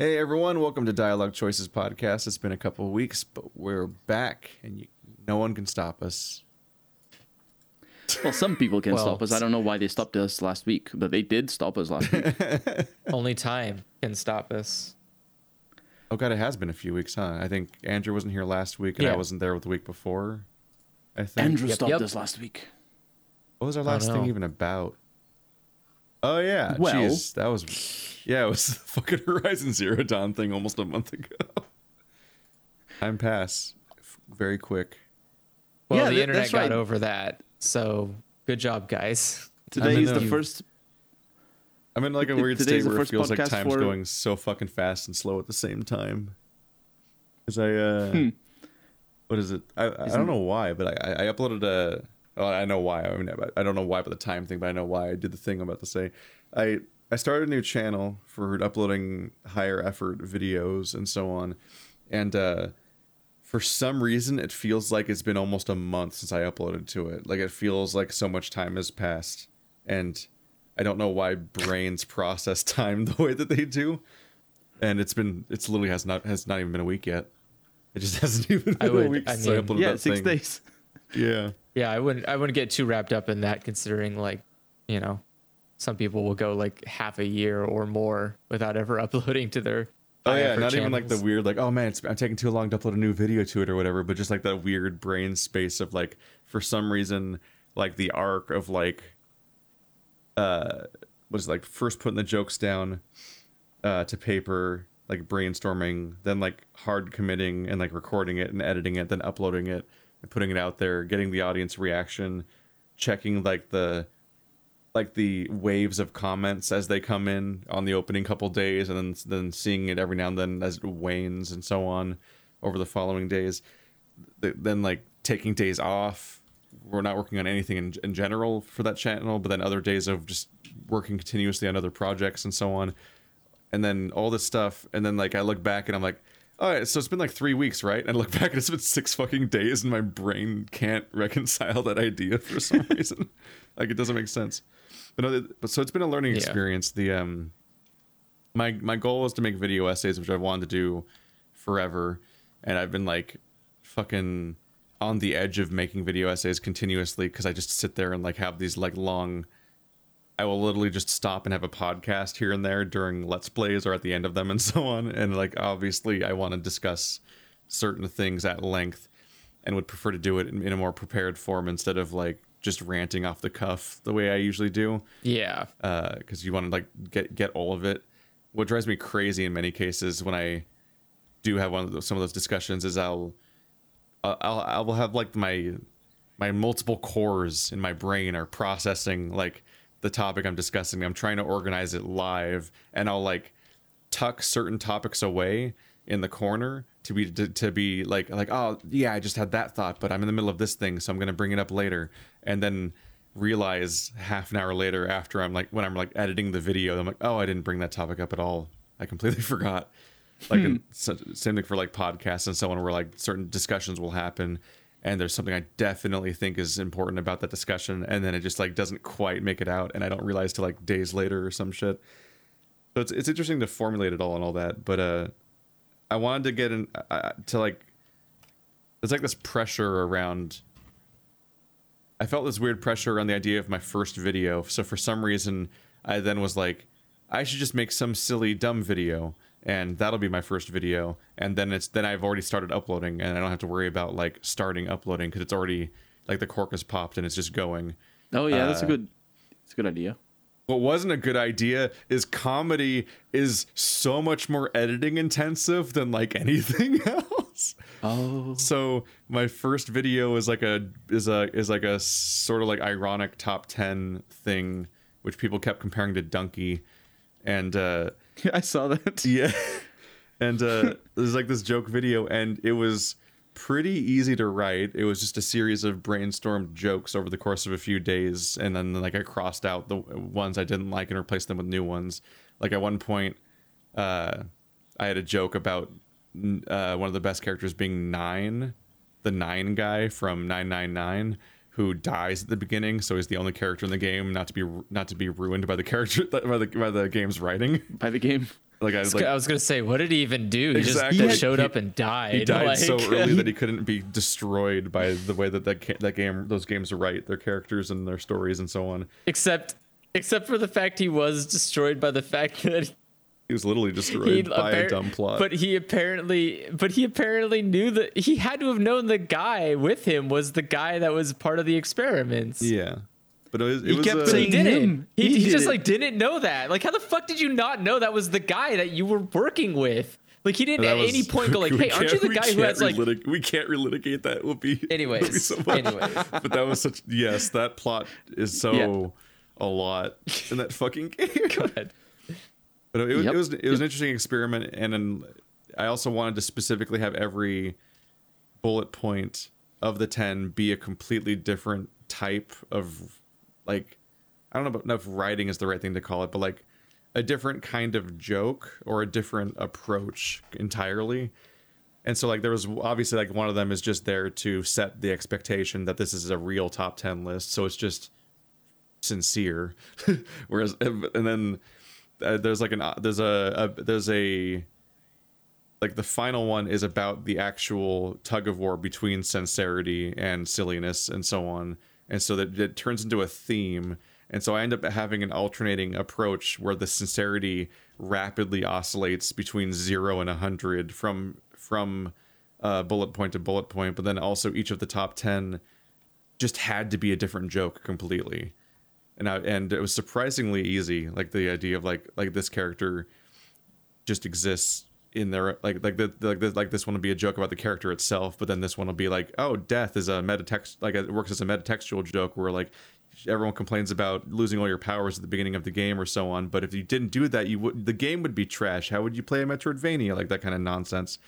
Hey everyone, welcome to Dialogue Choices podcast. It's been a couple of weeks, but we're back, and you, no one can stop us. Well, some people can Well, stop us. I don't know why they stopped us last week, but they did stop us last week. Only time can stop us. Oh god, it has been a few weeks, huh? I think Andrew wasn't here last week, and I wasn't there the week before. I think. Andrew Yep, stopped yep. us last week. What was our last thing even about? Oh yeah, Well- jeez, that was yeah, it was the fucking Horizon Zero Dawn thing almost a month ago. Time pass very quick. Well, Yeah, the that- internet got right. over that. So good job, guys. Today is the the- first. I'm in like a T- weird today's state where it feels like time's for- going so fucking fast and slow at the same time. Because I, uh, Hmm. what is it? I, I don't know why, but I, I uploaded a. Well, I know why. I mean, I don't know why about the time thing, but I know why I did the thing I'm about to say. I I started a new channel for uploading higher effort videos and so on, and uh, for some reason it feels like it's been almost a month since I uploaded to it. Like it feels like so much time has passed, and I don't know why brains process time the way that they do. And it's been it's literally has not has not even been a week yet. It just hasn't even I been a week I since I mean- uploaded Yeah, that six thing. days. Yeah. Yeah, I wouldn't. I wouldn't get too wrapped up in that, considering like, you know, some people will go like half a year or more without ever uploading to their. Oh yeah, not even like the weird like oh man, it's, I'm taking too long to upload a new video to it or whatever, but just like that weird brain space of like for some reason like the arc of like uh was like first putting the jokes down uh to paper, like brainstorming, then like hard committing and like recording it and editing it, then uploading it and putting it out there, getting the audience reaction, checking like the like the waves of comments as they come in on the opening couple days and then then seeing it every now and then as it wanes and so on over the following days. Then like taking days off we're not working on anything in, in general for that channel but then other days of just working continuously on other projects and so on. And then all this stuff and then like i look back and i'm like all right so it's been like three weeks right? And i look back and it's been six fucking days and my brain can't reconcile that idea for some reason like it doesn't make sense but no, but so it's been a learning Yeah. experience the um my my goal was to make video essays which i've wanted to do forever and i've been like fucking on the edge of making video essays continuously because i just sit there and like have these like long I will literally just stop and have a podcast here and there during let's plays or at the end of them and so on. And like obviously, I want to discuss certain things at length, and would prefer to do it in, in a more prepared form instead of like just ranting off the cuff the way I usually do. Yeah, uh, Because you want to like get get all of it. What drives me crazy in many cases when I do have one of those, some of those discussions is I'll I'll I'll I will have like my my multiple cores in my brain are processing like the topic I'm discussing. I'm trying to organize it live, and I'll like tuck certain topics away in the corner to be to, to be like like oh yeah I just had that thought, but I'm in the middle of this thing, so I'm gonna bring it up later, and then realize half an hour later after I'm like when I'm like editing the video, I'm like oh I didn't bring that topic up at all. I completely forgot. Like so, same thing for like podcasts and so on where like certain discussions will happen and there's something i definitely think is important about that discussion and then it just like doesn't quite make it out and i don't realize till like days later or some shit. So it's, it's interesting to formulate it all and all that but uh i wanted to get in uh, to like It's like this pressure around I felt this weird pressure around the idea of my first video. So for some reason, I then was like, I should just make some silly dumb video, and that'll be my first video. And then it's then I've already started uploading, and I don't have to worry about like starting uploading because it's already like the cork has popped and it's just going. Oh yeah, that's a Uh, good. It's a good idea. What wasn't a good idea is comedy is so much more editing intensive than like anything else. Oh, So my first video is like a is a is like a sort of like ironic top ten thing, which people kept comparing to Dunkey, and uh, I saw that. yeah, and uh, there's like this joke video, and it was pretty easy to write. It was just a series of brainstormed jokes over the course of a few days, and then like I crossed out the ones I didn't like and replaced them with new ones. Like at one point, uh, I had a joke about uh, one of the best characters being Nine, the Nine guy from Nine Nine Nine, who dies at the beginning. So he's the only character in the game not to be not to be ruined by the character by the by the game's writing. By the game. Like I like I was gonna say, what did he even do? He Exactly. just He- showed up and died. he died so like- early that he couldn't be destroyed by the way that that, that game those games write their characters and their stories and so on. except, except for the fact he was destroyed by the fact that He was literally he destroyed by a dumb plot. But he apparently, but he apparently knew that he had to have known the guy with him was the guy that was part of the experiments. yeah, but it was it He was kept uh, But he saying didn't. him. He, He he, just it. like didn't know that. Like, how the fuck did you not know that was the guy that you were working with? Like, he didn't at was- any point go like, "Hey, aren't you the guy who can't has like?" relitig- we can't relitigate that. It Will be it will be Anyways, so anyways. but that was such yes, that plot is so Yeah. a lot in that fucking game. Go ahead. But it, was Yep. it was it was an interesting experiment, and then I also wanted to specifically have every bullet point of the ten be a completely different type of like I don't know if writing is the right thing to call it, but like a different kind of joke or a different approach entirely. And so like there was obviously like one of them is just there to set the expectation that this is a real top 10 list. So it's just sincere. Whereas and then uh, there's like an uh, there's a, a there's a like the final one is about the actual tug of war between sincerity and silliness and so on and so that it turns into a theme. And so i end up having an alternating approach where the sincerity rapidly oscillates between 0 and 100 from from uh, bullet point to bullet point. But then also each of the top 10 just had to be a different joke completely. And I, and it was surprisingly easy like the idea of like like this character just exists in there like like the, like the, like this one will be a joke about the character itself but then this one will be like oh death is a meta text like it works as a metatextual joke where like everyone complains about losing all your powers at the beginning of the game or so on but if you didn't do that you would the game would be trash. How would you play a metroidvania? Like that kind of nonsense.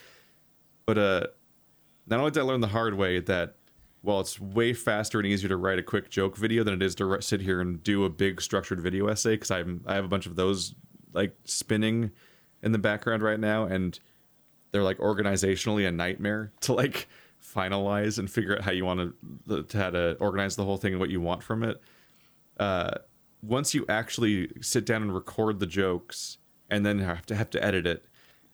But uh not only did i learn the hard way that while it's way faster and easier to write a quick joke video than it is to sit here and do a big structured video essay because i'm i have a bunch of those like spinning in the background right now and they're like organizationally a nightmare to like finalize and figure out how you want to, to how to organize the whole thing and what you want from it uh once you actually sit down and record the jokes and then have to have to edit it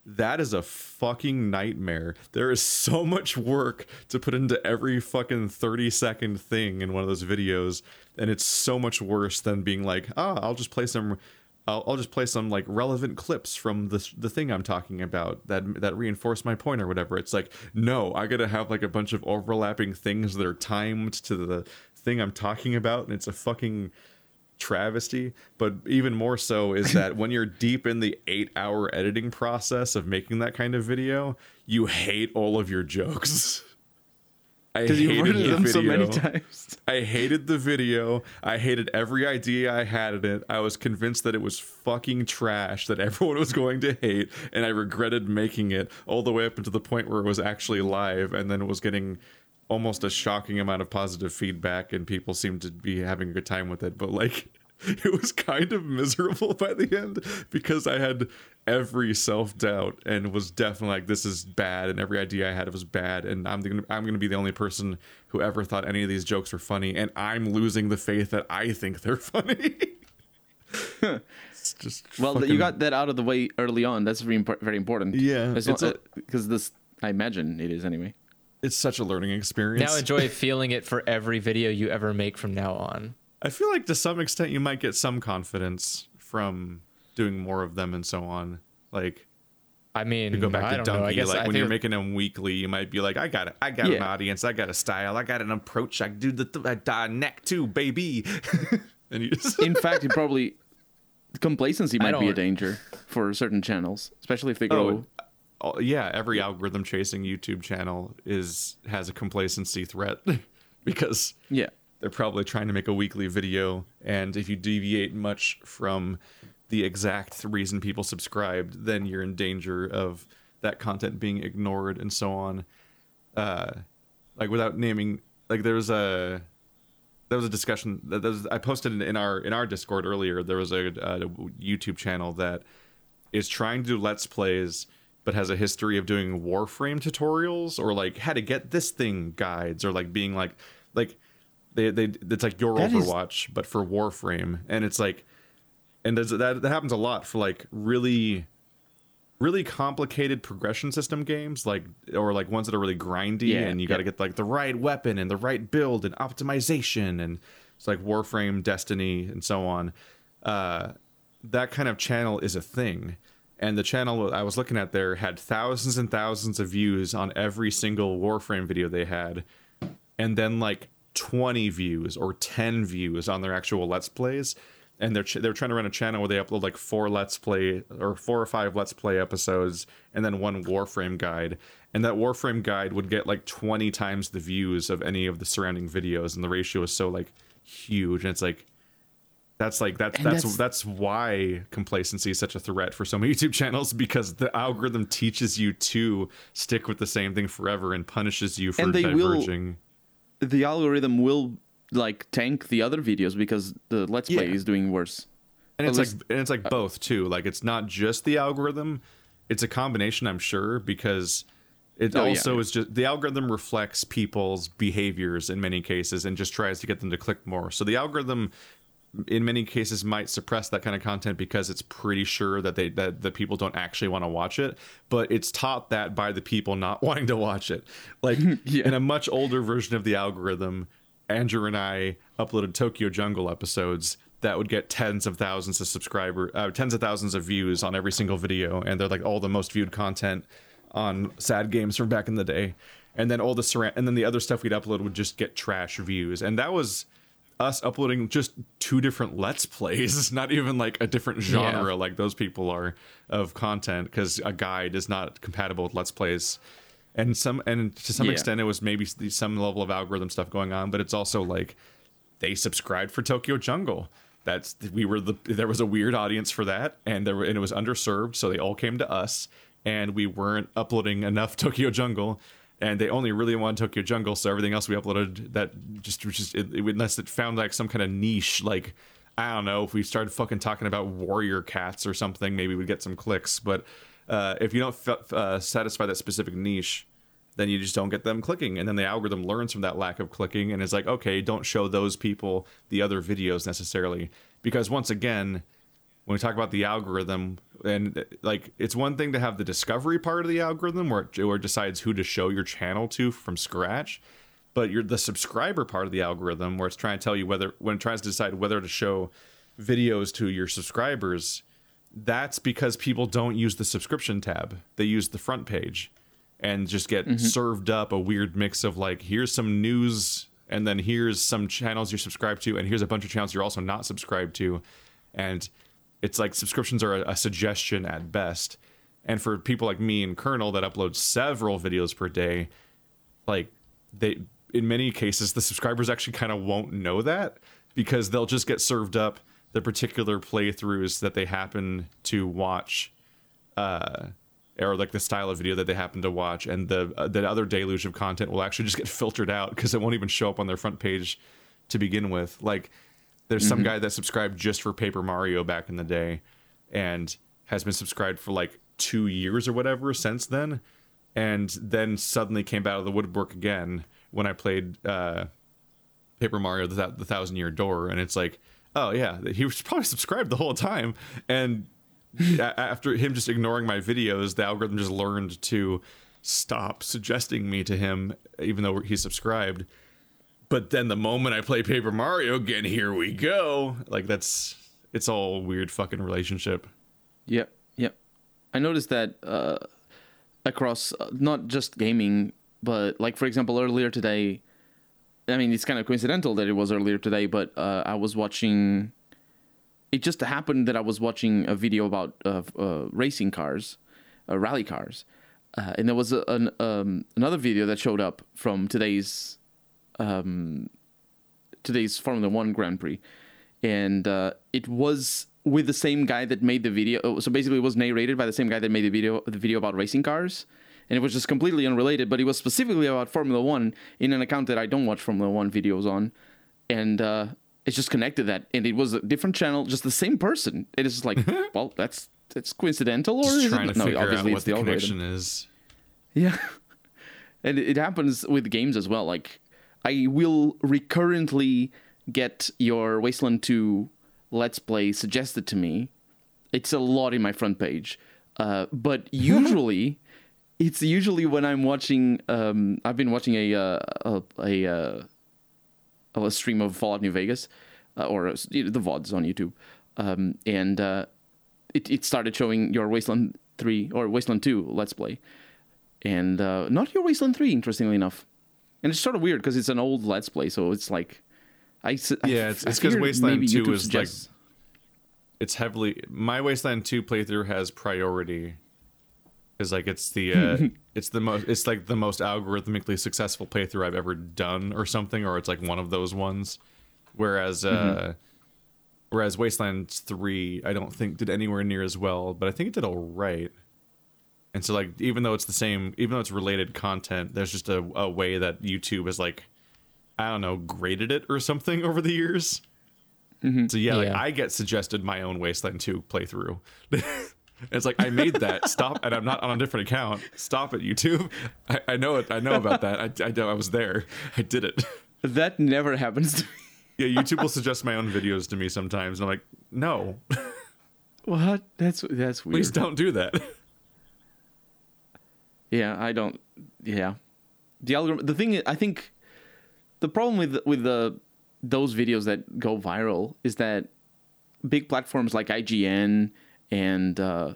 that is a fucking nightmare. There is so much work to put into every fucking 30 second thing in one of those videos and it's so much worse than being like, "Ah, I'll just play some I'll, I'll just play some like relevant clips from the the thing I'm talking about that that reinforce my point or whatever." It's like, "No, I got to have like a bunch of overlapping things that are timed to the thing I'm talking about and it's a fucking travesty but even more so is that when you're deep in the eight hour editing process of making that kind of video you hate all of your jokes Because you hated the them so many video. times. I hated the video. I hated every idea I had in it. I was convinced that it was fucking trash, that everyone was going to hate, and I regretted making it all the way up until the point where it was actually live and then it was getting almost a shocking amount of positive feedback and people seemed to be having a good time with it. But like it was kind of miserable by the end because I had every self doubt and was definitely like, "This is bad," and every idea I had was bad, and I'm gonna I'm gonna be the only person who ever thought any of these jokes were funny, and I'm losing the faith that I think they're funny. it's just Well, fucking- you got that out of the way early on. That's very impor- very important. Yeah, As a- because this, I imagine it is anyway. it's such a learning experience. Now enjoy feeling it for every video you ever make from now on. I feel like to some extent you might get some confidence from doing more of them and so on. Like I mean, to go back I to don't Dumpy, know. I guess like I when you're making them weekly, you might be like, I got it, I got an audience, I got a style, I got an approach, I do the th- uh, neck too, baby. and you just In fact, it probably complacency might be a danger for certain channels, especially if they grow. Oh, oh, yeah, every algorithm chasing YouTube channel is has a complacency threat because yeah. they're probably trying to make a weekly video and if you deviate much from the exact reason people subscribed then you're in danger of that content being ignored and so on uh like without naming like there was a there was a discussion that there was, I posted in, in our in our Discord earlier. There was a, a YouTube channel that is trying to do let's plays, but has a history of doing Warframe tutorials or like how to get this thing guides or like being like like they they it's like your That is- Overwatch but for Warframe, and it's like and there's, that that happens a lot for like really really complicated progression system games like or like ones that are really grindy Yeah, and you got to get like the right weapon and the right build and optimization and it's like warframe destiny and so on. Uh that kind of channel is a thing. And the channel i was looking at there had thousands and thousands of views on every single warframe video they had and then like 20 views or 10 views on their actual let's plays and they're ch- they're trying to run a channel where they upload like four let's play or four or five let's play episodes and then one warframe guide and that warframe guide would get like 20 times the views of any of the surrounding videos and the ratio is so like huge and it's like that's like that's And that's that's- that's why complacency is such a threat for so many YouTube channels because the algorithm teaches you to stick with the same thing forever and punishes you for And they will- diverging. The algorithm will like tank the other videos because the let's play Yeah. is doing worse. and At it's like and it's like both too like it's not just the algorithm it's a combination i'm sure because it Oh, also yeah. is just the algorithm reflects people's behaviors in many cases and just tries to get them to click more so the algorithm in many cases might suppress that kind of content because it's pretty sure that they that the people don't actually want to watch it but it's taught that by the people not wanting to watch it like Yeah. in a much older version of the algorithm andrew and i uploaded tokyo jungle episodes that would get tens of thousands of subscriber uh, tens of thousands of views on every single video and they're like all the most viewed content on sad games from back in the day. And then all the surround and then the other stuff we'd upload would just get trash views. And that was us uploading just two different let's plays not even like a different genre Yeah. like those people are of content because a guide is not compatible with let's plays and some and to some Yeah. extent it was maybe some level of algorithm stuff going on but it's also like they subscribed for Tokyo Jungle. That's we were the there was a weird audience for that, and there were, and it was underserved, so they all came to us, and we weren't uploading enough Tokyo Jungle, and they only really wanted Tokyo Jungle, so everything else we uploaded that just was just it, it, unless it found like some kind of niche, like I don't know, if we started fucking talking about warrior cats or something, maybe we'd get some clicks, but uh, if you don't f- uh, satisfy that specific niche then you just don't get them clicking. And then the algorithm learns from that lack of clicking and is like okay don't show those people the other videos necessarily. Because once again when we talk about the algorithm and like it's one thing to have the discovery part of the algorithm where it, where it decides who to show your channel to from scratch but you're the subscriber part of the algorithm where it's trying to tell you whether when it tries to decide whether to show videos to your subscribers that's because people don't use the subscription tab. They use the front page and just get served up a weird mix of like here's some news and then here's some channels you're subscribed to and here's a bunch of channels you're also not subscribed to. And it's like subscriptions are a, a suggestion at best. And for people like me and Colonel that upload several videos per day like they in many cases the subscribers actually kind of won't know that because they'll just get served up the particular playthroughs that they happen to watch uh or like the style of video that they happen to watch and the uh, the other deluge of content will actually just get filtered out because it won't even show up on their front page to begin with. Like there's some guy that subscribed just for paper mario back in the day and has been subscribed for like two years or whatever since then and then suddenly came out of the woodwork again when i played uh paper mario the, the thousand year door and it's like oh yeah he was probably subscribed the whole time and after him just ignoring my videos, the algorithm just learned to stop suggesting me to him, even though he's subscribed. But then the moment I play Paper Mario again, here we go. Like that's it's all weird fucking relationship. Yep, yep. I noticed that uh, across uh, not just gaming, but like for example, earlier today. I mean, it's kind of coincidental that it was earlier today, but uh, I was watching. It just happened that I was watching a video about uh, uh, racing cars, uh, rally cars, uh, and there was a, an, um, another video that showed up from today's um, today's Formula One Grand Prix, and uh, it was with the same guy that made the video. oh, So basically, it was narrated by the same guy that made the video, the video about racing cars, and it was just completely unrelated. But it was specifically about Formula One in an account that I don't watch Formula One videos on, and uh, it's just connected that, and it was a different channel, just the same person. It is just like, well, that's that's coincidental, or Just is it? to no, figure out obviously what it's the, the connection is. Yeah. And it happens with games as well. Like I will recurrently get your Wasteland 2 Let's Play suggested to me. It's a lot in my front page. Uh, but usually, it's usually when I'm watching. Um, I've been watching a uh, a a, uh, a stream of Fallout New Vegas, uh, or uh, the VODs on YouTube, um, and uh, it it started showing your Wasteland Three or Wasteland Two Let's Play, and uh, not your Wasteland Three, interestingly enough. And it's sort of weird because it's an old Let's Play, so it's like, I Yeah, it's- I it's 'cause figured Wasteland 2 YouTube is, like, it's heavily my Wasteland 2 playthrough has priority because like it's the uh, it's the most it's like the most algorithmically successful playthrough I've ever done or something or it's like one of those ones. Whereas uh whereas Wasteland 3 I don't think did anywhere near as well but I think it did all right and so like even though it's the same even though it's related content there's just a, a way that YouTube has like I don't know graded it or something over the years. So yeah, like Yeah. I get suggested my own Wasteland 2 playthrough. it's like I made that. Stop, and I'm not on a different account. Stop it, YouTube. I, I know it. I know about that. I, I know I was there. I did it. that never happens to me. Yeah, YouTube will suggest my own videos to me sometimes, and I'm like, no, What? That's that's weird. please don't do that. Yeah, I don't. Yeah, the algorithm. The thing is, I think the problem with with the those videos that go viral is that big platforms like IGN and uh,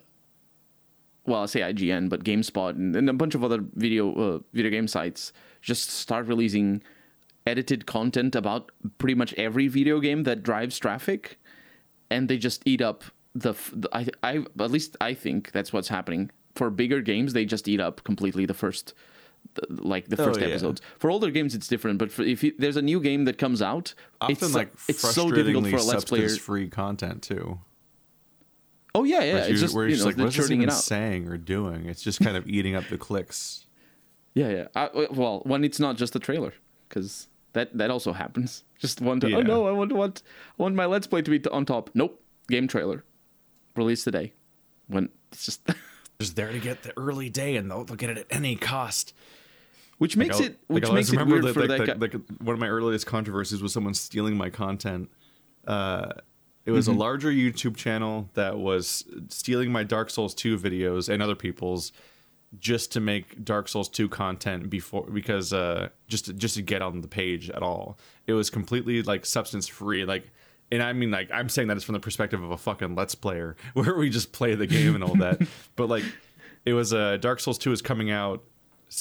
well, I say IGN, but GameSpot and, and a bunch of other video uh, video game sites just start releasing edited content about pretty much every video game that drives traffic, and they just eat up the. the I, I at least I think that's what's happening for bigger games. They just eat up completely the first. the- Like the Oh, first yeah. episodes. For older games, it's different. But for, if you, there's a new game that comes out, Often it's like it's so difficult for a let's player. free content too. Oh yeah, yeah. Where It's you, just where you you're know just like, they're what is this even it out. saying or doing? It's just kind of eating up the clicks. Yeah, yeah. I, well, when it's not just a trailer, because that that also happens. Just one to oh no, I want want I want my let's play to be t- on top. Nope, game trailer, released today. When it's just, Just there to get the early day, and they'll, they'll get it at any cost. which makes Like, it I'll- which like, I makes always it weird that, for like, that. like, guy. like, one of my earliest controversies was someone stealing my content. Uh, it was Mm-hmm. a larger YouTube channel that was stealing my Dark Souls 2 videos and other people's just to make Dark Souls 2 content before because uh just to, just to get on the page at all. It was completely like substance free like and I mean like I'm saying that it's from the perspective of a fucking let's player where we just play the game and all that. but like it was uh Dark Souls 2 is coming out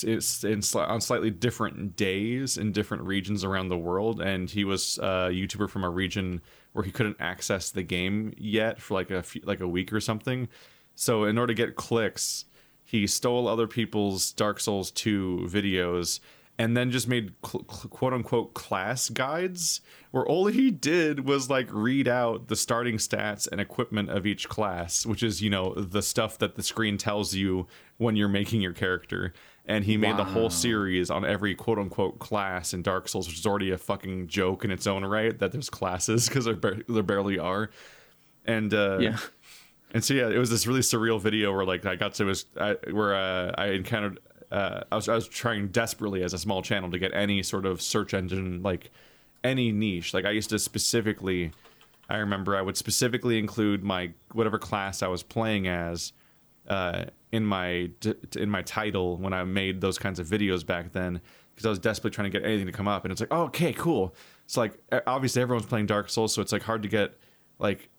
it's in sli- on slightly different days in different regions around the world and he was a YouTuber from a region where he couldn't access the game yet for like a few, like a week or something so in order to get clicks he stole other people's Dark Souls 2 videos and then just made cl- cl- quote unquote class guides where all he did was like read out the starting stats and equipment of each class, which is, you know, the stuff that the screen tells you when you're making your character. And he made the whole series on every quote unquote class in Dark Souls, which is already a fucking joke in its own right that there's classes because there, bar- there barely are. And uh, yeah, and so yeah, it was this really surreal video where like I got to was I, where uh, I encountered uh, I was I was trying desperately as a small channel to get any sort of search engine like any niche. Like I used to specifically, I remember I would specifically include my whatever class I was playing as uh, in my in my title when I made those kinds of videos back then because I was desperately trying to get anything to come up. And it's like, oh, okay, cool. It's like obviously everyone's playing Dark Souls, so it's like hard to get like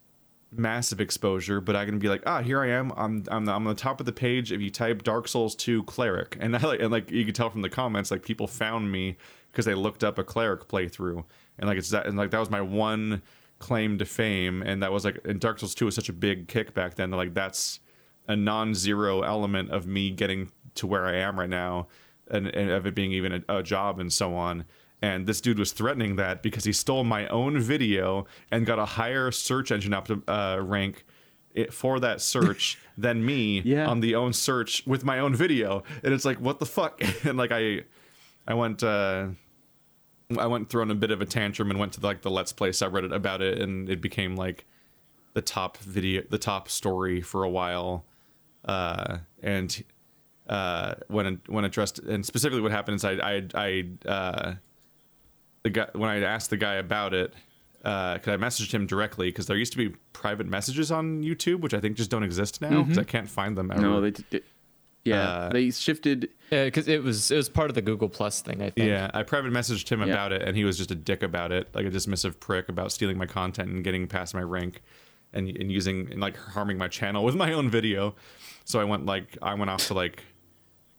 massive exposure, but I can be like, ah, here I am. I'm I'm, I'm on the top of the page. If you type Dark Souls 2 cleric, and I like and like you can tell from the comments, like people found me because they looked up a cleric playthrough, and like it's that and like that was my one claim to fame, and that was like and Dark Souls 2 was such a big kick back then. Like that's a non-zero element of me getting to where I am right now, and, and of it being even a, a job and so on. And this dude was threatening that because he stole my own video and got a higher search engine up to uh, rank it for that search than me Yeah. on the own search with my own video. And it's like, what the fuck? And like I, I went, uh, I went throwing a bit of a tantrum and went to like the Let's Play subreddit about it, and it became like the top video, the top story for a while. Uh, and uh, when when addressed, and specifically what happened is I I I uh, the guy when I asked the guy about it, because I messaged him directly because there used to be private messages on YouTube, which I think just don't exist now because I can't find them ever. Mm-hmm. No, they, d- yeah, Uh, they shifted. Yeah, because it was it was part of the Google Plus thing. I think. Yeah, I private messaged him Yeah. about it, and he was just a dick about it, like a dismissive prick about stealing my content and getting past my rank, and and using and like harming my channel with my own video. So I went like I went off to like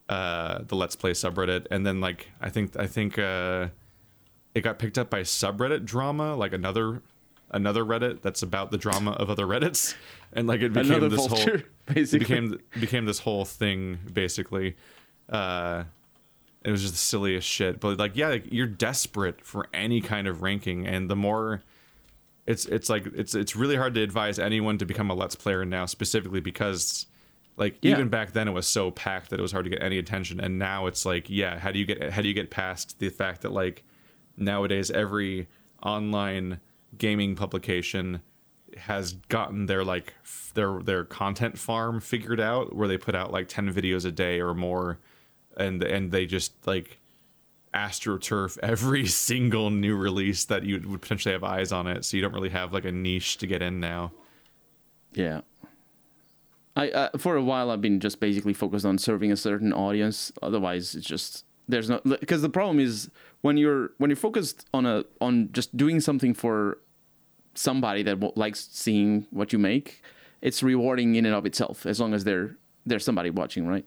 uh the Let's Play subreddit, and then like I think I think uh it got picked up by subreddit drama, like another another Reddit that's about the drama of other Reddits, and like it became Another this vulture, whole it basically. became became this whole thing basically. Uh, it was just the silliest shit. But like, yeah, like, you're desperate for any kind of ranking, and the more it's it's like it's it's really hard to advise anyone to become a let's player now, specifically because like Yeah. even back then it was so packed that it was hard to get any attention, and now it's like, yeah, how do you get how do you get past the fact that like nowadays every online gaming publication has gotten their like f- their their content farm figured out where they put out like 10 videos a day or more and and they just like astroturf every single new release that you would potentially have eyes on it so you don't really have like a niche to get in now Yeah. I uh, for a while I've been just basically focused on serving a certain audience. Otherwise, it's just there's no because the problem is when you're when you're focused on a on just doing something for somebody that likes seeing what you make. It's rewarding in and of itself as long as there there's somebody watching, right?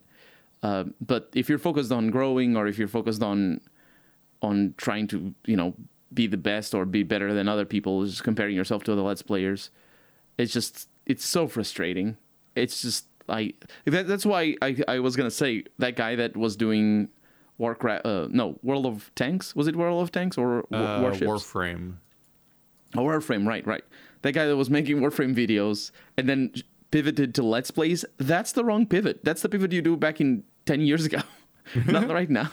Uh, but if you're focused on growing or if you're focused on on trying to you know be the best or be better than other people, just comparing yourself to other let's players, it's just it's so frustrating. It's just I that, that's why I I was gonna say that guy that was doing Warcraft uh, no World of Tanks was it World of Tanks or uh, Warships? warframe Oh, Warframe, right, right. That guy that was making Warframe videos and then pivoted to Let's Plays, that's the wrong pivot. That's the pivot you do back in 10 years ago, not right now.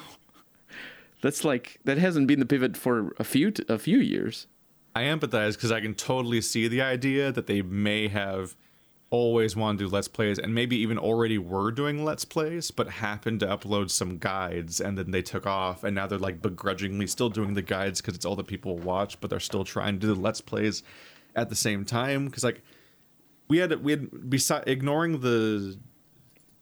That's like, that hasn't been the pivot for a few, t- a few years. I empathize because I can totally see the idea that they may have always wanted to do let's plays and maybe even already were doing let's plays but happened to upload some guides and then they took off and now they're like begrudgingly still doing the guides because it's all that people watch but they're still trying to do the let's plays at the same time because like we had we had besi- ignoring the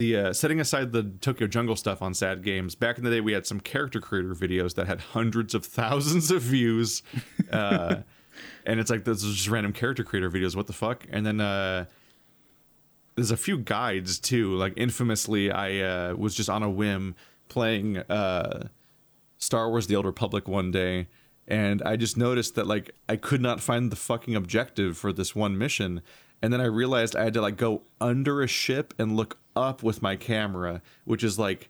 the uh, setting aside the Tokyo Jungle stuff on Sad Games, back in the day we had some character creator videos that had hundreds of thousands of views, uh, and it's like those are just random character creator videos. What the fuck? And then uh, there's a few guides too. Like infamously, I uh, was just on a whim playing uh, Star Wars: The Old Republic one day, and I just noticed that like I could not find the fucking objective for this one mission, and then I realized I had to like go under a ship and look up with my camera, which is like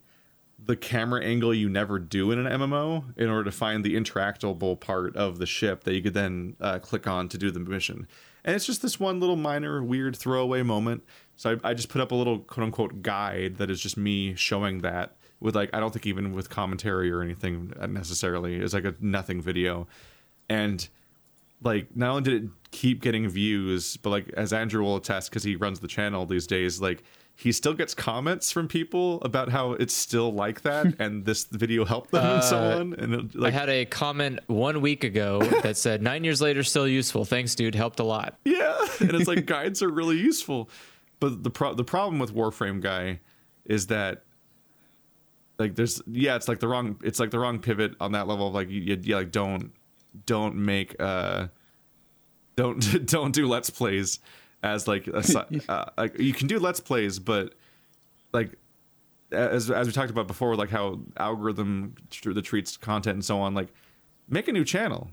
the camera angle you never do in an MMO in order to find the interactable part of the ship that you could then uh, click on to do the mission. And it's just this one little minor weird throwaway moment. So I, I just put up a little quote unquote guide that is just me showing that with like I don't think even with commentary or anything necessarily. It's like a nothing video, and like not only did it keep getting views, but like as Andrew will attest because he runs the channel these days, like he still gets comments from people about how it's still like that and this video helped them and so Uh, on. And it, I had a comment one week ago that said nine years later still useful. Thanks, dude. Helped a lot. Yeah, and it's like guides are really useful, but the pro- the problem with Warframe guy is that like there's yeah it's like the wrong it's like the wrong pivot on that level of like you, you, you like don't don't make uh don't don't do let's plays as like a si- uh, like you can do let's plays but like as as we talked about before like how algorithm tr- the treats content and so on like make a new channel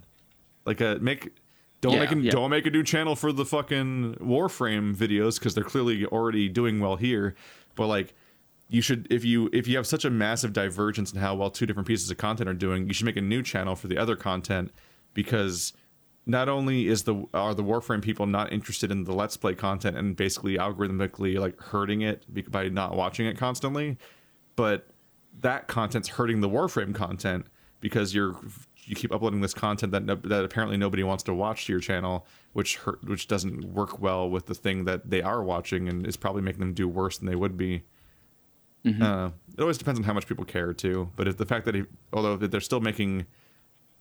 like a make don't Yeah, make a, yeah. don't make a new channel for the fucking warframe videos because they're clearly already doing well here but like you should if you if you have such a massive divergence in how well two different pieces of content are doing you should make a new channel for the other content because not only is the are the warframe people not interested in the let's play content and basically algorithmically like hurting it by not watching it constantly but that content's hurting the warframe content because you're you keep uploading this content that no, that apparently nobody wants to watch to your channel which hurt which doesn't work well with the thing that they are watching and is probably making them do worse than they would be uh, it always depends on how much people care too. But if the fact that he, although that they're still making,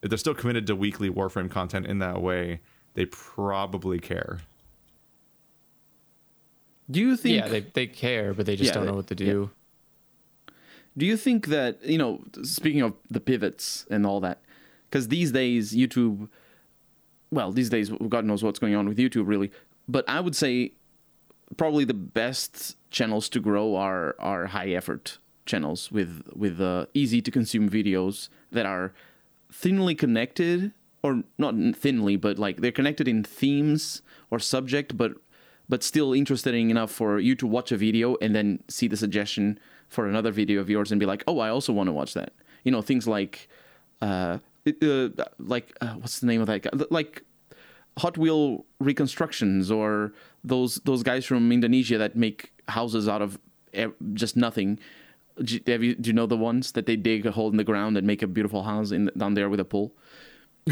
if they're still committed to weekly Warframe content in that way, they probably care. Do you think? yeah, they they care, but they just Yeah, don't they- know what to yeah. do. Do you think that you know? Speaking of the pivots and all that, because these days YouTube, well, these days God knows what's going on with YouTube, really. But I would say probably the best channels to grow are are high effort channels with with uh, easy to consume videos that are thinly connected or not thinly but like they're connected in themes or subject but but still interesting enough for you to watch a video and then see the suggestion for another video of yours and be like oh i also want to watch that you know things like uh, uh like uh, what's the name of that guy like Hot Wheel reconstructions or those those guys from Indonesia that make houses out of just nothing. Do you, have you, do you know the ones that they dig a hole in the ground and make a beautiful house in, down there with a pool?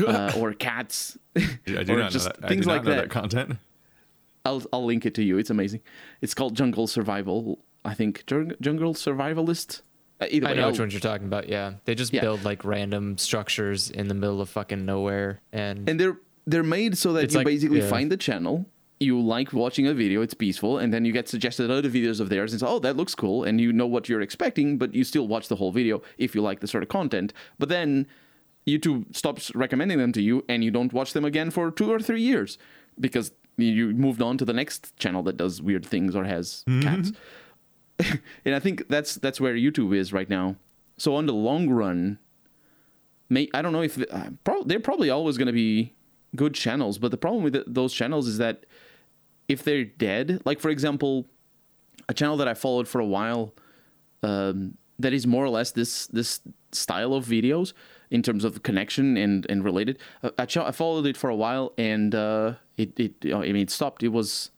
Uh, or cats. I do Or not just know that. I things do not like know that. that content. I'll I'll link it to you. It's amazing. It's called Jungle Survival. I think Jungle Survivalist. Uh, either I way, know which I'll- ones you're talking about. Yeah, they just Yeah. build like random structures in the middle of fucking nowhere, and, and they're they're made so that It's you like- basically yeah. find the channel you like watching a video it's peaceful and then you get suggested other videos of theirs and say oh that looks cool and you know what you're expecting but you still watch the whole video if you like the sort of content. But then youtube stops recommending them to you and you don't watch them again for two or three years because you moved on to the next channel that does weird things or has cats. And i think that's that's where youtube is right now. So on the long run may I don't know if uh, pro- they're probably always going to be good channels, but the problem with th those channels is that if they're dead, like for example, a channel that I followed for a while um, that is more or less this this style of videos in terms of connection and and related. Uh, I, I followed it for a while and uh, it it I mean it stopped. It was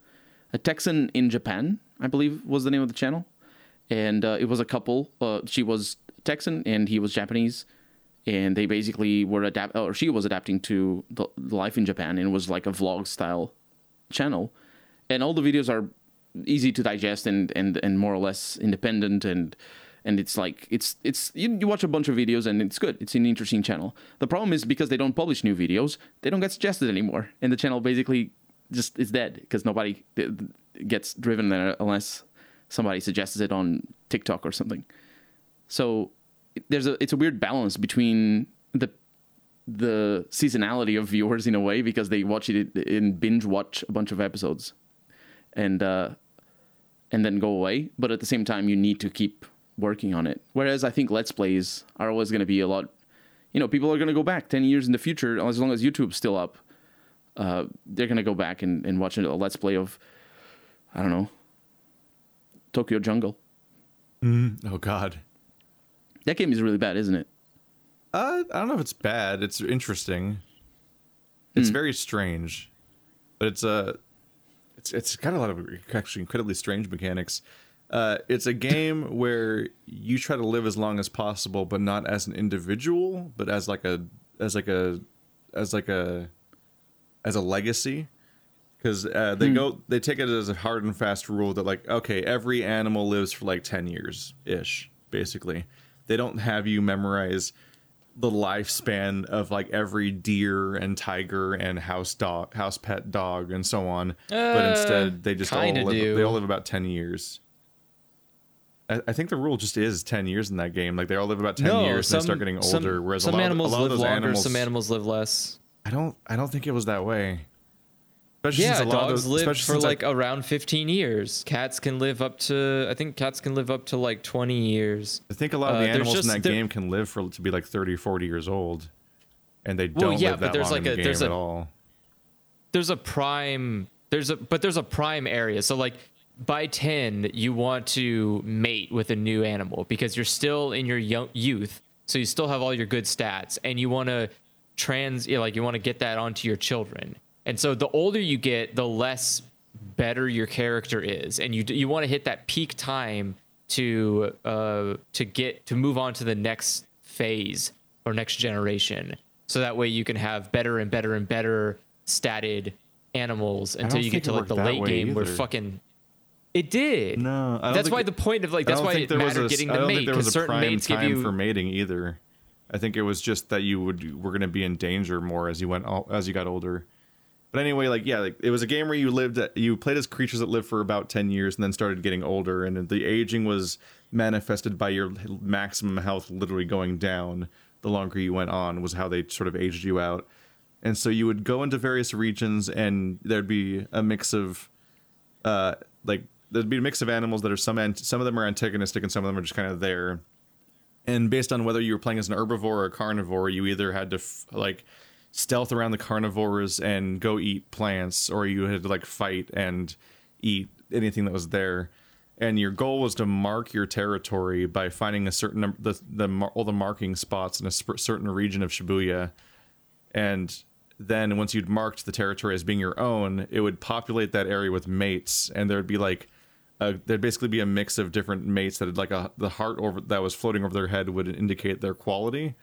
a Texan in Japan, I believe was the name of the channel, and uh, it was a couple. Uh, she was Texan and he was Japanese, and they basically were adapt or she was adapting to the life in Japan and was like a vlog style channel, and all the videos are easy to digest and and and more or less independent and and it's like it's it's you, you watch a bunch of videos and it's good. It's an interesting channel. The problem is because they don't publish new videos they don't get suggested anymore. And the channel basically just is dead because nobody gets driven there unless somebody suggests it on tiktok or something. So there's a it's a weird balance between the the seasonality of viewers in a way because they watch it in binge watch a bunch of episodes and uh and then go away. But at the same time you need to keep working on it. Whereas i think let's plays are always going to be a lot you know people are going to go back 10 years in the future as long as youtube's still up uh they're going to go back and, and watch a let's play of i don't know tokyo jungle. Oh God. that game is really bad isn't it? Uh, I don't know if it's bad. It's interesting. It's very strange, but it's a, it's it's got a lot of actually incredibly strange mechanics. Uh, it's a game where you try to live as long as possible, but not as an individual, but as like a as like a as like a as a legacy. Because uh, they go, they take it as a hard and fast rule that like, okay, every animal lives for like ten years ish, basically. They don't have you memorize the lifespan of like every deer and tiger and house dog, house pet dog, and so on. but Uh, instead, they just all live, do. they all live about ten years. I, I think the rule just is ten years in that game. Like they all live about ten years and they start getting older. Some, whereas some a lot, animals of, a lot live of those longer, animals, some animals live less. I don't, I don't think it was that way. Especially Yeah, since a lot of dogs those, live for since I- like around 15 years. Cats can live up to, I think cats can live up to like 20 years. I think a lot of Uh, the there's animals in just- that there- game can live for to be like 30 40 years old and they don't yeah, live but that there's long like in the a- game there's at a- all There's a prime, there's a, but there's a prime area. So like by 10, you want to mate with a new animal because you're still in your young youth. So you still have all your good stats and you want to trans, you know, like you want to get that onto your children. And so the older you get, the less better your character is, and you you want to hit that peak time to uh to get to move on to the next phase or next generation. So that way you can have better and better and better statted animals until you get to like the late game where fucking it did. no I don't that's why it- the point of like that's why it mattered a, getting the mate because certain mates give you for mating either I think it was just that you would were going to be in danger more as you went as you got older But anyway, like yeah, like it was a game where you lived, you played as creatures that lived for about ten years and then started getting older, and the aging was manifested by your maximum health literally going down the longer you went on. Was how they sort of aged you out, and so you would go into various regions, and there'd be a mix of, uh, like there'd be a mix of animals that are some some of them are antagonistic and some of them are just kind of there. And based on whether you were playing as an herbivore or a carnivore, you either had to f- like stealth around the carnivores and go eat plants, or you had to like fight and eat anything that was there. And your goal was to mark your territory by finding a certain number, the the all the marking spots in a sp- certain region of Shibuya, and then once you'd marked the territory as being your own, it would populate that area with mates, and there'd be like a, there'd basically be a mix of different mates that had like a the heart over that was floating over their head would indicate their quality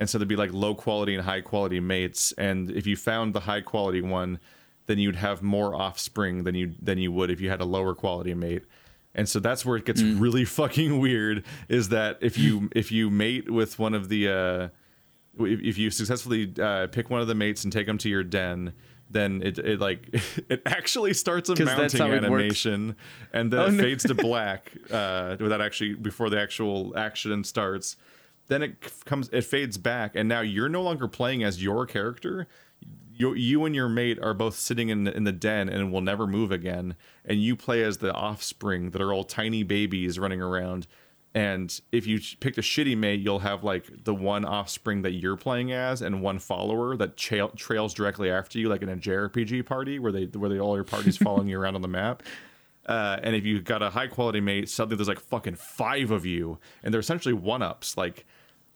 and so there'd be like low quality and high quality mates and if you found the high quality one then you'd have more offspring than you than you would if you had a lower quality mate and so that's where it gets really fucking weird is that if you if you mate with one of the uh if, if you successfully uh, pick one of the mates and take them to your den then it, it like it actually starts a mounting works. animation and then Oh, it no. fades to black uh, without actually before the actual action starts then it comes it fades back and now you're no longer playing as your character you, you and your mate are both sitting in the, in the den and will never move again and you play as the offspring that are all tiny babies running around and if you picked a shitty mate you'll have like the one offspring that you're playing as and one follower that trail, trails directly after you like in a jrpg party where they where they all your parties following you around on the map uh, and if you got a high quality mate, suddenly there's like fucking five of you, and they're essentially one ups. Like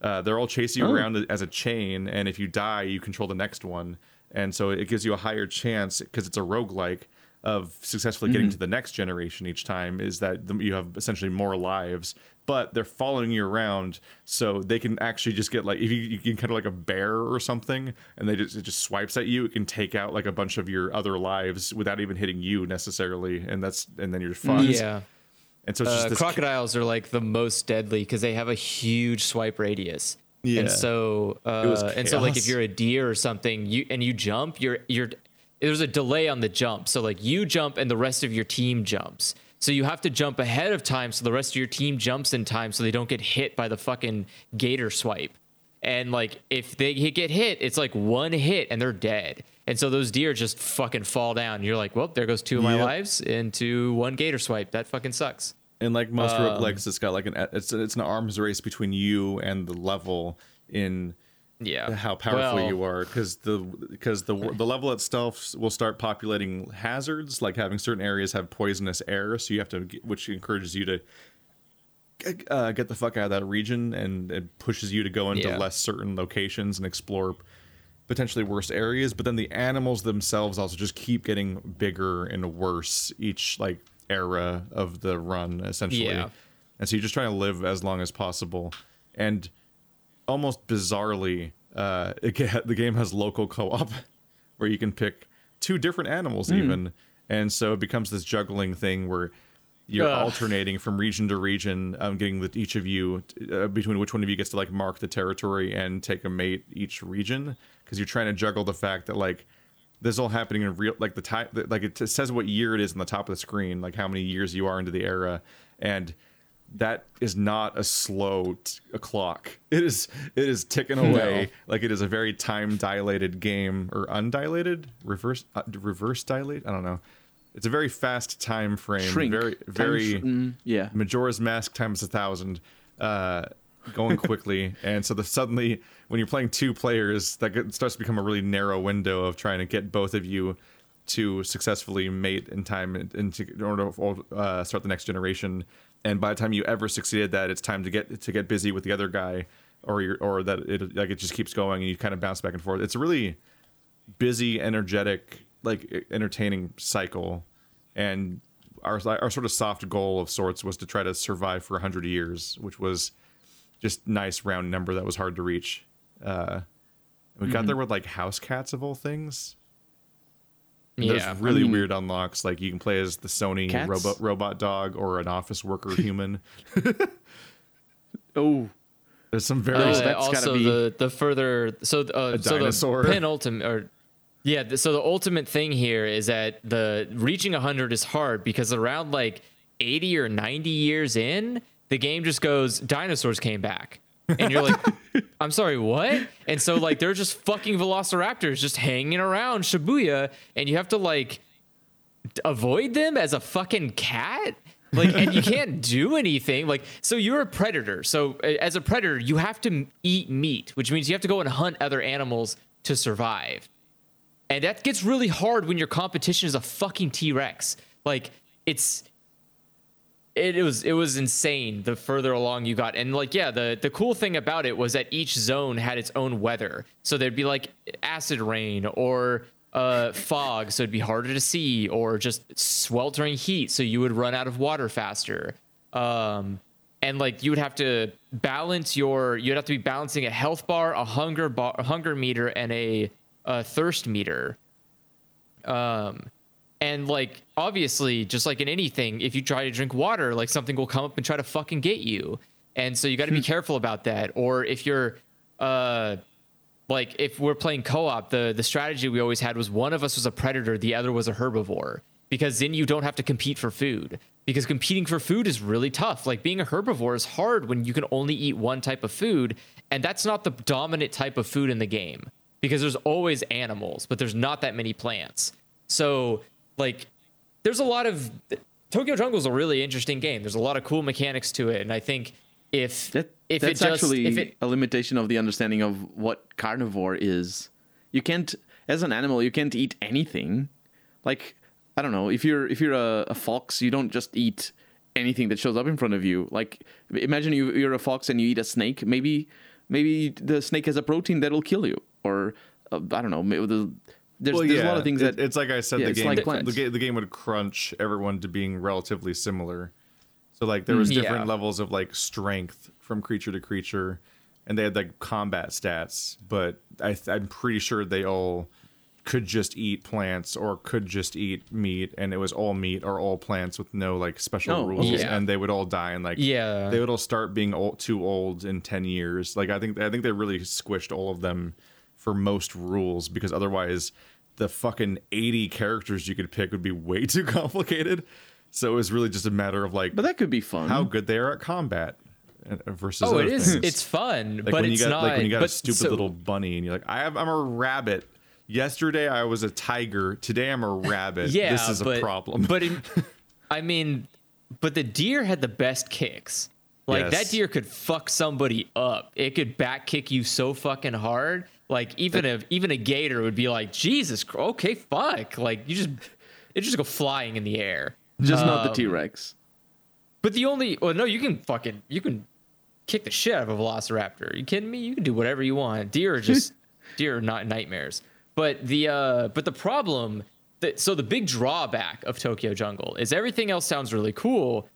uh, they're all chasing you Oh. around as a chain, and if you die, you control the next one, and so it gives you a higher chance because it's a roguelike of successfully getting to the next generation each time. Is that you have essentially more lives, but they're following you around, so they can actually just get like if you, you can kind of like a bear or something, and they just it just swipes at you, it can take out like a bunch of your other lives without even hitting you necessarily, and that's and then you're fucked. Yeah. And so it's just Uh, crocodiles are like the most deadly because they have a huge swipe radius. Yeah. And so, uh, and so, like if you're a deer or something, you and you jump, you're you're there's a delay on the jump. So like you jump and the rest of your team jumps. So you have to jump ahead of time so the rest of your team jumps in time so they don't get hit by the fucking gator swipe. And like if they get hit, it's like one hit and they're dead. And so those deer just fucking fall down. You're like, well, there goes two of my Yep. lives into one gator swipe. That fucking sucks. and like most Um, roguelikes, it's got like an it's it's an arms race between you and the level in Yeah. how powerful Well, you are because the because the the level itself will start populating hazards like having certain areas have poisonous air so you have to which encourages you to uh, get the fuck out of that region and it pushes you to go into Yeah. less certain locations and explore potentially worse areas. But then the animals themselves also just keep getting bigger and worse each like era of the run essentially. Yeah. and so you're just trying to live as long as possible. And almost bizarrely uh it the game has local co-op where you can pick two different animals even. And so it becomes this juggling thing where you're Ugh. alternating from region to region um, getting with each of you uh, between which one of you gets to like mark the territory and take a mate each region. Because you're trying to juggle the fact that like this is all happening in real like the time like it t- says what year it is on the top of the screen like how many years you are into the era. And that is not a slow t- a clock. It is it is ticking away like it is a very time dilated game or undilated? Reverse uh, reverse dilate? I don't know it's a very fast time frame Shrink. very very sh- mm, yeah. Majora's Mask times a thousand, uh, going quickly, and so the suddenly when you're playing two players, that get, starts to become a really narrow window of trying to get both of you to successfully mate in time and, and to, in order to uh, start the next generation. And by the time you ever succeeded that, it's time to get to get busy with the other guy, or your or that it like it just keeps going and you kind of bounce back and forth. It's a really busy, energetic, like entertaining cycle, and our our sort of soft goal of sorts was to try to survive for hundred years, which was just nice round number that was hard to reach. Uh, we got there with like house cats of all things. And Yeah. There's really I mean- weird unlocks, like you can play as the Sony Cats? robot robot dog or an office worker human. Oh, There's some very Uh, also, be- the the further so uh, so dinosaur. the penultimate or Yeah, so the ultimate thing here is that the reaching 100 is hard because around like 80 or 90 years in, the game just goes dinosaurs came back. And you're like, I'm sorry, what? And so like they're just fucking velociraptors just hanging around Shibuya and you have to like avoid them as a fucking cat? Like and you can't do anything. Like so you're a predator. So as a predator, you have to eat meat, which means you have to go and hunt other animals to survive. And that gets really hard when your competition is a fucking T Rex. Like it's it, it was it was insane the further along you got. And like yeah, the the cool thing about it was that each zone had its own weather. So there'd be like acid rain or uh, fog, so it'd be harder to see, or just sweltering heat, so you would run out of water faster. Um, and like you would have to balance your, you'd have to be balancing a health bar, a hunger bar, a hunger meter, and a, a thirst meter. Um, and like obviously, just like in anything, if you try to drink water, like something will come up and try to fucking get you. And so you got to be careful about that. Or if you're, uh, like if we're playing co-op, the the strategy we always had was one of us was a predator, the other was a herbivore, because then you don't have to compete for food. Because competing for food is really tough. Like being a herbivore is hard when you can only eat one type of food, and that's not the dominant type of food in the game. Because there's always animals, but there's not that many plants. So like there's a lot of Tokyo Jungle is a really interesting game. There's a lot of cool mechanics to it, and I think if That, if that's it just actually if it a limitation of the understanding of what carnivore is. You can't, as an animal, you can't eat anything. Like I don't know, if you're if you're a, a fox, you don't just eat anything that shows up in front of you. Like imagine you you're a fox and you eat a snake. Maybe maybe the snake has a protein that'll kill you, or uh, I don't know. The, there's, Well, there's a lot of things that it's like I said, yeah, the game like the, the game would crunch everyone to being relatively similar. So like there was Mm, different yeah. levels of like strength from creature to creature, and they had like combat stats. But I, I'm pretty sure they all could just eat plants or could just eat meat, and it was all meat or all plants with no like special Oh, rules, yeah. and they would all die and like Yeah. they would all start being old, too old in ten years. Like I think I think they really squished all of them for most rules because otherwise the fucking 80 characters you could pick would be way too complicated. So it was really just a matter of like but that could be fun. how good they are at combat uh, versus oh, other it is things. it's fun, like but when it's you got not like when you got a stupid so- little bunny and you're like I have I'm a rabbit. Yesterday I was a tiger. Today I'm a rabbit. yeah, this is but, a problem. But in, I mean, but the deer had the best kicks. Like Yes. that deer could fuck somebody up. It could back kick you so fucking hard. Like even a even a gator would be like, Jesus, okay, fuck. Like you just it just go flying in the air. just not the Um, T Rex. But the only well, no, you can fucking you can kick the shit out of a velociraptor. Are you kidding me? You can do whatever you want. Deer are just deer are not nightmares. But the uh but the problem that so the big drawback of Tokyo Jungle is everything else sounds really cool,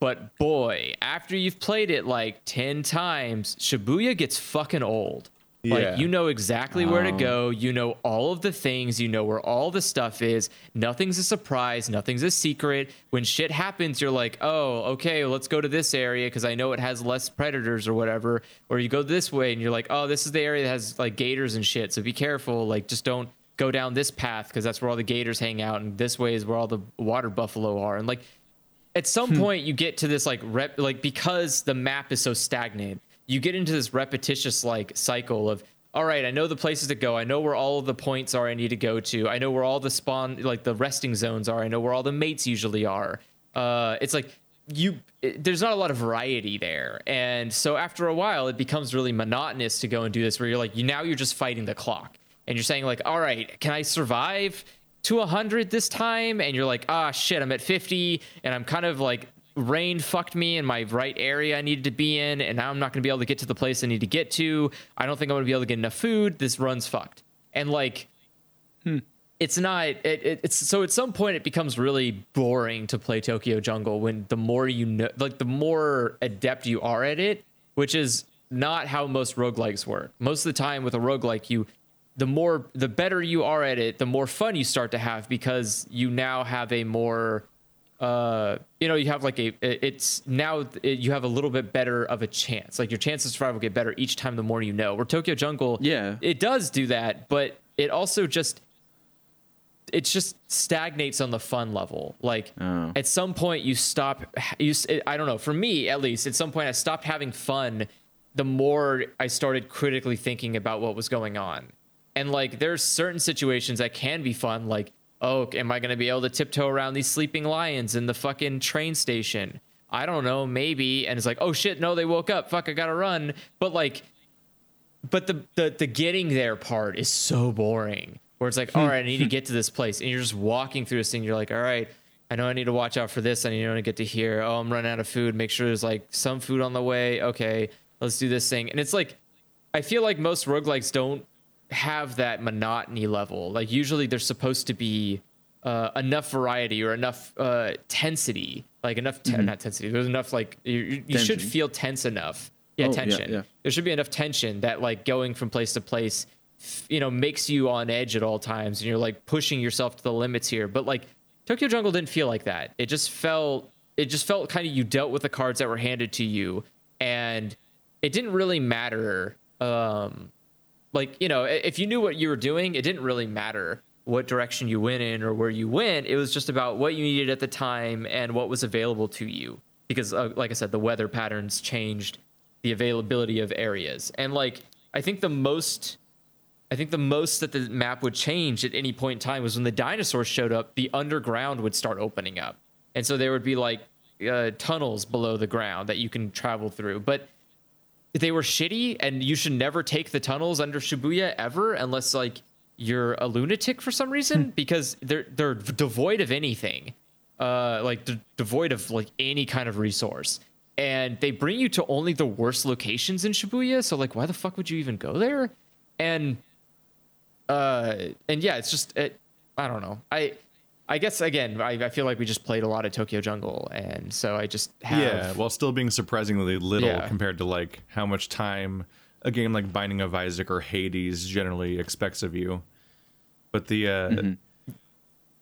but boy, after you've played it like 10 times, Shibuya gets fucking old. Yeah. Like you know exactly where to oh. go, you know all of the things, you know where all the stuff is. Nothing's a surprise, nothing's a secret. When shit happens, you're like, "Oh, okay, let's go to this area because I know it has less predators or whatever." Or you go this way and you're like, "Oh, this is the area that has like gators and shit, so be careful. Like just don't go down this path because that's where all the gators hang out and this way is where all the water buffalo are." And like at some hmm. point you get to this like rep like because the map is so stagnant you get into this repetitious like cycle of all right i know the places to go. I know where all the points are i need to go to. I know where all the spawn like the resting zones are. I know where all the mates usually are. Uh it's like you it, there's not a lot of variety there. And so after a while it becomes really monotonous to go and do this where you're like you now you're just fighting the clock. And you're saying like all right can i survive to 100 this time? And you're like ah shit i'm at 50 and i'm kind of like rain fucked me in my right area i needed to be in and now i'm not going to be able to get to the place i need to get to. I don't think i'm going to be able to get enough food. This run's fucked. And like hmm. it's not it, it, it's so at some point it becomes really boring to play tokyo jungle when the more you know like the more adept you are at it which is not how most roguelikes work. Most of the time with a roguelike you the more the better you are at it the more fun you start to have because you now have a more uh you know you have like a it's now it, you have a little bit better of a chance like your chances of survival get better each time the more you know where tokyo jungle Yeah. it does do that but it also just it just stagnates on the fun level. Like Oh. at some point you stop you I don't know, for me at least, at some point I stopped having fun the more I started critically thinking about what was going on. And like there's certain situations that can be fun like oh, am I going to be able to tiptoe around these sleeping lions in the fucking train station? I don't know, maybe. And it's like, "Oh shit, no, they woke up. Fuck, I got to run." But like but the, the the getting there part is so boring where it's like hmm. all right i need to get to this place and you're just walking through this thing you're like all right i know i need to watch out for this i need to get to here oh i'm running out of food make sure there's like some food on the way okay let's do this thing and it's like i feel like most roguelikes don't have that monotony level. Like usually there's supposed to be uh, enough variety or enough uh, tensity like enough te- not tensity there's enough like you, you should feel tense enough. Yeah Oh, tension. yeah. there should be enough tension that like going from place to place you know makes you on edge at all times and you're like pushing yourself to the limits here. But like tokyo jungle didn't feel like that. It just felt it just felt kind of you dealt with the cards that were handed to you and it didn't really matter um like you know if you knew what you were doing it didn't really matter what direction you went in or where you went. It was just about what you needed at the time and what was available to you because uh, like i said the weather patterns changed the availability of areas. And like i think the most i think the most that the map would change at any point in time was when the dinosaurs showed up the underground would start opening up. And so there would be like uh, tunnels below the ground that you can travel through. But they were shitty and you should never take the tunnels under Shibuya ever unless like you're a lunatic for some reason because they're they're devoid of anything. Uh like de- devoid of like any kind of resource. And they bring you to only the worst locations in Shibuya, so like why the fuck would you even go there? And uh and yeah, it's just it, I don't know. I I guess again, I, I feel like we just played a lot of Tokyo Jungle, and so I just have Yeah, while still being surprisingly little Yeah. compared to like how much time a game like Binding of Isaac or Hades generally expects of you. But the uh,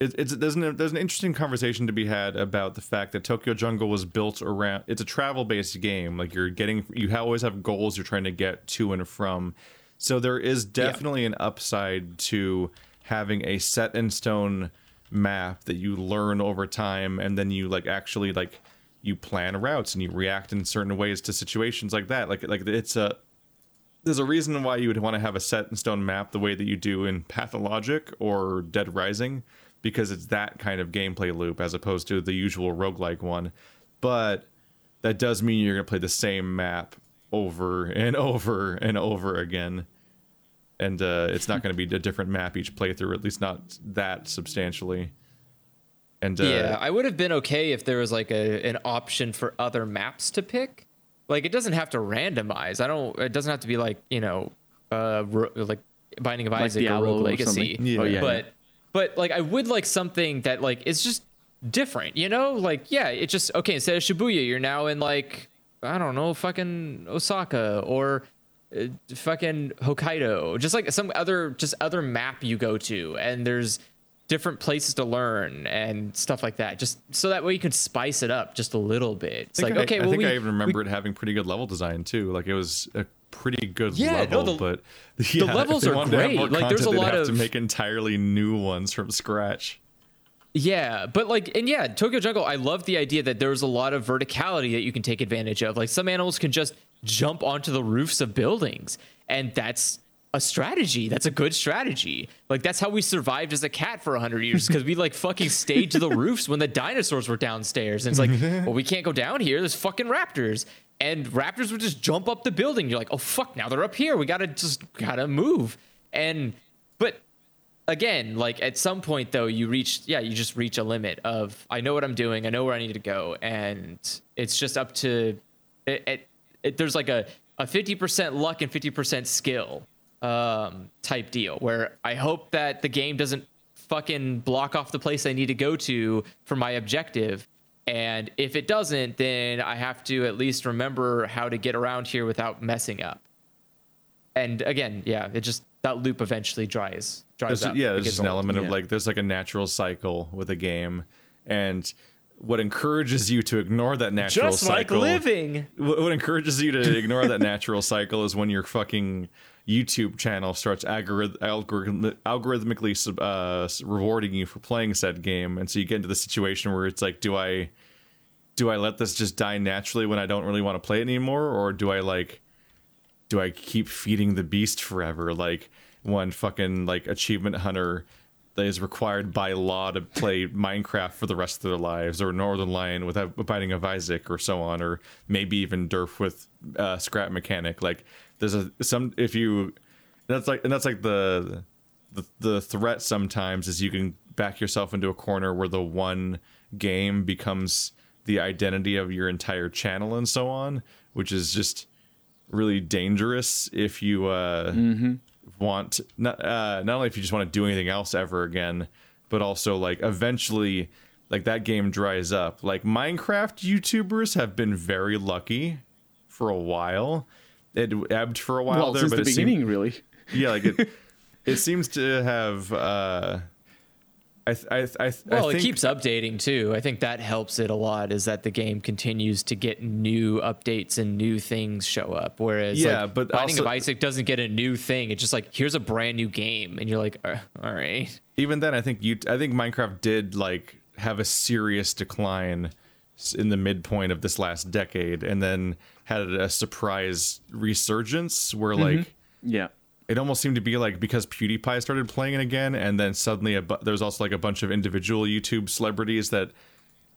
it, it's there's an there's an interesting conversation to be had about the fact that Tokyo Jungle was built around. It's a travel based game. Like you're getting you always have goals you're trying to get to and from. So there is definitely an upside to having a set in stone map that you learn over time and then you like actually like you plan routes and you react in certain ways to situations like that. Like like it's a there's a reason why you would want to have a set in stone map the way that you do in Pathologic or Dead Rising because it's that kind of gameplay loop as opposed to the usual roguelike one. But that does mean you're going to play the same map over and over and over again and uh, it's not going to be a different map each playthrough at least not that substantially and uh, yeah, I would have been okay if there was like a an option for other maps to pick. Like it doesn't have to randomize. I don't. It doesn't have to be like you know, uh, ro- like Binding of Like Isaac or Rogue Legacy. something. Yeah. Oh, yeah, but but like I would like something that like is just different. You know, like yeah, it just okay. Instead of Shibuya, you're now in like I don't know, fucking Osaka or Uh, fucking Hokkaido, just like some other just other map you go to, and there's different places to learn and stuff like that. Just so that way you can spice it up just a little bit. It's like I, okay, I well think we, I even remember it having pretty good level design too. Like it was a pretty good Yeah, no, level, the- but yeah, if levels are wanted to have great. Like, there's a content, lot have to make entirely new ones from scratch. Yeah, but like, and yeah, Tokyo Jungle, I love the idea that there's a lot of verticality that you can take advantage of. Like, some animals can just jump onto the roofs of buildings, and that's a strategy. That's a good strategy. Like, that's how we survived as a cat for 100 years because we like fucking stayed to the roofs when the dinosaurs were downstairs. And it's like, well, we can't go down here. There's fucking raptors. And raptors would just jump up the building. You're like, oh, fuck, now they're up here. We gotta just gotta move. And, but again, like at some point though, you reach yeah, you just reach a limit of I know what I'm doing, I know where I need to go, and it's just up to it. it, it there's like a a 50% luck and 50% skill um, type deal where I hope that the game doesn't fucking block off the place I need to go to for my objective. And if it doesn't, then I have to at least remember how to get around here without messing up. And again, yeah, it just that loop eventually dries dries There's, up. yeah, there's just an old. element of like there's like a natural cycle with a game, and what encourages you to ignore that natural cycle? Just like living. what, encourages you to ignore that natural cycle is when your fucking YouTube channel starts algorithm, algorithm, algorithmically sub- uh, rewarding you for playing said game, and so you get into the situation where it's like, do I, do I let this just die naturally when I don't really want to play it anymore, or do I like, do I keep feeding the beast forever? Like one fucking like achievement hunter that is required by law to play Minecraft for the rest of their lives, or Northernlion with a Binding of Isaac, or so on, or maybe even Durf with uh, Scrap Mechanic. Like there's a some if you that's like and that's like the the the threat sometimes is you can back yourself into a corner where the one game becomes the identity of your entire channel and so on, which is just really dangerous if you uh, want not uh, not only if you just want to do anything else ever again, but also like eventually like that game dries up. Like Minecraft YouTubers have been very lucky for a while. It ebbed for a while well, there, but the it seemed- really. yeah, like it it seems to have uh I th- I th- I, th- Well, I think it keeps updating too. I think that helps it a lot. Is that the game continues to get new updates and new things show up. Whereas, Yeah, like, but Binding also- of Isaac doesn't get a new thing. It's just like here's a brand new game, and you're like, uh, all right. even then I think you I think Minecraft did like have a serious decline in the midpoint of this last decade and then had a surprise resurgence where like Yeah. It almost seemed to be like because PewDiePie started playing it again, and then suddenly a bu- there's also like a bunch of individual YouTube celebrities that,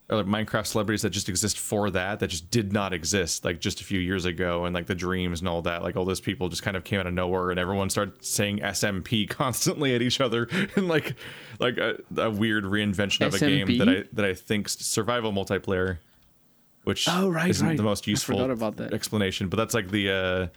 or like Minecraft celebrities that just exist for that that just did not exist like just a few years ago, and like the dreams and all that, like all those people just kind of came out of nowhere, and everyone started saying SMP constantly at each other, and like like a, a weird reinvention of a game that I that I think survival multiplayer. Which Oh, right, isn't right. the most useful about that. explanation, but that's like the uh,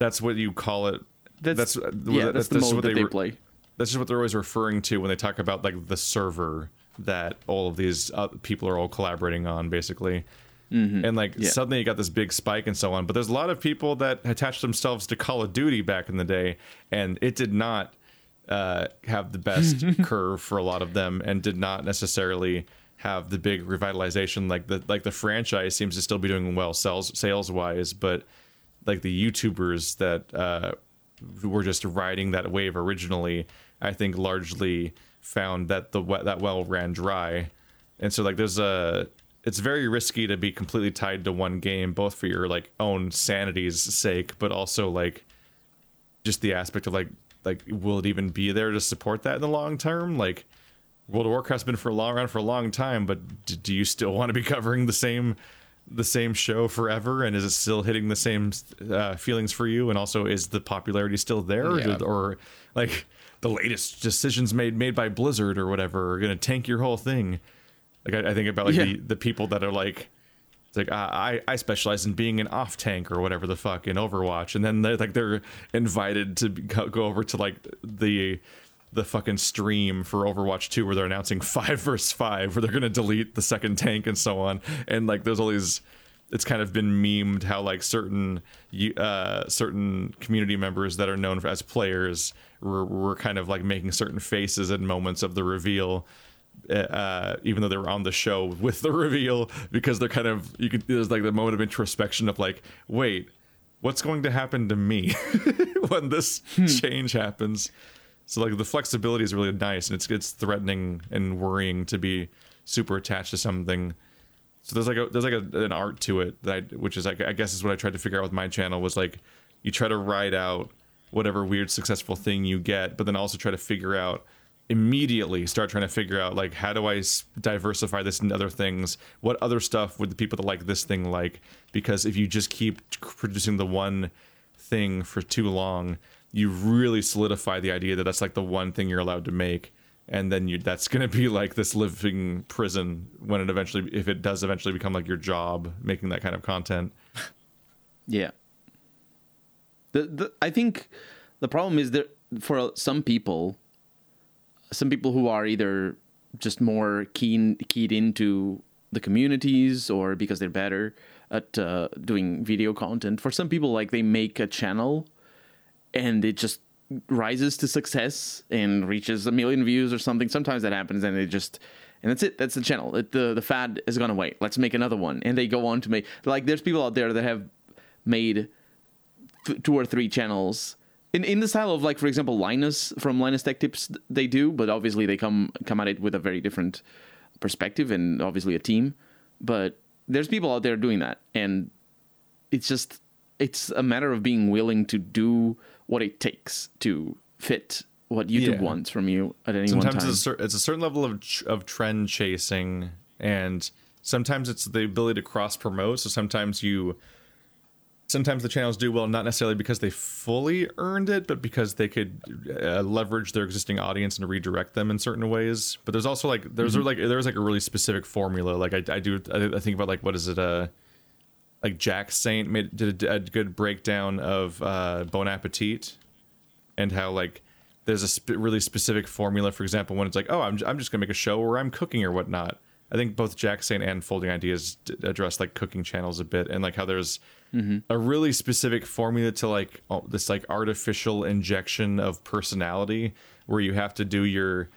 that's what you call it That's, that's yeah, that's, the mode what that they re- play. That's just what they're always referring to when they talk about like the server that all of these uh, people are all collaborating on, basically. And like Yeah. suddenly you got this big spike and so on. But there's a lot of people that attached themselves to Call of Duty back in the day, and it did not uh, have the best curve for a lot of them, and did not necessarily have the big revitalization. Like the like the franchise seems to still be doing well sales sales wise, but like the YouTubers that uh, were just riding that wave originally, I think largely found that the that well ran dry, and so like there's a it's very risky to be completely tied to one game, both for your like own sanity's sake, but also like just the aspect of like like will it even be there to support that in the long term? Like World of Warcraft's been for a long around for a long time, but do you still want to be covering the same the same show forever? And is it still hitting the same uh, feelings for you? And also, is the popularity still there, or, Yeah. did- or like the latest decisions made made by Blizzard or whatever are going to tank your whole thing? Like I, I think about like Yeah. the the people that are like. It's like I, I I specialize in being an off tank or whatever the fuck in Overwatch, and then they're like they're invited to go over to like the the fucking stream for Overwatch 2 where they're announcing five versus five, where they're gonna delete the second tank and so on, and like there's all these. It's kind of been memed how like certain you- uh, certain community members that are known as players were, were kind of like making certain faces at moments of the reveal uh, even though they were on the show with the reveal, because they're kind of you could there's like the moment of introspection of like, wait, what's going to happen to me when this change happens? So like the flexibility is really nice, and it's it's threatening and worrying to be super attached to something. So there's like a there's like a, an art to it that I, which is like I guess is what I tried to figure out with my channel was like you try to ride out whatever weird successful thing you get, but then also try to figure out immediately start trying to figure out like how do I diversify this into other things? What other stuff would the people that like this thing like? Because if you just keep producing the one thing for too long, you really solidify the idea that that's like the one thing you're allowed to make. And then you that's going to be like this living prison when it eventually, if it does eventually become like your job making that kind of content. Yeah. The, the I think the problem is that for some people, some people who are either just more keen keyed into the communities or because they're better at uh, doing video content. For some people, like they make a channel and it just rises to success and reaches a million views or something. Sometimes that happens and it just and that's it. That's the channel. It, the the fad has gone away. Let's make another one, and they go on to make like there's people out there that have made th- two or three channels in in the style of like for example Linus from Linus Tech Tips they do, but obviously they come come at it with a very different perspective and obviously a team. But there's people out there doing that, and it's just it's a matter of being willing to do what it takes to fit what YouTube Yeah. wants from you at any one sometimes time. it's a, it's a certain level of of trend chasing and sometimes it's the ability to cross promote so sometimes you sometimes the channels do well not necessarily because they fully earned it but because they could uh, leverage their existing audience and redirect them in certain ways but there's also like there's Mm-hmm. like there's like a really specific formula like i, I do I, I think about like what is it uh like jack saint made did a, a good breakdown of uh bon appetit and how like there's a sp- really specific formula. For example when it's like oh i'm, I'm just gonna make a show where i'm cooking or whatnot. I think both jack saint and folding ideas d- address like cooking channels a bit and like how there's a really specific formula to like oh, this like artificial injection of personality where you have to do your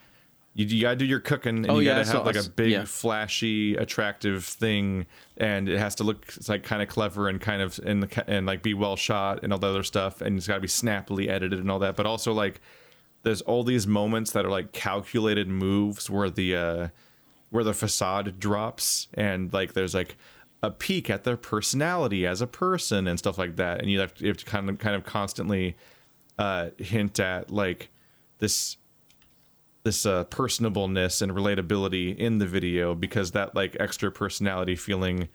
you, you gotta do your cooking and Oh, you gotta have like a big yeah. flashy attractive thing and it has to look it's like kind of clever and kind of in the and like be well shot and all the other stuff and it's got to be snappily edited and all that but also like there's all these moments that are like calculated moves where the uh where the facade drops and like there's like a peek at their personality as a person and stuff like that and you have to, you have to kind of kind of constantly uh hint at like this this uh, personableness and relatability in the video because that like extra personality feeling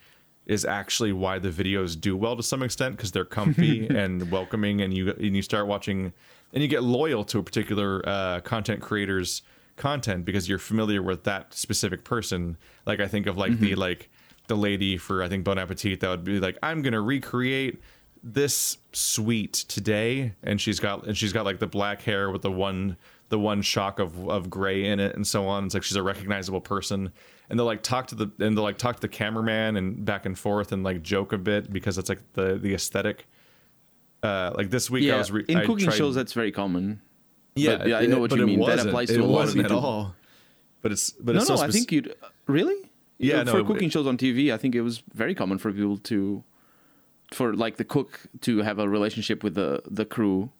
is actually why the videos do well to some extent because they're comfy and welcoming and you and you start watching and you get loyal to a particular uh, content creator's content because you're familiar with that specific person. Like i think of like the like the lady for i think bon appetit that would be like i'm gonna recreate this sweet today. And she's got and she's got like the black hair with the one the one shock of of gray in it and so on it's like she's a recognizable person and they'll like talk to the and they'll like talk to the cameraman and back and forth and like joke a bit because it's like the the aesthetic uh like this week i yeah, was re- in I cooking tried- shows that's very common. yeah, but yeah, I know what you it mean. That applies it to a lot of wasn't at all but it's but No, it's no, so I think you'd really. Yeah, for no, it- cooking shows on TV, I think it was very common for people to, for like the cook to have a relationship with the the crew.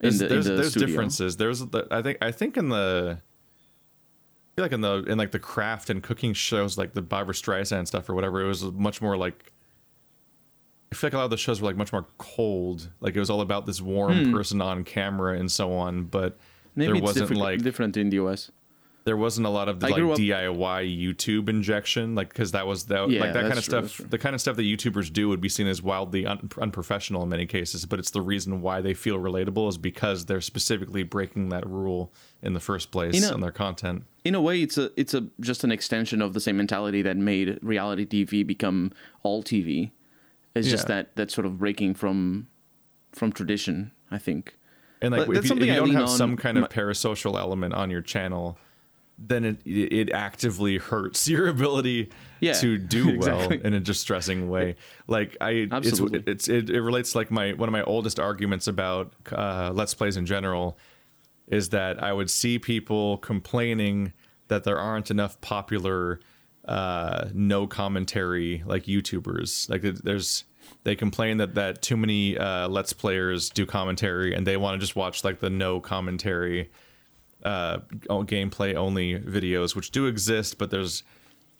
There's the, there's, the there's differences. There's the, I think I think in the I feel like in the in like the craft and cooking shows like the Barbara Streisand stuff or whatever, it was much more like I feel like a lot of the shows were like much more cold. Like it was all about this warm person on camera and so on, but Hmm. Maybe there it's wasn't different, like different in the US. There wasn't a lot of the like up- DIY YouTube injection, like because that was that Yeah, like that kind of true, stuff. The kind of stuff that YouTubers do would be seen as wildly un- unprofessional in many cases, but it's the reason why they feel relatable is because they're specifically breaking that rule in the first place You know- in their content. in a way it's a it's a just an extension of the same mentality that made reality TV become all TV. It's just that that sort of breaking from from tradition, I think. And like But if you, if you don't have on some kind of parasocial element on your channel, then it it actively hurts your ability Yeah, to do exactly. well in a distressing way. Like I, Absolutely. it's, it's it, it relates to like my one of my oldest arguments about uh, let's plays in general is that I would see people complaining that there aren't enough popular uh, no commentary like YouTubers. Like there's they complain that that too many uh, let's players do commentary and they want to just watch like the no commentary uh gameplay only videos which do exist but there's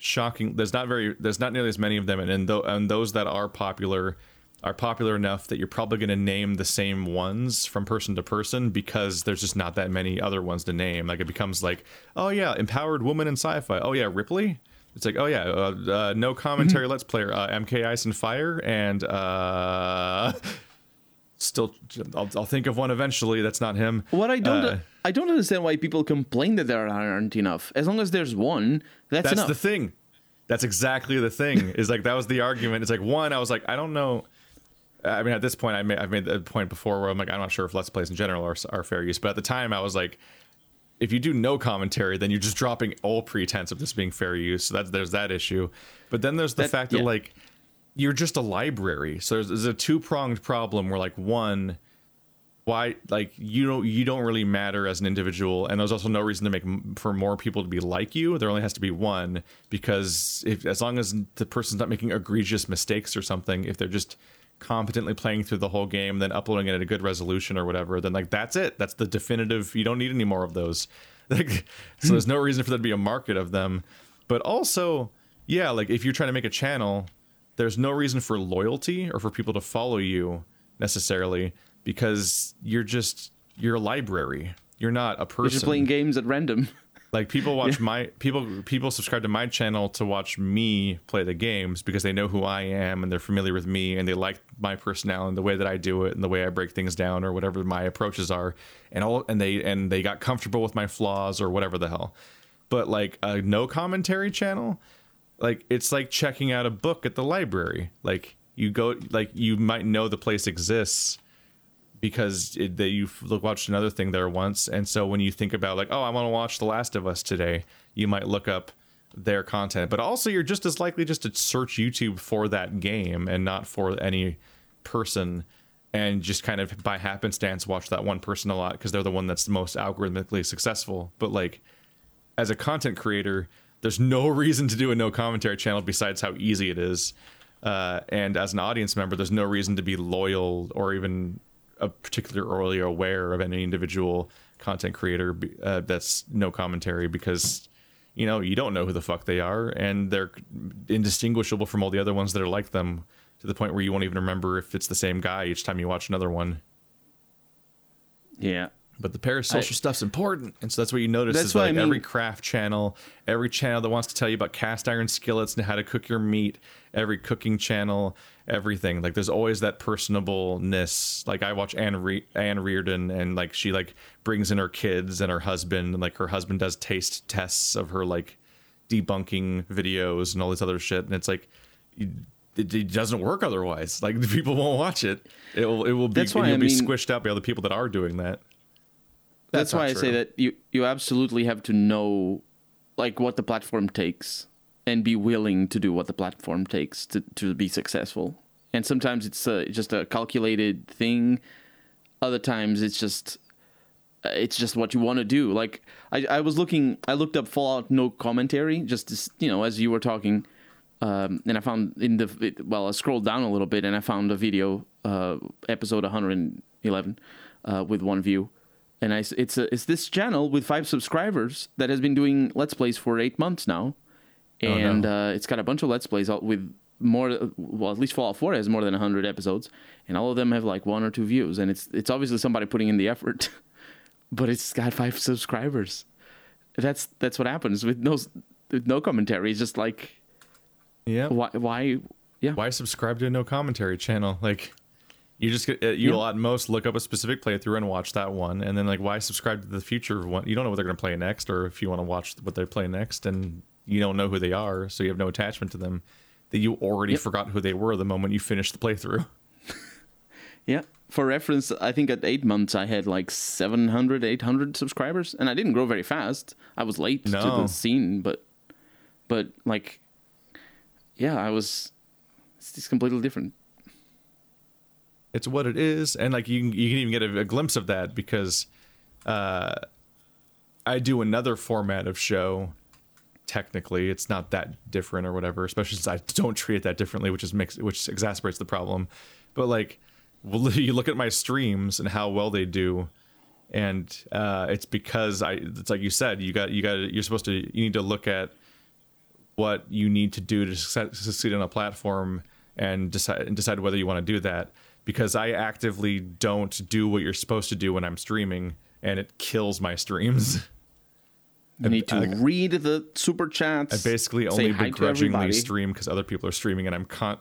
shocking there's not very there's not nearly as many of them. And and, th- and those that are popular are popular enough that you're probably going to name the same ones from person to person because there's just not that many other ones to name. Like it becomes like oh yeah empowered woman in sci-fi. Oh yeah ripley? It's like oh yeah uh, uh, no commentary let's player uh, mk ice and fire and uh still I'll, I'll think of one eventually that's not him. What I don't Uh, I don't understand why people complain that there aren't enough. As long as there's one, that's, that's enough. the thing. That's exactly the thing. Is like that was the argument. It's like one i was like i don't know. I mean at this point I made, i've made the point before where i'm like i'm not sure if let's plays in general are, are fair use. But at the time i was like if you do no commentary then you're just dropping all pretense of this being fair use. So that's there's that issue. But then there's the That- fact that like you're just a library. So there's, there's a two-pronged problem where like one why like you don't you don't really matter as an individual and there's also no reason to make for more people to be like you. There only has to be one because if as long as the person's not making egregious mistakes or something if they're just competently playing through the whole game then uploading it at a good resolution or whatever then like that's it. That's the definitive you don't need any more of those. Like so there's no reason for there to be a market of them. But also yeah like if you're trying to make a channel there's no reason for loyalty or for people to follow you necessarily because you're just you're a library. You're not a person. You're just playing games at random. Like people watch my people people subscribe to my channel to watch me play the games because they know who I am and they're familiar with me and they like my personality and the way that I do it and the way I break things down or whatever my approaches are and all and they and they got comfortable with my flaws or whatever the hell. But like a no commentary channel, like it's like checking out a book at the library. Like you go like you might know the place exists because it, that you've watched another thing there once, and so when you think about like, oh, I want to watch The Last of Us today, you might look up their content. But also, you're just as likely just to search YouTube for that game and not for any person, and just kind of by happenstance watch that one person a lot because they're the one that's the most algorithmically successful. But like, as a content creator, there's no reason to do a no commentary channel besides how easy it is. Uh, and as an audience member, there's no reason to be loyal or even particularly aware of any individual content creator uh, that's no commentary because you know you don't know who the fuck they are and they're indistinguishable from all the other ones that are like them to the point where you won't even remember if it's the same guy each time you watch another one Yeah. but the parasocial stuff's important and so that's what you notice That's is what I like every craft channel every channel that wants to tell you about cast iron skillets and how to cook your meat every cooking channel everything. Like there's always that personableness. Like i watch ann, Re- ann reardon and like she like brings in her kids and her husband and like her husband does taste tests of her like debunking videos and all this other shit and it's like it, it doesn't work otherwise. Like the people won't watch it. It will it will be That's why you'll I be mean- squished out by other people that are doing that. That's, That's why I say that you you absolutely have to know like what the platform takes and be willing to do what the platform takes to to be successful. And sometimes it's uh just a calculated thing. Other times it's just uh, it's just what you want to do. Like I, I was looking, I looked up Fallout no commentary, just to, you know, as you were talking, um, and I found in the it, well, I scrolled down a little bit and I found a video, uh, episode 111, uh, with one view, and I it's a, it's this channel with five subscribers that has been doing let's plays for eight months now, Oh, no. and uh, it's got a bunch of let's plays all- with more well at least Fallout 4 has more than 100 episodes and all of them have like one or two views and it's it's obviously somebody putting in the effort but it's got five subscribers. That's that's what happens with no with no commentary. It's just like yeah. why why yeah. Why subscribe to a no commentary channel? Like you just get- uh, you'll Yeah. at most look up a specific playthrough and watch that one and then like why subscribe to the future of one? You don't know what they're going to play next or if you want to watch what they play next and you don't know who they are so you have no attachment to them that you already Yep. forgot who they were the moment you finished the playthrough. Yeah. For reference i think at eight months i had like 700 800 subscribers and i didn't grow very fast. I was late to the scene but but like yeah i was it's completely different. It's what it is and like you can, you can even get a, a glimpse of that because uh i do another format of show technically it's not that different or whatever especially since i don't treat it that differently which is makes which exacerbates the problem but like you look at my streams and how well they do and uh it's because i it's like you said you got you got you're supposed to you need to look at what you need to do to succeed on a platform and decide and decide whether you want to do that because I actively don't do what you're supposed to do when I'm streaming and it kills my streams. you need to I- read the super chats I basically only begrudgingly stream because other people are streaming and I'm con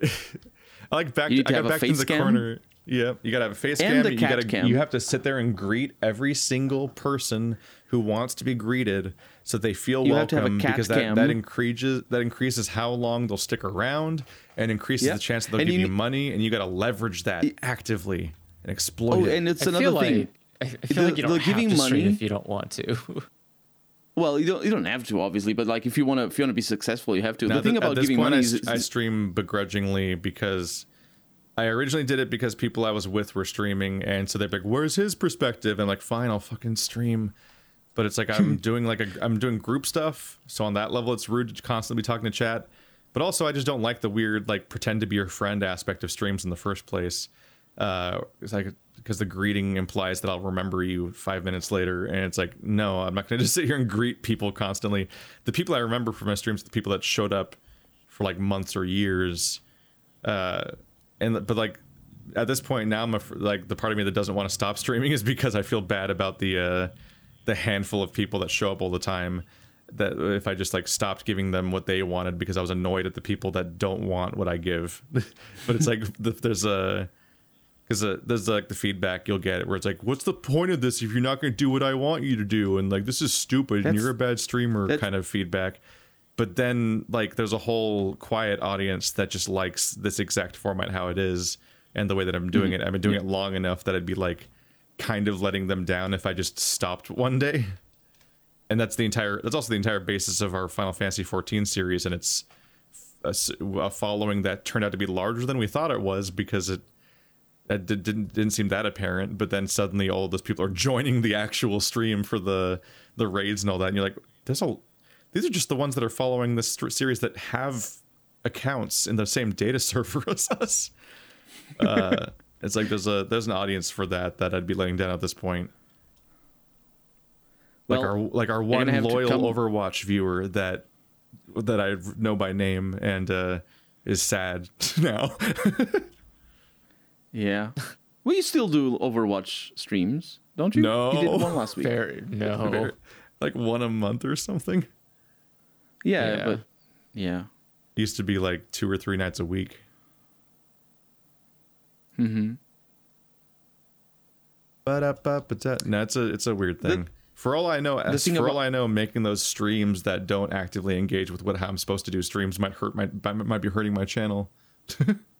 I like back You need I to got back to the cam? corner. Yeah, you gotta have a face And cam. a you cat gotta cam. you have to sit there and greet every single person who wants to be greeted so they feel You have to have a welcome cat because that, cam. that increases that increases how long they'll stick around and increases Yeah. the chance that they'll And give you you, money and you gotta leverage that actively and oh, exploit oh it. and it's I another feel thing like I I feel The- like you don't have giving to stream money- if you don't want to. well you don't you don't have to obviously but like if you want to if you want to be successful you have to Now, the thing th- about giving money I, is I stream begrudgingly because I originally did it because people I was with were streaming, and so they're like, "Where's his perspective?" And I'm like, "Fine, I'll fucking stream." But it's like I'm doing like a I'm doing group stuff, so on that level, it's rude to constantly be talking to chat. But also, I just don't like the weird like pretend to be your friend aspect of streams in the first place. Uh, it's like because the greeting implies that I'll remember you five minutes later, and it's like, no, I'm not going to just sit here and greet people constantly. The people I remember from my streams, the people that showed up for like months or years, uh, and but like at this point now, I'm a, like the part of me that doesn't want to stop streaming is because I feel bad about the uh, the handful of people that show up all the time that if I just like stopped giving them what they wanted because I was annoyed at the people that don't want what I give. but it's like there's a because uh, there's like the feedback you'll get where it's like, what's the point of this if you're not going to do what I want you to do? And like this is stupid and you're a bad streamer kind of feedback. But then like there's a whole quiet audience that just likes this exact format how it is and the way that I'm doing mm-hmm. it. I've been doing it long enough that I'd be like kind of letting them down if I just stopped one day and that's the entire that's also the entire basis of our Final Fantasy 14 series, and it's a, a, following that turned out to be larger than we thought it was because it. It didn't didn't seem that apparent, but then suddenly all those people are joining the actual stream for the the raids and all that, and you're like, "There's a these are just the ones that are following this series that have accounts in the same data server as us." Uh, it's like there's a there's an audience for that that I'd be laying down at this point like well, our like our one loyal come... Overwatch viewer that that I know by name and uh, is sad now. yeah, we still do Overwatch streams, don't you? No, you did one last week. Fair, no, Fair. like one a month or something. Yeah, yeah, but yeah, used to be like two or three nights a week. Mm-hmm. But up, up, no, it's a it's a weird thing. The, for all I know, as, for about- all I know, making those streams that don't actively engage with what I'm supposed to do streams might hurt my might be hurting my channel.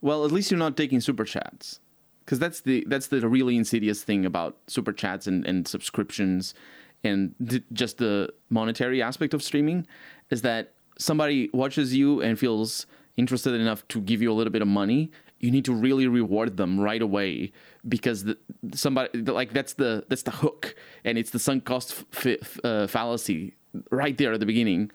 well, at least you're not taking super chats, because that's the that's the really insidious thing about super chats and, and subscriptions, and th- just the monetary aspect of streaming, is that somebody watches you and feels interested enough to give you a little bit of money you need to really reward them right away because the, somebody like that's the that's the hook and it's the sunk cost f- uh, fallacy right there at the beginning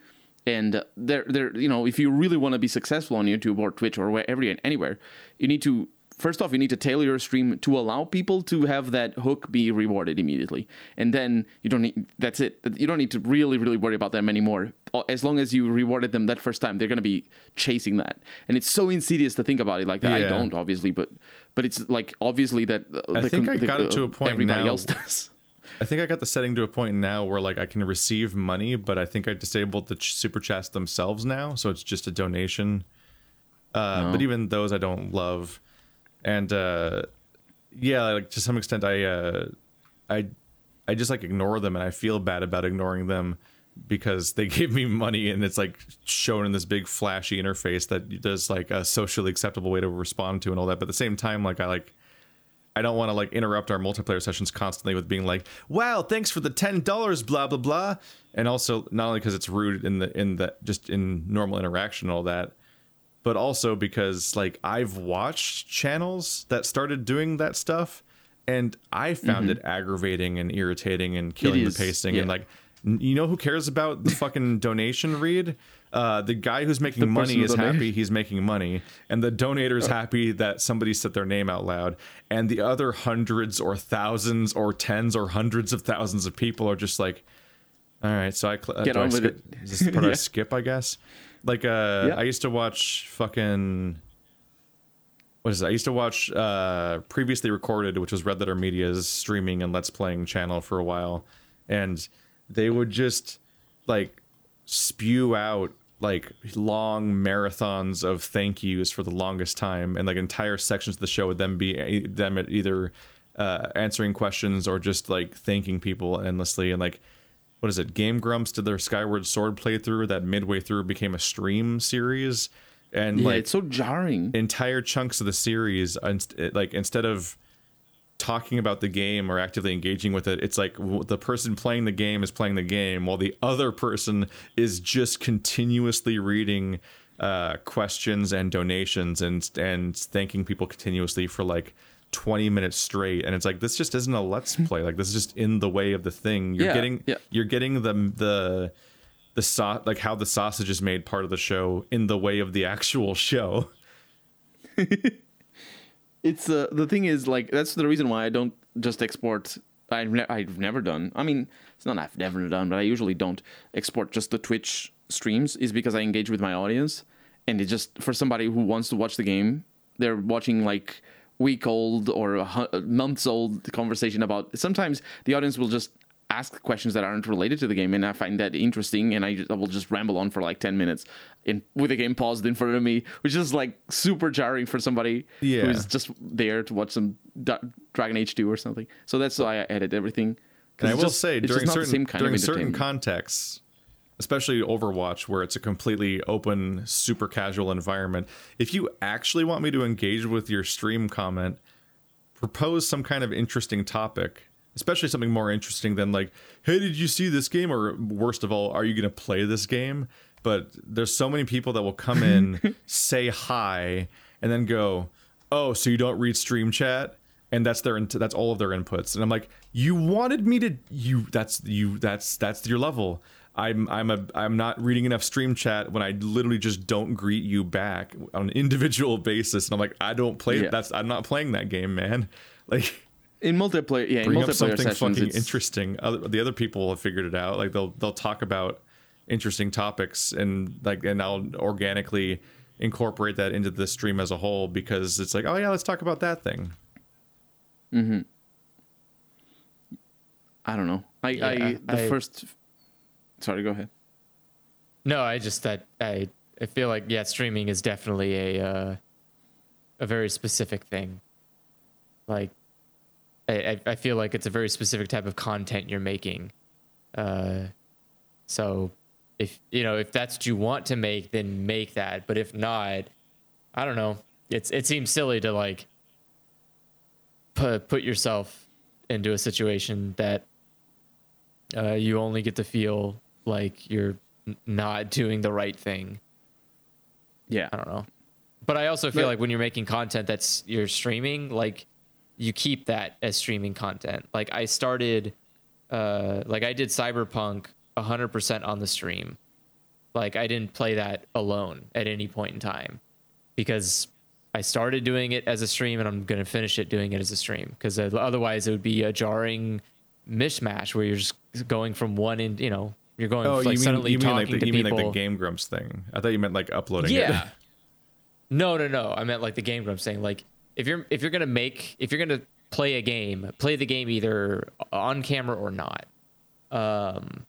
and uh, there there you know if you really want to be successful on YouTube or Twitch or wherever anywhere you need to first off you need to tailor your stream to allow people to have that hook be rewarded immediately. And then you don't need that's it. You don't need to really really worry about them anymore. As long as you rewarded them that first time they're going to be chasing that. And it's so insidious to think about it like that. Yeah. i don't obviously but but it's like obviously that uh, i think i got the, it to a point everybody now. else does I think I got the setting to a point now where like I can receive money, but I think I disabled the super chats themselves now, so it's just a donation. Uh, no. But even those I don't love and uh, yeah, like to some extent, I uh, I I just like ignore them, and I feel bad about ignoring them because they gave me money, and it's like shown in this big flashy interface that there's like a socially acceptable way to respond to and all that. But at the same time, like I like. I don't want to like interrupt our multiplayer sessions constantly with being like, "Wow, thanks for the ten dollars," blah blah blah, and also not only because it's rude in the in the just in normal interaction and all that, but also because like I've watched channels that started doing that stuff and I found mm-hmm. it aggravating and irritating and killing the pacing yeah. and like you know who cares about the fucking donation read? Uh, the guy who's making the money is happy he's making money, and the donator is oh. happy that somebody said their name out loud, and the other hundreds or thousands or tens or hundreds of thousands of people are just like, all right, so I cl- get on I with skip, it. Is this part yeah. I skip? I guess. Like uh, I used to watch fucking what is it? I used to watch uh, previously recorded, which was Red Letter Media's streaming and Let's Playing channel for a while, and they would just like spew out like long marathons of thank yous for the longest time, and like entire sections of the show would then be them at either uh, answering questions or just like thanking people endlessly, and like what is it? Game Grumps did their Skyward Sword playthrough that midway through became a stream series, and yeah, like it's so jarring. Entire chunks of the series, like instead of talking about the game or actively engaging with it, it's like the person playing the game is playing the game while the other person is just continuously reading uh, questions and donations and and thanking people continuously for like 20 minutes straight. And it's like this just isn't a let's play. Like this is just in the way of the thing. You're Yeah, getting yeah. you're getting the the the so- like how the sausage is made part of the show in the way of the actual show it's uh, the thing is like that's the reason why I don't just export. I've, ne- I've never done. I mean, it's not I've never done, but I usually don't export just the Twitch streams. Is because I engage with my audience, and it just for somebody who wants to watch the game, they're watching like week old or months old conversation about. Sometimes the audience will just ask questions that aren't related to the game, and I find that interesting, and I, just, I will just ramble on for like ten minutes in with the game paused in front of me, which is like super jarring for somebody Yeah. who's just there to watch some Dragon Age 2 or something. So that's why I edit everything. And I will just- say during certain same kind during certain contexts, especially Overwatch, where it's a completely open, super casual environment, if you actually want me to engage with your stream comment, propose some kind of interesting topic, especially something more interesting than like, "Hey, did you see this game?" or worst of all, "Are you going to play this game?" But there's so many people that will come in, say hi, and then go, "Oh, so you don't read stream chat?" and that's their that's all of their inputs and i'm like you wanted me to you that's you that's that's your level i'm i'm a i'm not reading enough stream chat when i literally just don't greet you back on an individual basis and i'm like i don't play Yeah. that's i'm not playing that game man like in multiplayer, yeah, in bring up multiplayer something sessions, fucking it's, interesting other, the other people have figured it out like they'll they'll talk about interesting topics and like and i'll organically incorporate that into the stream as a whole because it's like oh yeah let's talk about that thing mhm I don't know. I, Yeah, I the I- first. Sorry, go ahead. No, I just that I I feel like yeah, streaming is definitely a uh, a very specific thing. Like, I I- feel like it's a very specific type of content you're making. Uh, so if you know if that's what you want to make, then make that. But if not, I don't know. It's it seems silly to like put put yourself into a situation that uh, you only get to feel like you're not doing the right thing. Yeah, I don't know. But I also feel But- like when you're making content that's you're streaming, like you keep that as streaming content. Like I started uh like I did Cyberpunk 100% on the stream. Like I didn't play that alone at any point in time because I started doing it as a stream and I'm going to finish it doing it as a stream because otherwise it would be a jarring mishmash where you're just going from one end, you know, you're going Oh, like you mean suddenly you mean talking like the, to you mean like the Game Grumps thing? I thought you meant like uploading Yeah. it. No, no, no. I meant like the game Grumps thing. Like if you're if you're gonna make if you're gonna play a game, play the game either on camera or not. Um,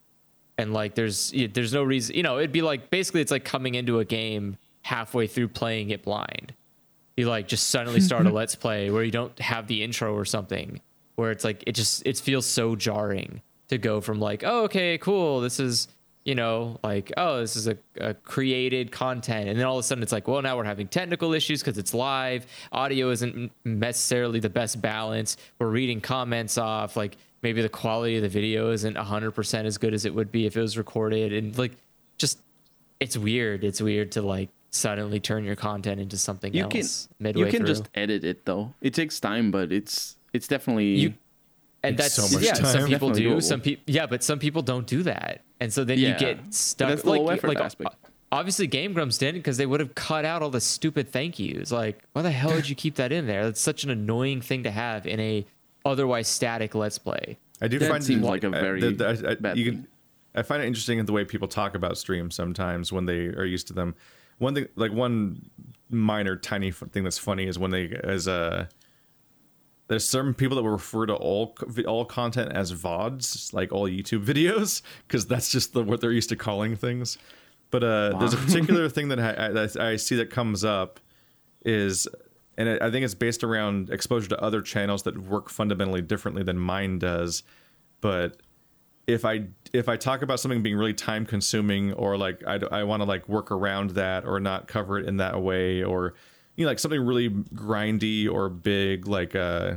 and like there's there's no reason you know it'd be like basically it's like coming into a game halfway through playing it blind. You like just suddenly start a let's play where you don't have the intro or something where it's like it just it feels so jarring to go from like oh okay cool this is you know like oh this is a, a created content and then all of a sudden it's like well now we're having technical issues because it's live audio isn't necessarily the best balance we're reading comments off like maybe the quality of the video isn't 100% as good as it would be if it was recorded and like just it's weird it's weird to like suddenly turn your content into something you else can midway you can through. just edit it though. It takes time, but it's it's definitely You- and Takes that's so much yeah time. some people do doable. some people yeah but some people don't do that and so then Yeah. you get stuck that's the like low effort like aspect. obviously game grumps didn't because they would have cut out all the stupid thank yous like why the hell did you keep that in there that's such an annoying thing to have in a otherwise static let's play I do That find seems uh, like a very the- the- I, I- bad you thing. can- I find it interesting in the way people talk about streams sometimes when they are used to them. One thing, like one minor tiny thing that's funny is when they as a there's certain people that will refer to all all content as vods, like all YouTube videos, because that's just the, what they're used to calling things. But uh, there's a particular thing that I, I, that I see that comes up is, and I I think it's based around exposure to other channels that work fundamentally differently than mine does. But if I if I talk about something being really time consuming or like I, I want to like work around that or not cover it in that way or you know like something really grindy or big like uh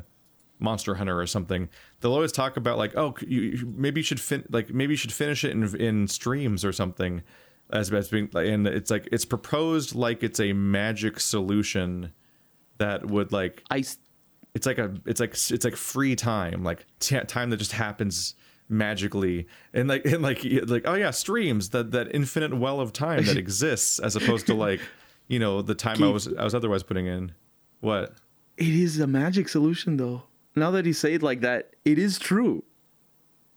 Monster Hunter or something, they'll always talk about like, oh, you, maybe you should fin- like maybe you should finish it in in streams or something. as as being and it's like it's proposed like it's a magic solution that would like I it's like a it's like it's like free time like t- time that just happens magically and like and like like oh yeah streams that that infinite well of time that exists as opposed to like you know the time I was I was otherwise putting in what it is a magic solution though. Now that you say it like that, it is true.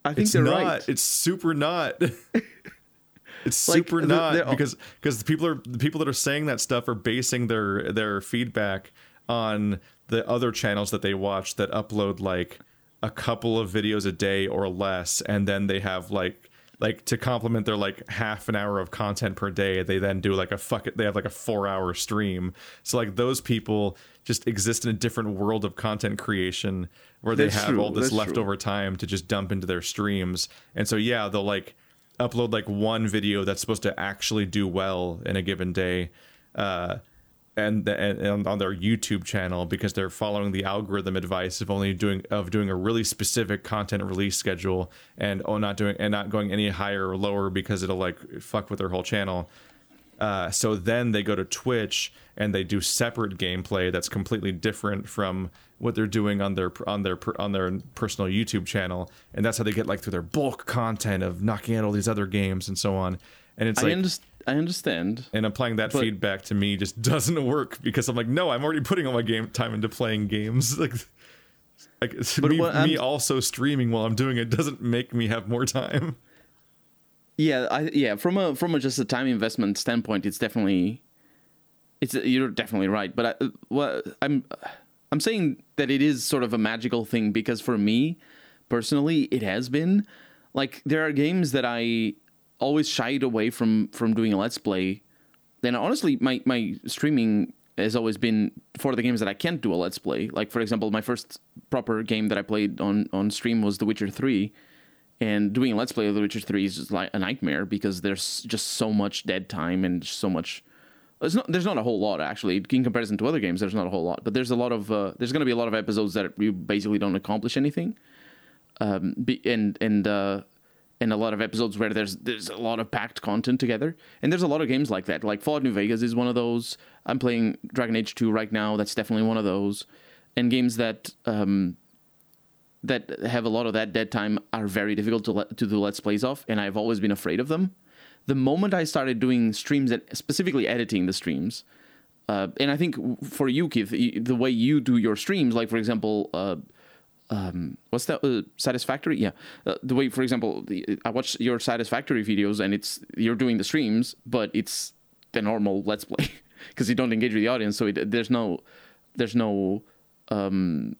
I think it's they're not right. it's super not it's Like, super not they're all- because because the people are the people that are saying that stuff are basing their their feedback on the other channels that they watch that upload like a couple of videos a day or less and then they have like like to complement their like half an hour of content per day they then do like a fuck it they have like a four hour stream. So like those people just exist in a different world of content creation where they That's have true, all this that's true. leftover time to just dump into their streams. And so yeah they'll like upload like one video that's supposed to actually do well in a given day. Uh and, and, on their YouTube channel because they're following the algorithm advice of only doing of doing a really specific content release schedule and oh not doing and not going any higher or lower because it'll like fuck with their whole channel. Uh, so then they go to Twitch and they do separate gameplay that's completely different from what they're doing on their on their on their personal YouTube channel, and that's how they get like through their bulk content of knocking out all these other games and so on. And it's I, like underst- I understand. and applying that But- feedback to me just doesn't work because I'm like, no, I'm already putting all my game time into playing games. Like, like But me, me also streaming while I'm doing it doesn't make me have more time. Yeah, I yeah, from a from a just a time investment standpoint, it's definitely it's you're definitely right, but I well, I'm I'm saying that it is sort of a magical thing because for me personally, it has been like there are games that I always shied away from from doing a let's play. Then honestly, my my streaming has always been for the games that I can't do a let's play. Like for example, my first proper game that I played on on stream was The Witcher 3 and doing a let's play of The Witcher 3 is just like a nightmare because there's just so much dead time and so much there's not there's not a whole lot actually in comparison to other games there's not a whole lot but there's a lot of uh, there's going to be a lot of episodes that you basically don't accomplish anything um be, and and uh and a lot of episodes where there's there's a lot of packed content together. And there's a lot of games like that. Like Fallout New Vegas is one of those. I'm playing Dragon Age 2 right now. That's definitely one of those. And games that um that have a lot of that dead time are very difficult to let, to do let's plays of, and I've always been afraid of them. The moment I started doing streams, and specifically editing the streams, uh, and I think for you, Keith, the way you do your streams, like for example, uh, um, what's that? Uh, Satisfactory, yeah. Uh, the way, for example, the, I watch your Satisfactory videos, and it's you're doing the streams, but it's the normal let's play because you don't engage with the audience, so it, there's no, there's no. Um,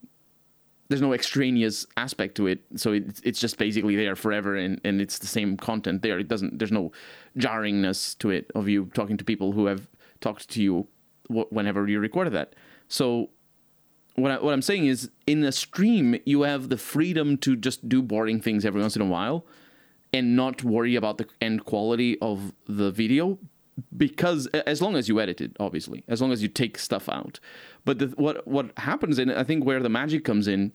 there's no extraneous aspect to it so it's it's just basically there forever and and it's the same content there it doesn't there's no jarringness to it of you talking to people who have talked to you wh- whenever you recorded that so what, I, what I'm saying is in a stream you have the freedom to just do boring things every once in a while and not worry about the end quality of the video because as long as you edit it obviously as long as you take stuff out. But the, what what happens and I think where the magic comes in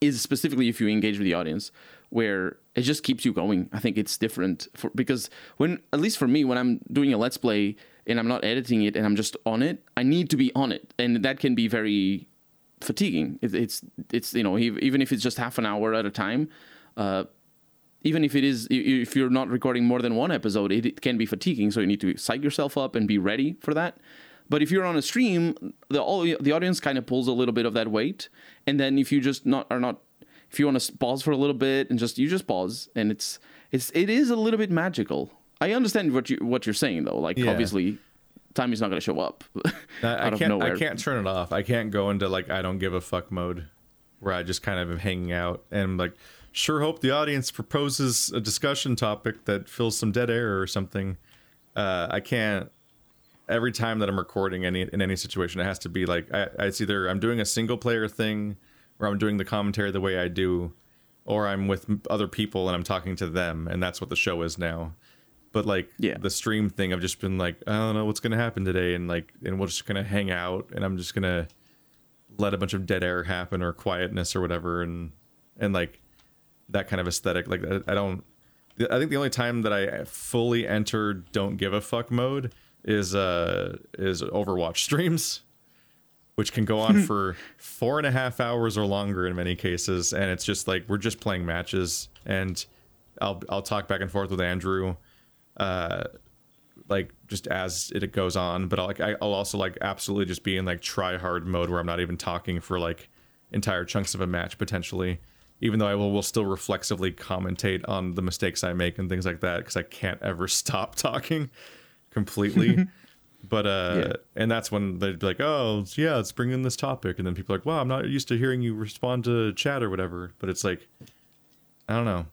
is specifically if you engage with the audience where it just keeps you going. I think it's different for, because when at least for me when i'm doing a let's play and i'm not editing it and i'm just on it i need to be on it. And that can be very fatiguing. It, it's it's you know even if it's just half an hour at a time uh, even if it is if you're not recording more than one episode it, it can be fatiguing. So you need to psych yourself up and be ready for that. But if you're on a stream the all the audience kind of pulls a little bit of that weight. And then if you just not are not if you want to pause for a little bit and just you just pause and it's it's it is a little bit magical. I understand what you what you're saying though. Like Yeah. obviously time is not going to show up I, I can't I can't turn it off. I can't go into like I don't give a fuck mode where I just kind of am hanging out and like sure hope the audience proposes a discussion topic that fills some dead air or something. Uh, I can't every time that I'm recording any in any situation it has to be like I, it's either I'm doing a single player thing or I'm doing the commentary the way I do or I'm with other people and I'm talking to them and that's what the show is now but like Yeah. the stream thing i've just been like i don't know what's gonna happen today and like and we're just gonna hang out and i'm just gonna let a bunch of dead air happen or quietness or whatever and and like that kind of aesthetic like i, I don't I think the only time that I fully enter don't give a fuck mode is uh is Overwatch streams, which can go on for four and a half hours or longer in many cases, and it's just like we're just playing matches, and I'll I'll talk back and forth with Andrew, uh, like just as it goes on, but I'll like I'll also like absolutely just be in like try hard mode where I'm not even talking for like entire chunks of a match potentially even though I will, will still reflexively commentate on the mistakes I make and things like that because I can't ever stop talking completely. but uh, Yeah. and that's when they'd be like, "Oh, yeah, let's bring in this topic," and then people are like, "Wow, I'm not used to hearing you respond to chat or whatever." But it's like, I don't know.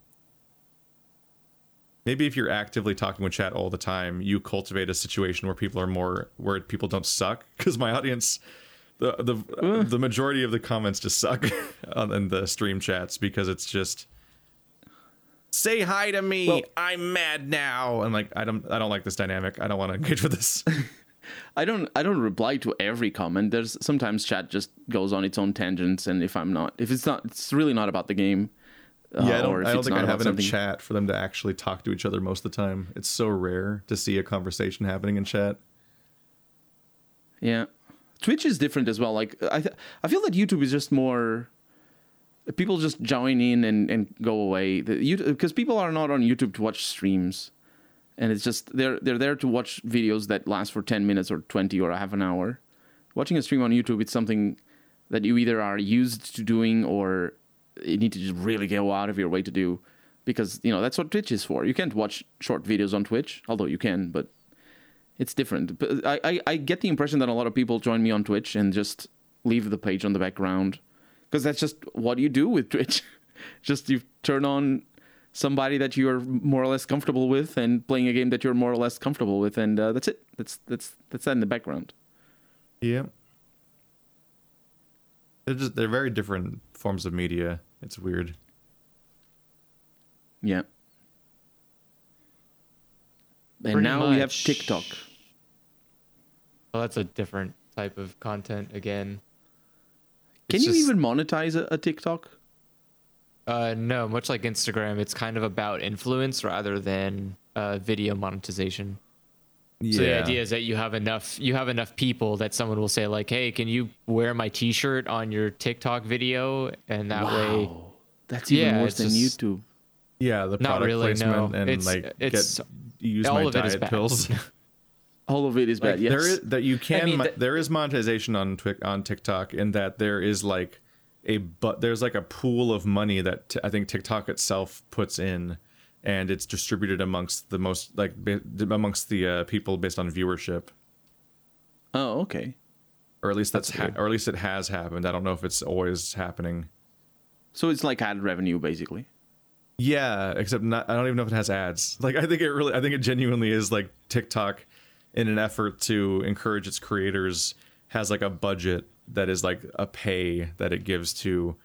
Maybe if you're actively talking with chat all the time, you cultivate a situation where people are more where people don't suck. Because my audience, the the the majority of the comments just suck on in the stream chats because it's just say hi to me. Well- I'm mad now. And like I don't I don't like this dynamic. I don't want to engage with this. I don't I don't reply to every comment. There's sometimes chat just goes on its own tangents, and if I'm not, if it's not, it's really not about the game. Uh, yeah, I don't, if I don't think I have enough chat for them to actually talk to each other most of the time. It's so rare to see a conversation happening in chat. Yeah, Twitch is different as well. Like I, th- I feel that YouTube is just more. People just join in and, and go away. Because people are not on YouTube to watch streams, and it's just they're they're there to watch videos that last for ten minutes or twenty or a half an hour. Watching a stream on YouTube, it's something that you either are used to doing or you need to just really go out of your way to do, because you know that's what Twitch is for. You can't watch short videos on Twitch, although you can, but it's different. But I, I, I get the impression that a lot of people join me on Twitch and just leave the page on the background because that's just what you do with Twitch. just you turn on somebody that you're more or less comfortable with and playing a game that you're more or less comfortable with, and uh, that's it. That's that's that's that in the background. Yeah. They're just they're very different forms of media. It's weird. Yeah. And Pretty now we have. TikTok. Well, that's a different type of content again. Can It's you just- even monetize a, a TikTok? Uh, no, much like Instagram, it's kind of about influence rather than uh, video monetization. Yeah. So the idea is that you have enough you have enough people that someone will say like, "Hey, can you wear my T-shirt on your TikTok video?" And that way, That's even Yeah, worse than just- YouTube. yeah, the product really, placement no. and It's- like it's- get use all my of diet bad. pills. All of it is Like, bad. Yes. There is that you can mean, mo- th- there is monetization on Twi- on TikTok in that there is like a but there's like a pool of money that t- I think TikTok itself puts in and it's distributed amongst the most like amongst the uh, people based on viewership oh, okay. or at least that's, That's ha- or at least it has happened. I don't know if it's always happening. So it's like ad revenue, basically. Yeah, except not. I don't even know if it has ads. Like I think it really. I think it genuinely is like TikTok, in an effort to encourage its creators, has like a budget that is like a pay that it gives to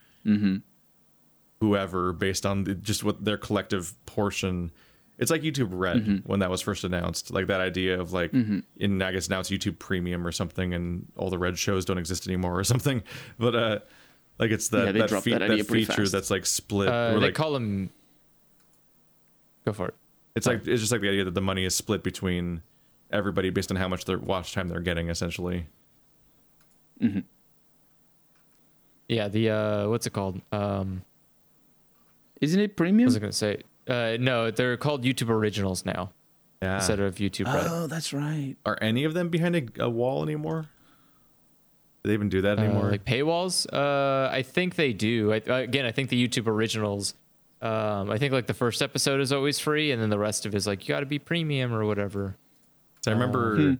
whoever based on the, just what their collective portion. It's like YouTube Red when that was first announced. Like that idea of like, in I guess now it's YouTube Premium or something, and all the Red shows don't exist anymore or something. But uh, like it's that Yeah, that, fe- that that feature fast. that's like split. uh, where, they like, call them. Go for it. it's like it's just like the idea that the money is split between everybody based on how much their watch time they're getting, essentially. Yeah, the uh, what's it called? Um, Isn't it what premium? was I gonna say? Uh, no, they're called YouTube Originals now Yeah. instead of YouTube Red. Oh, that's right. Are any of them behind a, a wall anymore? Do they even do that Uh, anymore? like paywalls? Uh, I think they do. I, uh, again, I think the YouTube originals. Um, I think like the first episode is always free, and then the rest of it is like you got to be premium or whatever. So I remember, Hmm.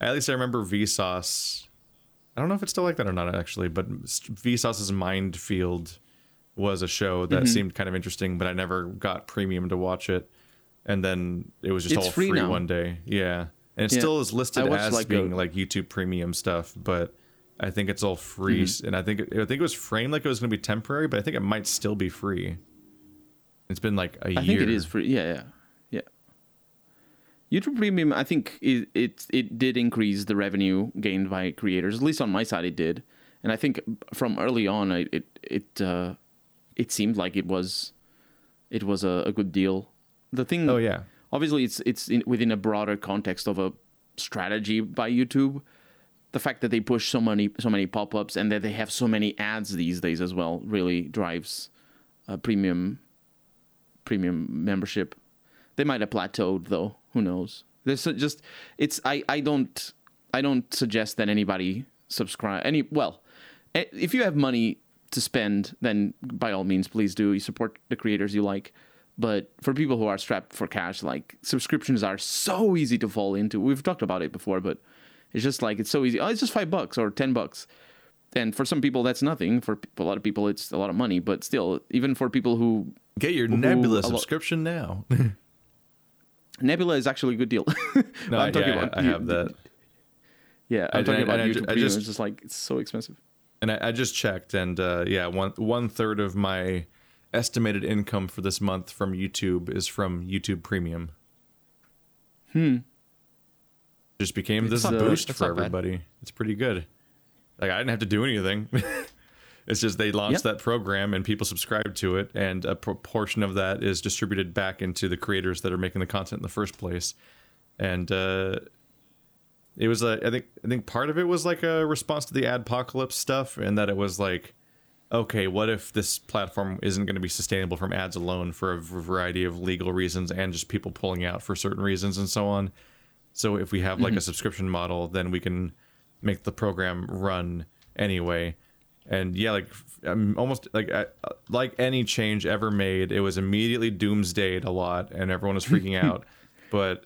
at least I remember Vsauce. I don't know if it's still like that or not, actually. But Vsauce's Mind Field was a show Mm-hmm. that seemed kind of interesting, but I never got premium to watch it. And then it was just It's all free free, one day. Yeah, and it Yeah. still is listed as like, being a- like YouTube Premium stuff, but I think it's all free. Mm-hmm. And I think I think it was framed like it was going to be temporary, but I think it might still be free. It's been like a I year. I think it is free. Yeah, yeah, yeah. YouTube Premium, I think it, it it did increase the revenue gained by creators. At least on my side, it did. And I think from early on, I, it it uh, it seemed like it was it was a, a good deal. the thing. Oh, yeah. Obviously, it's it's in, within a broader context of a strategy by YouTube. The fact that they push so many so many pop ups and that they have so many ads these days as well really drives a premium premium membership. They might have plateaued though. Who knows? There's just it's I I don't I don't suggest that anybody subscribe any well eh, if you have money to spend then by all means please do. You support the creators you like. But for people who are strapped for cash like subscriptions are so easy to fall into. We've talked about it before but it's just like it's so easy. Oh it's just five bucks or ten bucks. And for some people that's nothing. For a lot of people it's a lot of money. But still even for people who Get your Ooh, Nebula lo- subscription now. nebula is actually a good deal. No, I'm talking yeah, about I have that. yeah i'm I- talking I- about youtube I just- it's just like it's so expensive And I, I just checked, and uh, yeah, one one third of my estimated income for this month from YouTube is from YouTube Premium. Hmm. Just became this It's, uh, boost that's for not bad. everybody. It's pretty good. Like I didn't have to do anything. it's just they launched Yep. that program and people subscribe to it, and a proportion of that is distributed back into the creators that are making the content in the first place. And uh, it was a, I think I think part of it was like a response to the adpocalypse stuff, and that it was like, okay, what if this platform isn't going to be sustainable from ads alone for a variety of legal reasons and just people pulling out for certain reasons and so on. So if we have like a mm-hmm. subscription model, then we can make the program run anyway. And yeah, like I'm almost like I, like any change ever made, it was immediately doomsdayed a lot, and everyone was freaking out. But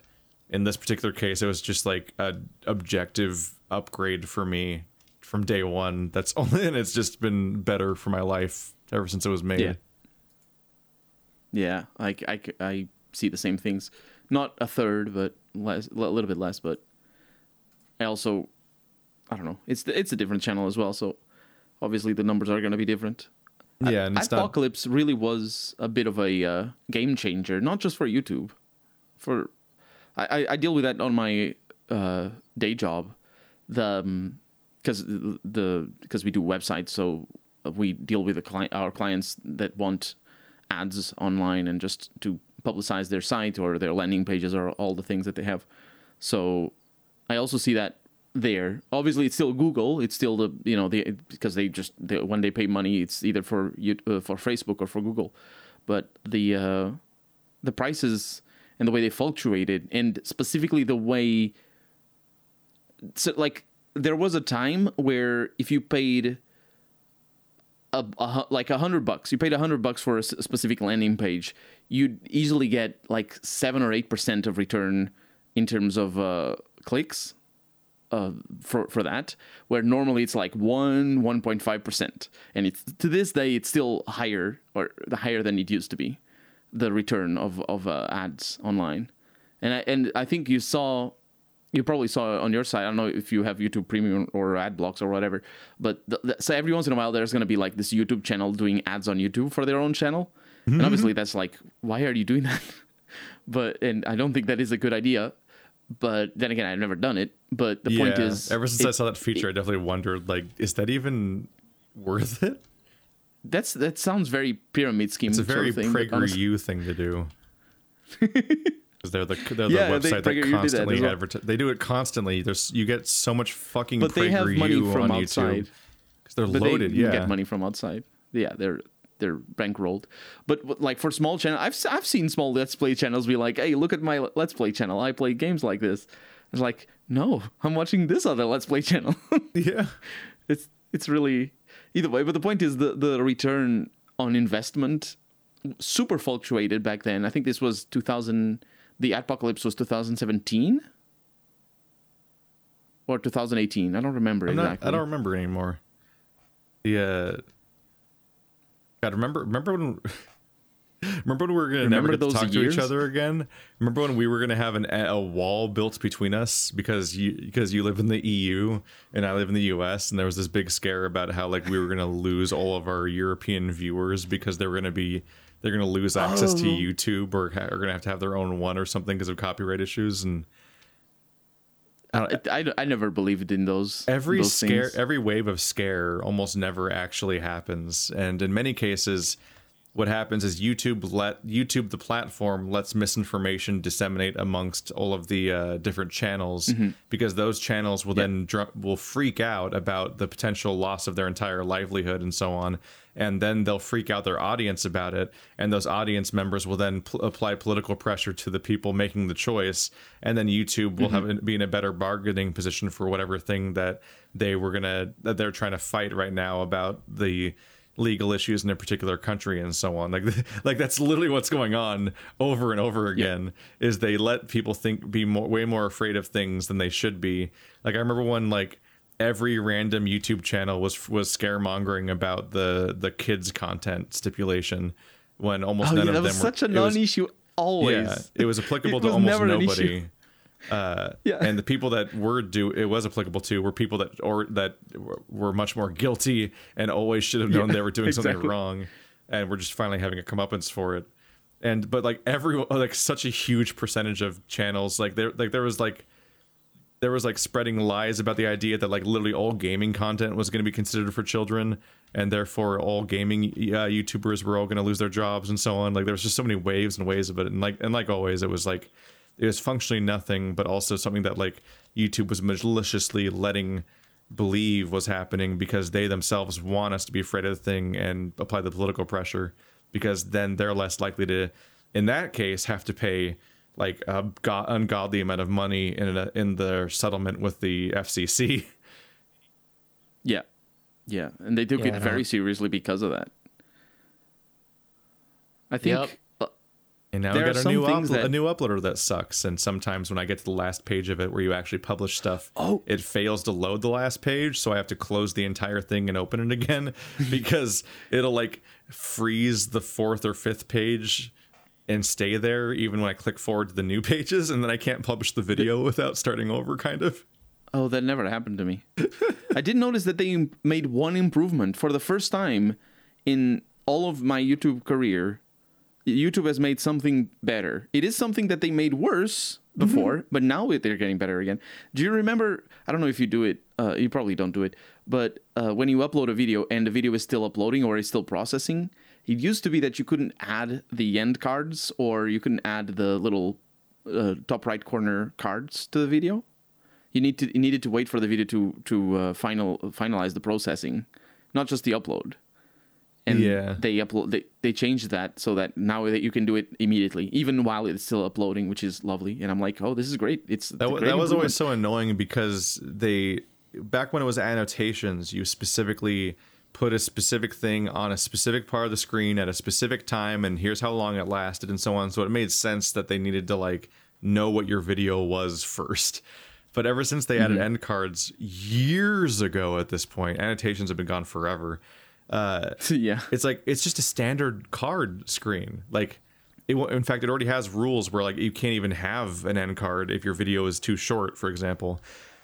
in this particular case, it was just like a objective upgrade for me from day one. That's only, and it's just been better for my life ever since it was made. Yeah. Yeah, I, I, I see the same things. Not a third, but less, a little bit less. But I also, I don't know. It's it's a different channel as well, so obviously the numbers are going to be different. Yeah, and it's not Adpocalypse really was a bit of a uh, game changer, not just for YouTube. For I, I, deal with that on my uh, day job, the because the because we do websites, so we deal with the client, our clients that want ads online and just to publicize their site or their landing pages or all the things that they have. So I also see that there. Obviously, it's still Google. It's still the you know the because they just they, when they pay money, it's either for you uh, for Facebook or for Google. But the uh, the prices and the way they fluctuated, and specifically the way so like there was a time where if you paid a, a like a hundred bucks, you paid a hundred bucks for a specific landing page, you'd easily get like seven or eight percent of return in terms of uh, clicks uh, for for that, where normally it's like one one point five percent, and it's to this day it's still higher or higher than it used to be, the return of of uh, ads online, and I and I think you saw. You probably saw on your side. I don't know if you have YouTube Premium or ad blocks or whatever, but th- th- so every once in a while there's going to be like this YouTube channel doing ads on YouTube for their own channel, and obviously that's like, why are you doing that? but and I don't think that is a good idea. But then again, I've never done it. But the point is, ever since I saw that feature, I definitely wondered like, is that even worth it? That's that sounds very pyramid scheme. It's a sort very of thing, PragerU thing to do. Because they're the they're the Yeah, they- website did that that constantly well. advertise. They do it constantly. There's you get so much fucking But they have money from on outside. YouTube because they're but loaded. they yeah, get money from outside. Yeah, they're they're bankrolled. But like for small channel, I've I've seen small let's play channels be like, "Hey, look at my let's play channel. I play games like this." It's like, no, I'm watching this other let's play channel. yeah. it's it's really either way. But the point is the the return on investment super fluctuated back then. I think this was 2000. The adpocalypse was 2017 or 2018. I don't remember I'm not. I don't remember anymore. Yeah. Uh, God, remember remember when remember when we were gonna Remember never get to talk to each other again? Remember when we were gonna have an, a wall built between us because you because you live in the EU and I live in the US and there was this big scare about how like we were gonna lose all of our European viewers because they were gonna be they're gonna lose access to Oh. YouTube or ha- are gonna have to have their own one or something because of copyright issues and I, I, I never believed in those. every those scare things. every wave of scare almost never actually happens and in many cases what happens is YouTube let YouTube the platform lets misinformation disseminate amongst all of the uh, different channels because those channels will then dr- will freak out about the potential loss of their entire livelihood and so on, and then they'll freak out their audience about it, and those audience members will then pl- apply political pressure to the people making the choice, and then YouTube will have be in a better bargaining position for whatever thing that they were gonna that they're trying to fight right now about the legal issues in a particular country and so on like like that's literally what's going on over and over again is they let people think be more way more afraid of things than they should be like i remember when like every random youtube channel was was scaremongering about the the kids content stipulation when almost Oh, none yeah, of that them was were such a non-issue always. yeah, it was applicable It to was almost never an issue. nobody. Uh, Yeah. and the people that were do it was applicable to were people that or that were- much more guilty and always should have known Yeah, they were doing something wrong, and we're just finally having a comeuppance for it. And but like everyone, like such a huge percentage of channels, like there, like there was like there was like spreading lies about the idea that like literally all gaming content was going to be considered for children and therefore all gaming uh, youtubers were all going to lose their jobs and so on like there was just so many waves and waves of it and like and like always it was like it was functionally nothing but also something that like youtube was maliciously letting believe was happening because they themselves want us to be afraid of the thing and apply the political pressure because then they're less likely to in that case have to pay like a go- ungodly amount of money in a, in their settlement with the FCC. Yeah. Yeah. And they took Yeah, it very seriously because of that. I think Yep. And now There we got a new uplo- a new uploader that sucks. And sometimes when I get to the last page of it where you actually publish stuff, Oh. it fails to load the last page, so I have to close the entire thing and open it again because it'll like freeze the fourth or fifth page and stay there even when I click forward to the new pages, and then I can't publish the video without starting over. Kind of. Oh, that never happened to me. I did notice that they made one improvement for the first time in all of my YouTube career. YouTube has made something better. It is something that they made worse before, but now they're getting better again. Do you remember? I don't know if you do it. Uh, you probably don't do it. But uh, when you upload a video and the video is still uploading or is still processing, it used to be that you couldn't add the end cards or you couldn't add the little uh, top right corner cards to the video you need to you needed to wait for the video to to uh, final finalize the processing, not just the upload. And Yeah. they upload they, they changed that so that now that you can do it immediately, even while it's still uploading, which is lovely. And I'm like, oh, this is great. It's That, wa- that was always so annoying because they back when it was annotations, you specifically put a specific thing on a specific part of the screen at a specific time and here's how long it lasted and so on. So it made sense that they needed to like know what your video was first. But ever since they added mm-hmm. end cards years ago at this point, annotations have been gone forever. Uh, yeah. it's like it's just a standard card screen like it, in fact it already has rules where like you can't even have an end card if your video is too short for example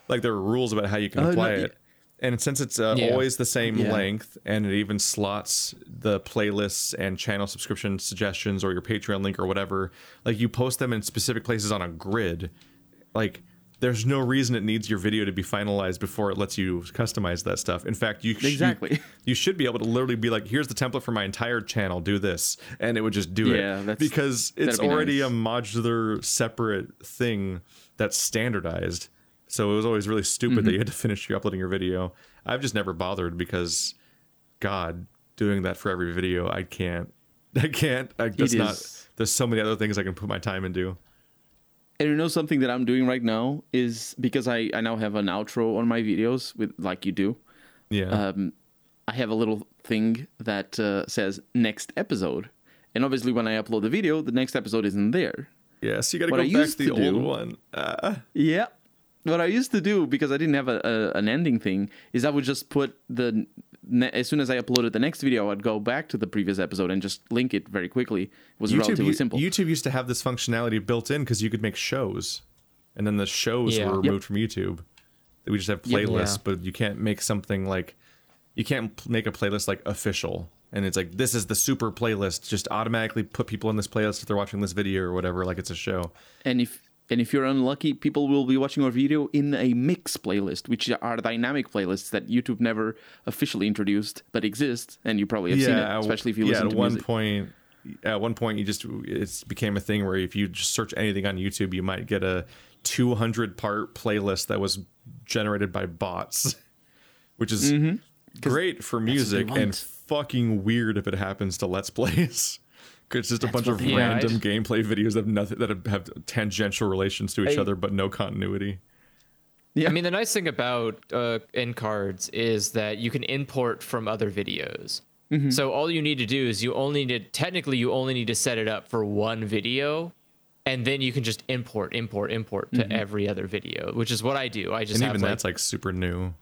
like there are rules about how you can Oh, no, apply y- it and since it's uh, Yeah. always the same Yeah. length and it even slots the playlists and channel subscription suggestions or your patreon link or whatever like you post them in specific places on a grid like there's no reason it needs your video to be finalized before it lets you customize that stuff. In fact, you sh- Exactly. you should be able to literally be like, here's the template for my entire channel, do this, and it would just do Yeah, it because it's be already nice. a modular separate thing that's standardized. So it was always really stupid Mm-hmm. that you had to finish your uploading your video. I've just never bothered because, God, doing that for every video, I can't. I can't. I, that's not. There's so many other things I can put my time into. And you know something that I'm doing right now is because I, I now have an outro on my videos with like you do. Yeah. um, I have a little thing that uh, says next episode. And obviously, when I upload the video, the next episode isn't there. yeah. So you got to go I back to the to old do- one. Uh, Yeah. What I used to do, because I didn't have a, a, an ending thing, is I would just put the. Ne- as soon as I uploaded the next video, I'd go back to the previous episode and just link it very quickly. It was relatively u- simple. YouTube used to have this functionality built in because you could make shows, and then the shows Yeah. were Yep. removed from YouTube. We just have Yep. playlists, Yeah. but you can't make something like you can't make a playlist like official, and it's like this is the super playlist. Just automatically put people in this playlist if they're watching this video or whatever, like it's a show. and if And if you're unlucky, people will be watching our video in a mix playlist, which are dynamic playlists that YouTube never officially introduced, but exist, and you probably have seen it, especially if you yeah, listen at to one music. point at one point you just it became a thing where if you just search anything on youtube you might get a 200 part playlist that was generated by bots which is mm-hmm. great for music and fucking weird if it happens to let's plays it's just a bunch of random I- gameplay videos that have nothing that have, have tangential relations to each I- other but no continuity Yeah. I mean, the nice thing about uh, end cards is that you can import from other videos. Mm-hmm. So all you need to do is you only need to, technically you only need to set it up for one video, and then you can just import, import, import to Mm-hmm. every other video, which is what I do. I just and have even like, that's like super new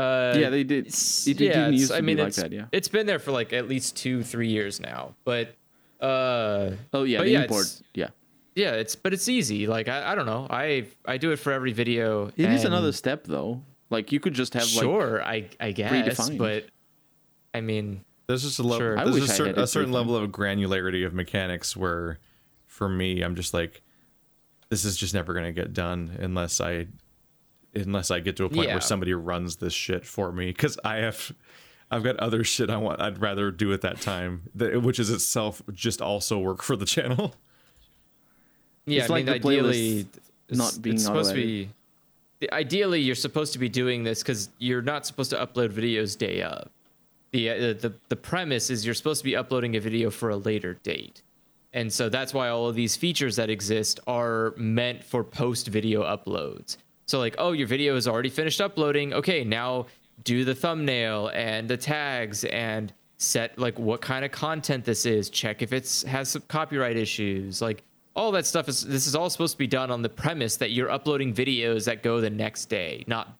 uh, yeah, they did. it's- It yeah, didn't used to I mean, be like that. Yeah, it's been there for like at least two, three years now. But uh, Oh yeah, but the yeah, import. it's- Yeah, yeah, it's but it's easy. Like I, I don't know, I I do it for every video. it is and- another step though. Like you could just have like sure, I I guess, predefined. but I mean, There's just a level. Sure. There's wish a I certain, had it a certain level of granularity of mechanics where, for me, I'm just like, this is just never gonna get done unless I, unless I get to a point Yeah. where somebody runs this shit for me because I have, I've got other shit I want. I'd rather do at that time, that, which is itself just also work for the channel. yeah, It's I like mean, the playlist ideally, it's- not being it's supposed to be. the- Ideally, you're supposed to be doing this because you're not supposed to upload videos day of. The, uh, the the premise is you're supposed to be uploading a video for a later date, and so that's why all of these features that exist are meant for post video uploads. So like, oh, your video is already finished uploading. Okay, now do the thumbnail and the tags and set like what kind of content this is. Check if it's has some copyright issues. Like all that stuff is this is all supposed to be done on the premise that you're uploading videos that go the next day, not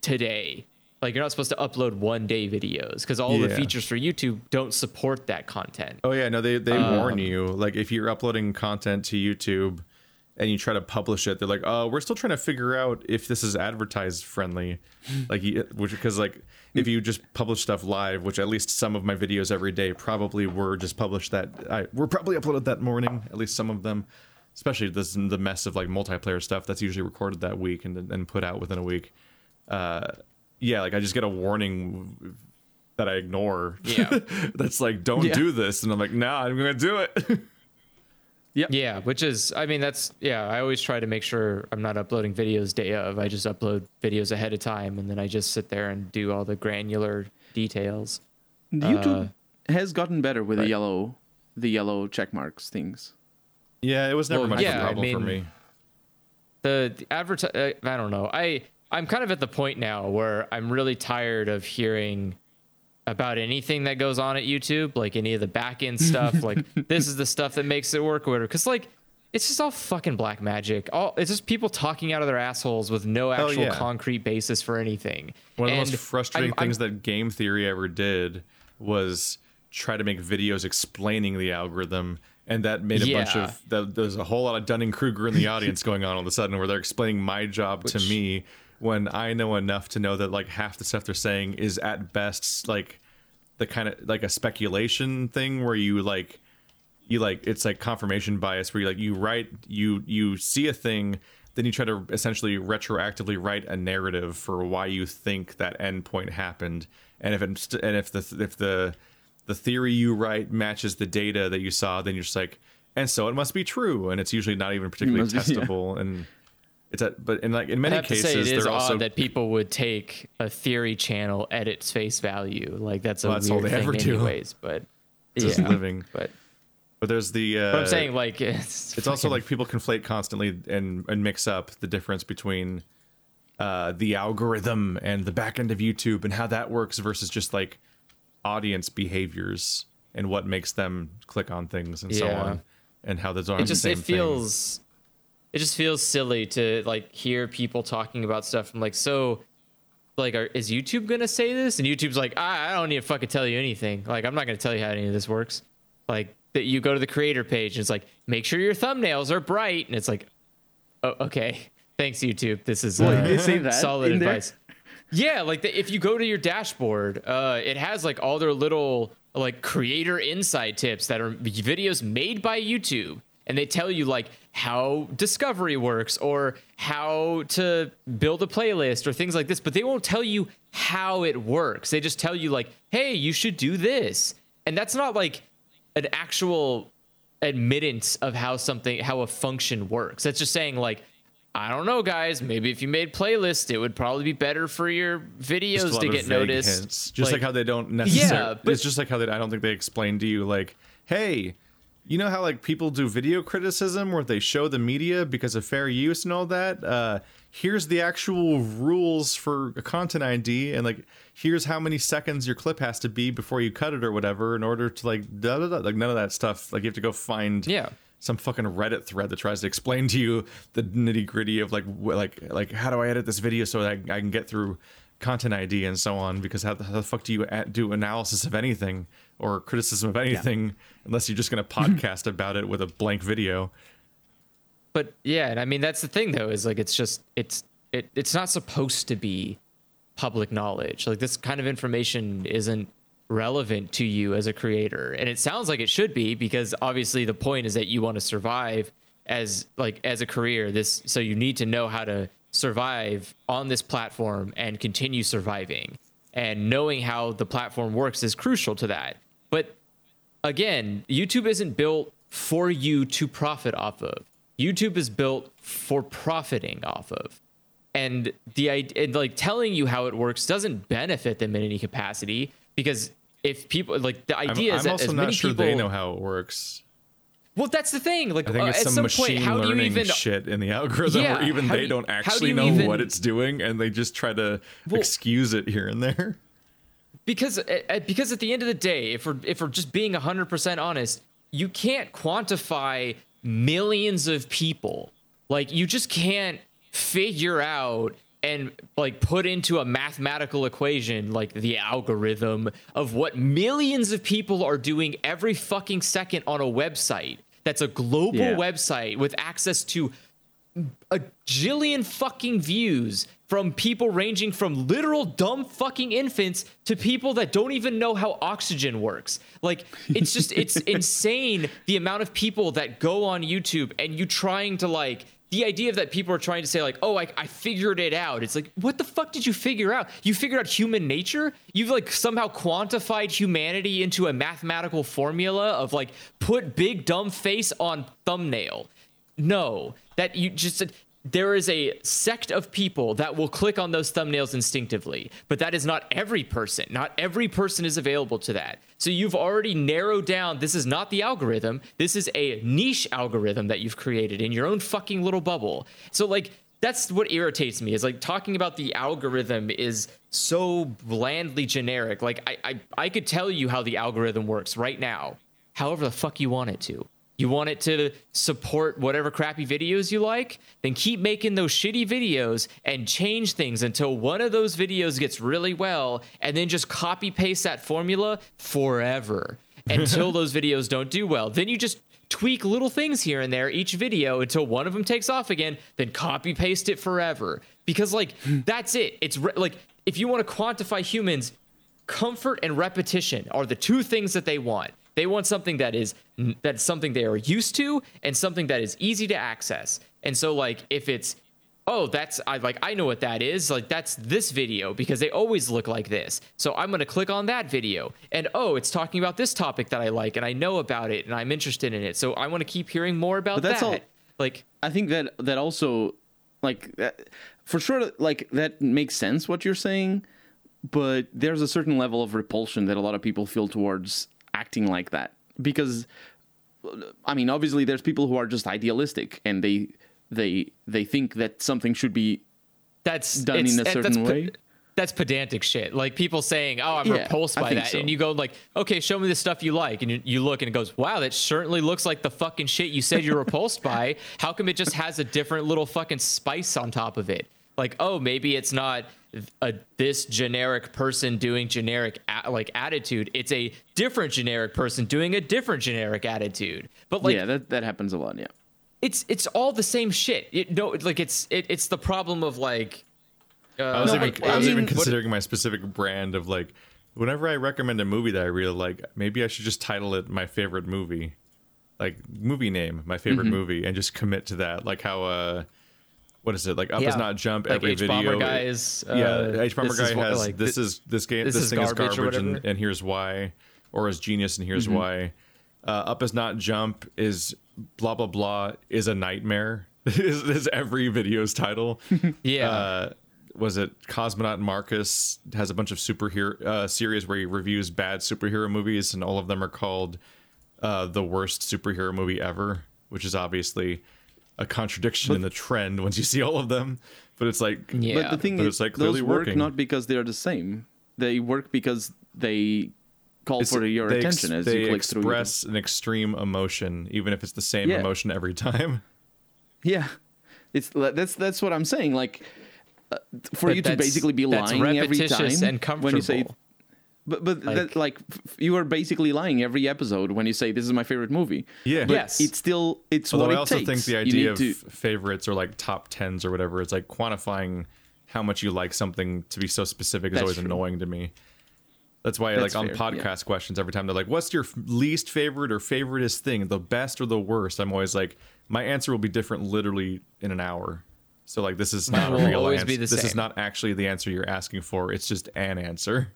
today. Like you're not supposed to upload one day videos because all the features for YouTube don't support that content. Oh yeah, no, they they Um, warn you. Like if you're uploading content to YouTube and you try to publish it, they're like, "Oh, we're still trying to figure out if this is advertised friendly." like, which because like if you just publish stuff live, which at least some of my videos every day probably were just published that I were probably uploaded that morning. At least some of them, especially this the mess of like multiplayer stuff that's usually recorded that week and and put out within a week. Uh, yeah, like I just get a warning that I ignore. Yeah. that's like, don't Yeah. do this, and I'm like, nah, I'm gonna do it. Yeah, Yeah, which is, I mean, that's, yeah, I always try to make sure I'm not uploading videos day of. I just upload videos ahead of time and then I just sit there and do all the granular details. YouTube has gotten better with the yellow, the yellow check marks things. yeah, it was never Well, much yeah, of a I problem for mean- me. the, the adverti- uh, I don't know. I I'm kind of at the point now where I'm really tired of hearing about anything that goes on at YouTube, like any of the back end stuff. like this is the stuff that makes it work, or whatever. Because like it's just all fucking black magic. All it's just people talking out of their assholes with no actual yeah. concrete basis for anything. One of the most frustrating I'm- I'm- things that game theory ever did was try to make videos explaining the algorithm, and that made a bunch of that, there's a whole lot of Dunning Kruger in the audience going on all of a sudden, where they're explaining my job to me when I know enough to know that like half the stuff they're saying is at best like the kind of like a speculation thing where you like you like it's like confirmation bias where you like you write you you see a thing then you try to essentially retroactively write a narrative for why you think that endpoint happened. And if it's and if the if the the theory you write matches the data that you saw then you're just like and so it must be true. And it's usually not even particularly must be- yeah. testable. And it's a, but in like in many cases say, it is they're odd that people would take a theory channel at its face value. Like that's a Well, that's all they thing, ever do. anyways. But just yeah, living but, but there's the uh but I'm saying like it's, it's also like people conflate constantly and and mix up the difference between uh, the algorithm and the back end of YouTube and how that works versus just like audience behaviors and what makes them click on things and so on and how those aren't it just it same thing. It just feels silly to like hear people talking about stuff. I'm like, so like, are, is YouTube gonna say this? And YouTube's like, I, I don't need to fucking tell you anything. Like, I'm not gonna tell you how any of this works. Like, that you go to the creator page and it's like, make sure your thumbnails are bright, and it's like, oh, okay, thanks YouTube. This is uh, solid in there? advice. Yeah, like the, if you go to your dashboard, uh, it has like all their little like creator inside tips that are videos made by YouTube, and they tell you like how discovery works or how to build a playlist or things like this, but they won't tell you how it works. They just tell you like, "Hey, you should do this." And that's not like an actual admittance of how something how a function works. That's just saying like I don't know, guys. Maybe if you made playlists, it would probably be better for your videos Just a lot to get noticed. hints. Just like, how they don't necessarily. Yeah, but- it's just like how they. I don't think they explain to you like, hey, you know how like people do video criticism where they show the media because of fair use and all that. Uh, here's the actual rules for a content ID, and like here's how many seconds your clip has to be before you cut it or whatever in order to like da, da, da, like none of that stuff. Like you have to go find Yeah. some fucking Reddit thread that tries to explain to you the nitty gritty of like wh- like like how do I edit this video so that I, I can get through content ID and so on. Because how the, how the fuck do you do analysis of anything or criticism of anything unless you're just gonna podcast about it with a blank video? But yeah, and I mean that's the thing though is like it's just it's it it's not supposed to be public knowledge. Like this kind of information isn't relevant to you as a creator. And it sounds like it should be because obviously the point is that you want to survive as like as a career. This so you need to know how to survive on this platform and continue surviving. And knowing how the platform works is crucial to that. But again, YouTube isn't built for you to profit off of. YouTube is built for profiting off of. And the idea, like telling you how it works doesn't benefit them in any capacity because if people like the I'm, idea I'm is that also as not many sure people, they know how it works. well, that's the thing. Like I think uh, it's some some machine point, how do you learning even shit in the algorithm Yeah, where even they do don't how do actually know even- what it's doing and they just try to Well- excuse it here and there. Because uh, because at the end of the day, if we're if we're just being hundred percent honest, you can't quantify millions of people. Like you just can't figure out and like put into a mathematical equation like the algorithm of what millions of people are doing every fucking second on a website that's a global Yeah. website with access to a jillion fucking views from people ranging from literal dumb fucking infants to people that don't even know how oxygen works. Like it's just it's insane the amount of people that go on YouTube and you trying to like the idea of that people are trying to say like, oh, I, I figured it out. It's like, what the fuck did you figure out? You figured out human nature? You've like somehow quantified humanity into a mathematical formula of like put big dumb face on thumbnail. No, that you just there is a sect of people that will click on those thumbnails instinctively, but that is not every person. Not every person is available to that. So you've already narrowed down this is not the algorithm. This is a niche algorithm that you've created in your own fucking little bubble. So like that's what irritates me is like talking about the algorithm is so blandly generic. Like I I, I could tell you how the algorithm works right now. However the fuck you want it to. You want it to support whatever crappy videos you like? Then keep making those shitty videos and change things until one of those videos gets really well, and then just copy paste that formula forever until those videos don't do well. Then you just tweak little things here and there each video until one of them takes off again, then copy paste it forever. Because, like, hmm. that's it. It's re- like if you want to quantify humans, comfort and repetition are the two things that they want. They want something that is that's something they are used to and something that is easy to access. And so like if it's oh that's I like I know what that is like that's this video because they always look like this. So I'm going to click on that video and oh it's talking about this topic that I like and I know about it and I'm interested in it. So I want to keep hearing more about But that's that. all- Like I think that that also like that, for sure like that makes sense what you're saying, but there's a certain level of repulsion that a lot of people feel towards acting like that because I mean obviously there's people who are just idealistic and they they they think that something should be that's done in a certain that's pe- way. That's pedantic shit. Like people saying, "Oh, I'm Yeah, repulsed by that," so. and you go like, "Okay, show me the stuff you like," and you, you look and it goes, "Wow, that certainly looks like the fucking shit you said you're repulsed by. How come it just has a different little fucking spice on top of it? Like, oh, maybe it's not a this generic person doing generic a, like attitude. It's a different generic person doing a different generic attitude. But like, yeah that that happens a lot yeah it's it's all the same shit. It, no, like it's it, it's the problem of like. Uh, I was, No, even, but I was I even mean- considering my specific brand of like, whenever I recommend a movie that I really like, maybe I should just title it my favorite movie. like movie name, my favorite Mm-hmm. movie, and just commit to that. Like how uh, what is it? Like up Yeah. is not jump. Like every H video. Guys. yeah, uh, hbomberguy is has like, this is this game. this This, is thing garbage or garbage, and, and here's why, or is genius, and here's Mm-hmm. why. Uh, up is not jump is blah blah blah is a nightmare. is, is every video's title. Yeah. Uh, was it Cosmonaut Marcus has a bunch of superhero uh, series where he reviews bad superhero movies, and all of them are called uh, the worst superhero movie ever, which is obviously a contradiction in the trend once you see all of them. But it's like, Yeah. But the thing But is, it's, like, those clearly work working. not because they are the same. They work because they call it's- for your they ex- attention as they you click through. them. express an extreme emotion, even if it's the same Yeah. emotion every time. Yeah, it's that's that's what I'm saying. Like uh, for But you to basically be that's lying every repetitious time and when you say. Comfortable. But but Like- that, like f- you are basically lying every episode when you say this is my favorite movie. Yeah. but Yes. it's still it's Although what I also takes. think the idea of to- favorites or like top tens or whatever, it's like quantifying how much you like something to be so specific is That's always true. annoying to me. That's why, That's like on fair, podcast questions, every time they're like, "What's your f- least favorite or favoriteest thing? The best or the worst?" I'm always like, my answer will be different, literally in an hour. So like, this is not a real always answer. be the this is not actually the answer you're asking for. It's just an answer.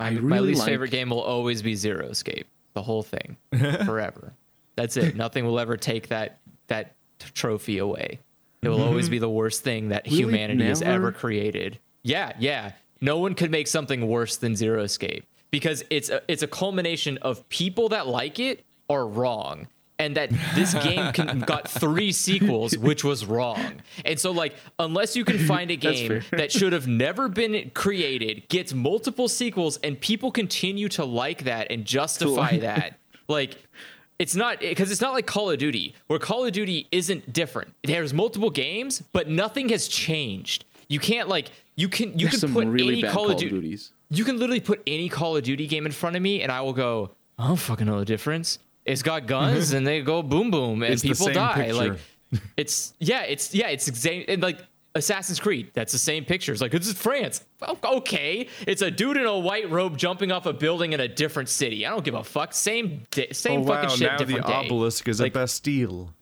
I my least like- favorite game will always be Zero Escape. The whole thing, forever. That's it. Nothing will ever take that that trophy away. It will always be the worst thing that Really? humanity has ever created. Yeah, yeah. No one could make something worse than Zero Escape because it's a, it's a culmination of people that like it are wrong. And that this game can, got three sequels, which was wrong. And so, like, unless you can find a game that should have never been created, gets multiple sequels, and people continue to like that and justify that. Like, it's not because it's not like Call of Duty, where Call of Duty isn't different. There's multiple games, but nothing has changed. You can't like you can you There's can put really any bad Call, Call of of Duty. Duties. You can literally put any Call of Duty game in front of me, and I will go. I don't fucking know the difference. It's got guns, mm-hmm. and they go boom boom, and It's people die. picture. Like it's yeah, it's yeah, it's exact and like Assassin's Creed. That's the same picture. It's like is France. Oh, Okay, it's a dude in a white robe jumping off a building in a different city. I don't give a fuck. Same day, same oh fucking wow! shit. Now the day. obelisk is Like- a Bastille.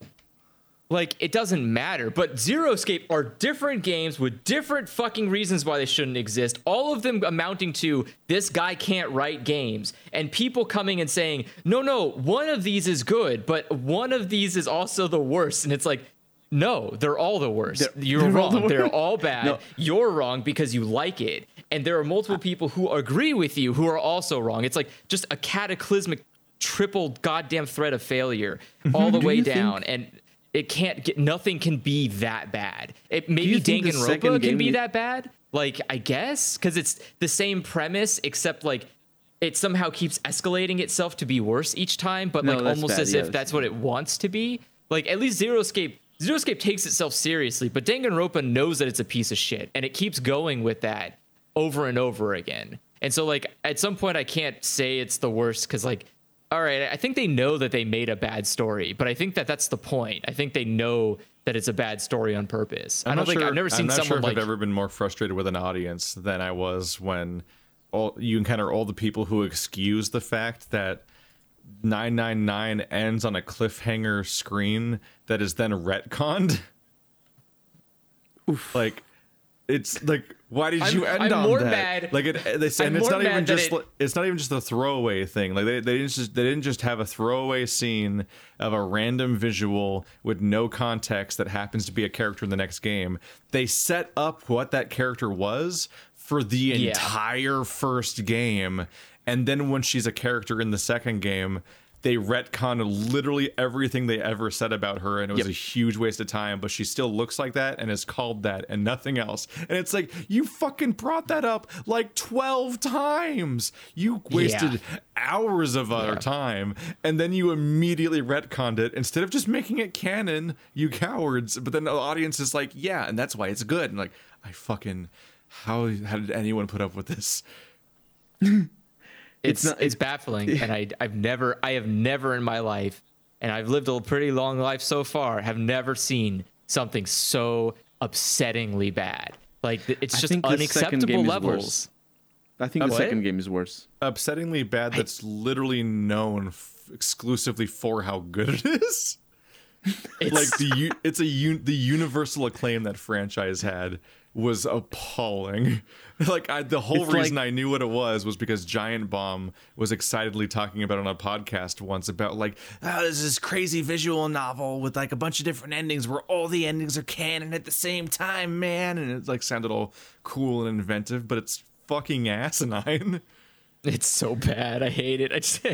Like it doesn't matter. But Zero Escape are different games with different fucking reasons why they shouldn't exist. All of them amounting to this guy can't write games, and people coming and saying, "No, no, one of these is good, but one of these is also the worst." And it's like. No, they're all the worst. They're- You're they're all wrong. the They're all bad. No. You're wrong because you like it. And there are multiple people who agree with you who are also wrong. It's like just a cataclysmic triple goddamn threat of failure mm-hmm. all the way you think- down. And it can't get nothing can be that bad. It maybe Danganronpa can be you- that bad. Like I guess because it's the same premise except like it somehow keeps escalating itself to be worse each time, but No, like almost bad, as yeah. if that's what it wants to be. Like at least Zero Escape. Zero Escape takes itself seriously, but Danganronpa knows that it's a piece of shit, and it keeps going with that over and over again. And so, like at some point, I can't say it's the worst because, like, all right, I think they know that they made a bad story, but I think that that's the point. I think they know that it's a bad story on purpose. I I'm don't not think sure, I've never seen I'm not someone sure if like I've ever been more frustrated with an audience than I was when all you encounter all the people who excuse the fact that 999 ends on a cliffhanger screen that is then retconned. Like it's like why did I'm- you end I'm on more that? mad- Like it, they and it's not even just it... it's not even just a throwaway thing. Like they, they didn't just they didn't just have a throwaway scene of a random visual with no context that happens to be a character in the next game. They set up what that character was for the Yeah. entire first game, and then when she's a character in the second game. They retconned literally everything they ever said about her, and it was Yep. a huge waste of time. But she still looks like that and is called that, and nothing else. And it's like you fucking brought that up like twelve times. You wasted hours of our Yeah. time, and then you immediately retconned it instead of just making it canon. You cowards! But then the audience is like, yeah, and that's why it's good. And like, I fucking how how did anyone put up with this? it's not- it's baffling and I I've never I have never in my life and I've lived a pretty long life so far have never seen something so upsettingly bad. Like th- it's I just think the second unacceptable game is levels. worse. I think the What? second game is worse. upsettingly bad that's literally known f- exclusively for how good it is. It's, like the it's a un- the universal acclaim that franchise had was appalling. Like I, the whole It's reason like- I knew what it was was because Giant Bomb was excitedly talking about it on a podcast once about like oh, this is this crazy visual novel with like a bunch of different endings where all the endings are canon at the same time, man, and it like sounded all cool and inventive, but it's fucking asinine. it's so bad. I hate it. I just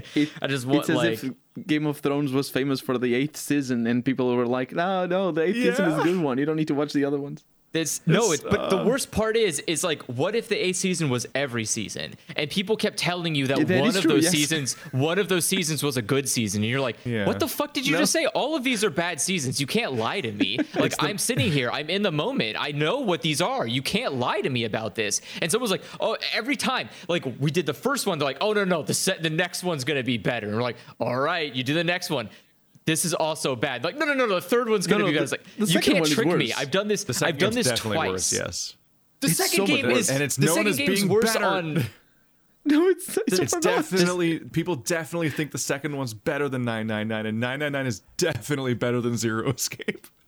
I just want it's as like if Game of Thrones was famous for the eighth season, and people were like, "No, no, the eighth season is a good one. You don't need to watch the other ones." It's no, It's, it, but the uh, worst part is, is like, what if the eighth season was every season, and people kept telling you that, That one of true, those yes. seasons, one of those seasons was a good season, and you're like, Yeah. what the fuck did you No. just say? All of these are bad seasons. You can't lie to me. Like I'm sitting here, I'm in the moment. I know what these are. You can't lie to me about this. And someone was like, oh, every time, like we did the first one, they're like, oh no, no, the set, the next one's gonna be better. And we're like, all right, you do the next one. This is also bad. Like, no, no, no, no. The third one's gonna no, be better. the- It's like, you can't trick me. I've done this. The second I've done this definitely twice. worse, yes. The It's second so game worse. is And it's the known as being worse better. on. No, it's it's, It's not. definitely people definitely think the second one's better than 999 and 999 is definitely better than Zero Escape.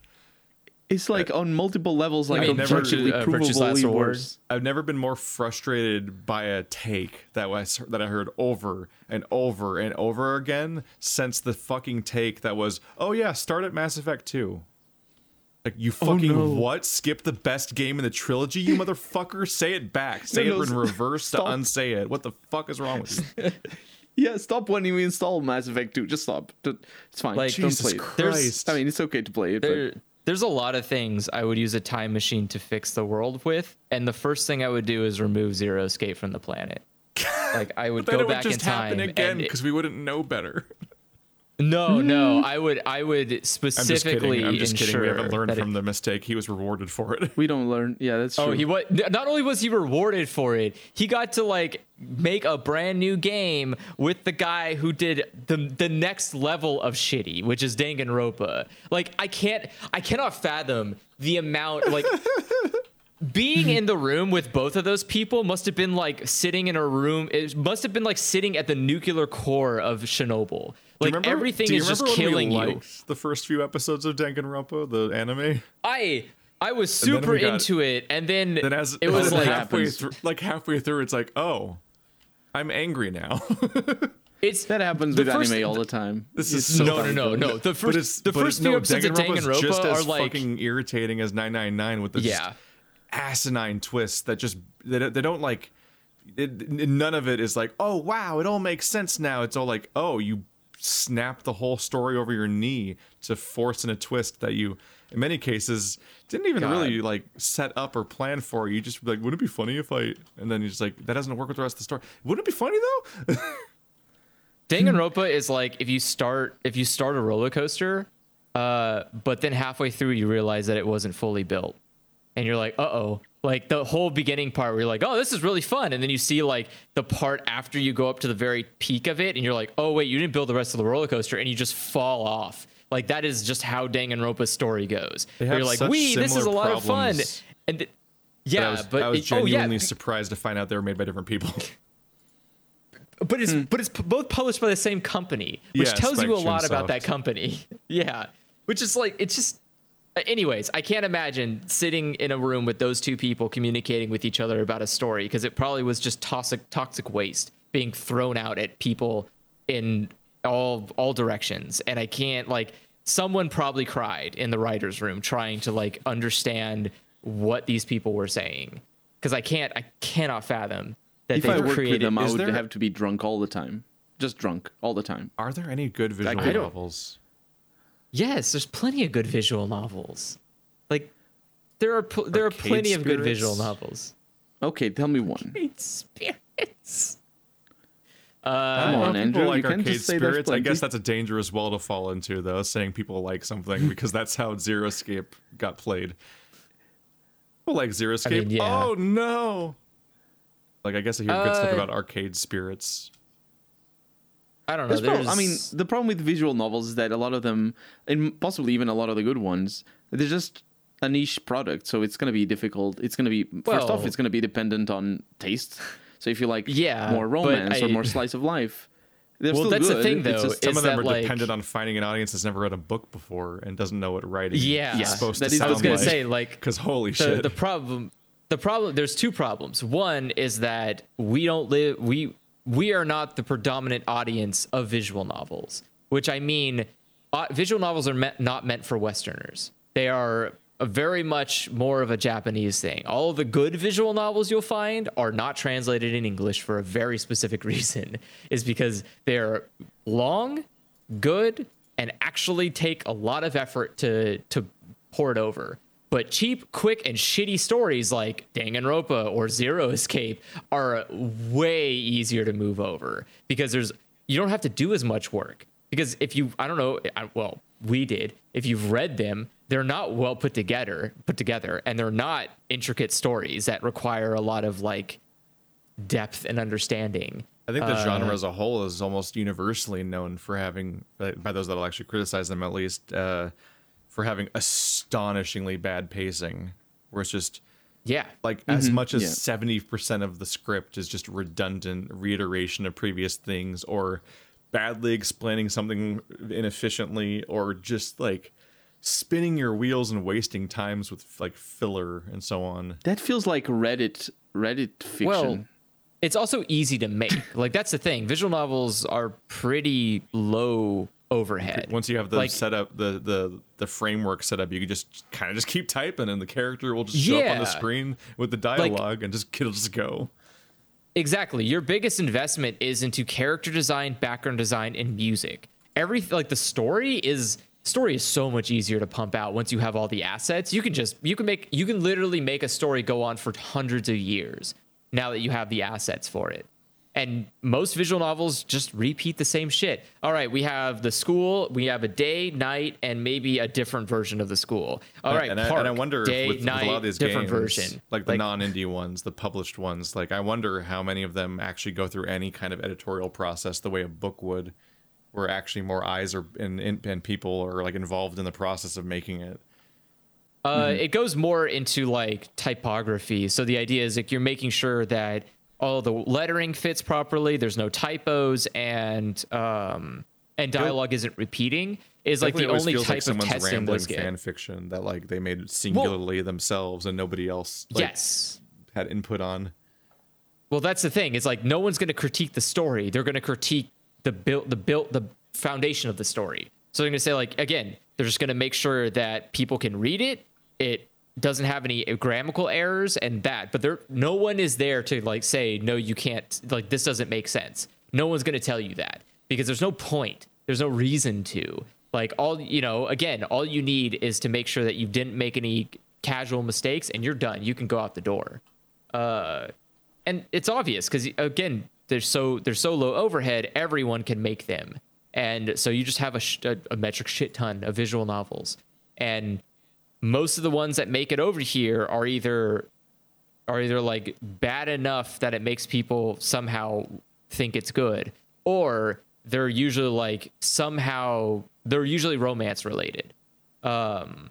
It's like on multiple levels, like I mean, objectively Virtue- uh, Virtue's Last provably Reward. worse. I've never been more frustrated by a take that was that I heard over and over and over again since the fucking take that was, "Oh yeah, start at Mass Effect 2." Like you fucking no. what? Skip the best game in the trilogy, you motherfucker! Say it back. Say No, no, it in reverse stop. to unsay it. What the fuck is wrong with you? Yeah, stop when you install Mass Effect 2. Just stop. It's fine. Like, don't Jesus play it. Christ. I mean, it's okay to play it, but There, there's a lot of things I would use a time machine to fix the world with, and the first thing I would do is remove Zero Escape from the planet. Like I would go it would back in time again because we wouldn't know better. No, no, hmm. I would, I would I'm just specifically kidding. I'm just kidding. We ensure haven't learned that it- from the mistake. He was rewarded for it. we don't learn. Yeah, that's oh, true. Oh, he what? Not only was he rewarded for it, he got to like make a brand new game with the guy who did the the next level of shitty, which is Danganronpa. Like I can't, I cannot fathom the amount like. Being in the room with both of those people must have been like sitting in a room. It must have been like sitting at the nuclear core of Chernobyl. Do you Like remember- everything do you is just remember when we killing you. liked The first few episodes of Danganronpa, the anime. I I was then super got- into it, and then, Then as it was then like halfway through, like halfway through, it's like, oh, I'm angry now. it's that happens with first- anime all the time. This is so no, no, no, no. The first, it's the first few no, episodes of Danganronpa's just Danganronpa are as like, fucking irritating as 999 with the yeah, asinine twists that just they, don't- they don't like. It, none of it is like, oh wow, it all makes sense now. It's all like, oh, you snap the whole story over your knee to force in a twist that you, in many cases, didn't even God. really like set up or plan for. You just like, wouldn't it be funny if I? And then you're just like, that doesn't work with the rest of the story. Wouldn't it be funny though? Danganronpa is like if you start if you start a roller coaster, uh, but then halfway through you realize that it wasn't fully built, and you're like, uh oh. Like the whole beginning part where you're like, oh, this is really fun, and then you see like the part after you go up to the very peak of it, and you're like, oh wait, you didn't build the rest of the roller coaster, and you just fall off. Like that is just how Danganronpa's story goes. Where you're like, we, this is a similar lot of fun, and th- But yeah, I was, but I was it- oh genuinely yeah, surprised to find out they were made by different people. but it's but it's p- both published by the same company, which Yeah, tells you a Spike lot about that company. yeah, which is like it's just. Uh, Anyways, I can't imagine sitting in a room with those two people communicating with each other about a story because it probably was just toxic toxic waste being thrown out at people in all all directions, and I can't like someone probably cried in the writers' room trying to like understand what these people were saying because I can't I cannot fathom that If they I worked with them, I would there- have to be drunk all the time. Just drunk all the time. Are there any good visual I don't- novels? Yes, there's plenty of good visual novels. Like there are pl- there are Arcade plenty of good visual novels. Okay, tell me one. Great spirits. Come I know on, people Andrew. Like you can't arcade say spirits. I guess that's a dangerous well to fall into, though, saying people like something because that's how Zero Escape got played. People like Zero Escape. mean, yeah. Oh no! Like I guess I hear good stuff Uh, about arcade spirits. I don't know. There's prob- There's, I mean, the problem with visual novels is that a lot of them, and possibly even a lot of the good ones, they're just a niche product. So it's going to be difficult. It's going to be first off, it's going to be dependent on taste. So if you like Yeah, more but romance or more slice of life, they're Well, still that's the thing, It's though, just- Some of them are like- dependent on finding an audience that's never read a book before and doesn't know what writing Yeah. is supposed That to is- sound I was gonna like. say like because holy the, shit, the problem the problem there's two problems one is that we don't live we we are not the predominant audience of visual novels which i mean uh, visual novels are meant, not meant for westerners. They are very much more of a japanese thing. All the good visual novels you'll find are not translated in english for a very specific reason is because they're long good and actually take a lot of effort to to port over but cheap, quick, and shitty stories like Danganronpa or Zero Escape are way easier to move over because there's you don't have to do as much work. Because if you, I don't know, I, well, we did. If you've read them, they're not well put together, put together, and they're not intricate stories that require a lot of like depth and understanding. I think the Uh, genre as a whole is almost universally known for having, by those that'll actually criticize them at least, uh, for having astonishingly bad pacing, where it's just Yeah, like as mm-hmm. much as yeah. seventy percent of the script is just redundant reiteration of previous things, or badly explaining something inefficiently, or just like spinning your wheels and wasting times with like filler and so on. that feels like Reddit Reddit fiction. Well, it's also easy to make. like that's the thing. Visual novels are pretty low overhead. Once you have the Like- setup, the the the framework set up, you can just kind of just keep typing, and the character will just show up on the screen with the dialogue, and just it'll just go. Exactly. Your biggest investment is into character design, background design, and music. Every like the story is story is so much easier to pump out once you have all the assets. You can just you can make you can literally make a story go on for hundreds of years now that you have the assets for it. And most visual novels just repeat the same shit. All right, we have the school, we have a day, night, and maybe a different version of the school. All right, and, I, park, and I wonder day, if with, with a lot of these different games, version. like the non-indie ones, the published ones, like I wonder how many of them actually go through any kind of editorial process the way a book would, where actually more eyes are and, and, and people are like involved in the process of making it. Uh, It goes more into like typography. So the idea is like you're making sure that all the lettering fits properly. There's no typos, and um, and dialogue isn't repeating. Is like the only type like of testing fan fiction that like they made singularly themselves and nobody else like, yes. had input on. Well, that's the thing. It's like no one's going to critique the story. They're going to critique the build, the built, the foundation of the story. So they're going to say like again, they're just going to make sure that people can read it. It doesn't have any grammatical errors and that. But there, no one is there to like say no, you can't. Like this doesn't make sense. No one's going to tell you that because there's no point. There's no reason to. Like all you know, again, all you need is to make sure that you didn't make any casual mistakes and you're done. You can go out the door Uh, and it's obvious because again they're so they're so low overhead everyone can make them and so you just have a, sh- a, a metric shit ton of visual novels and most of the ones that make it over here are either are either like bad enough that it makes people somehow think it's good or they're usually like somehow they're usually romance related. Um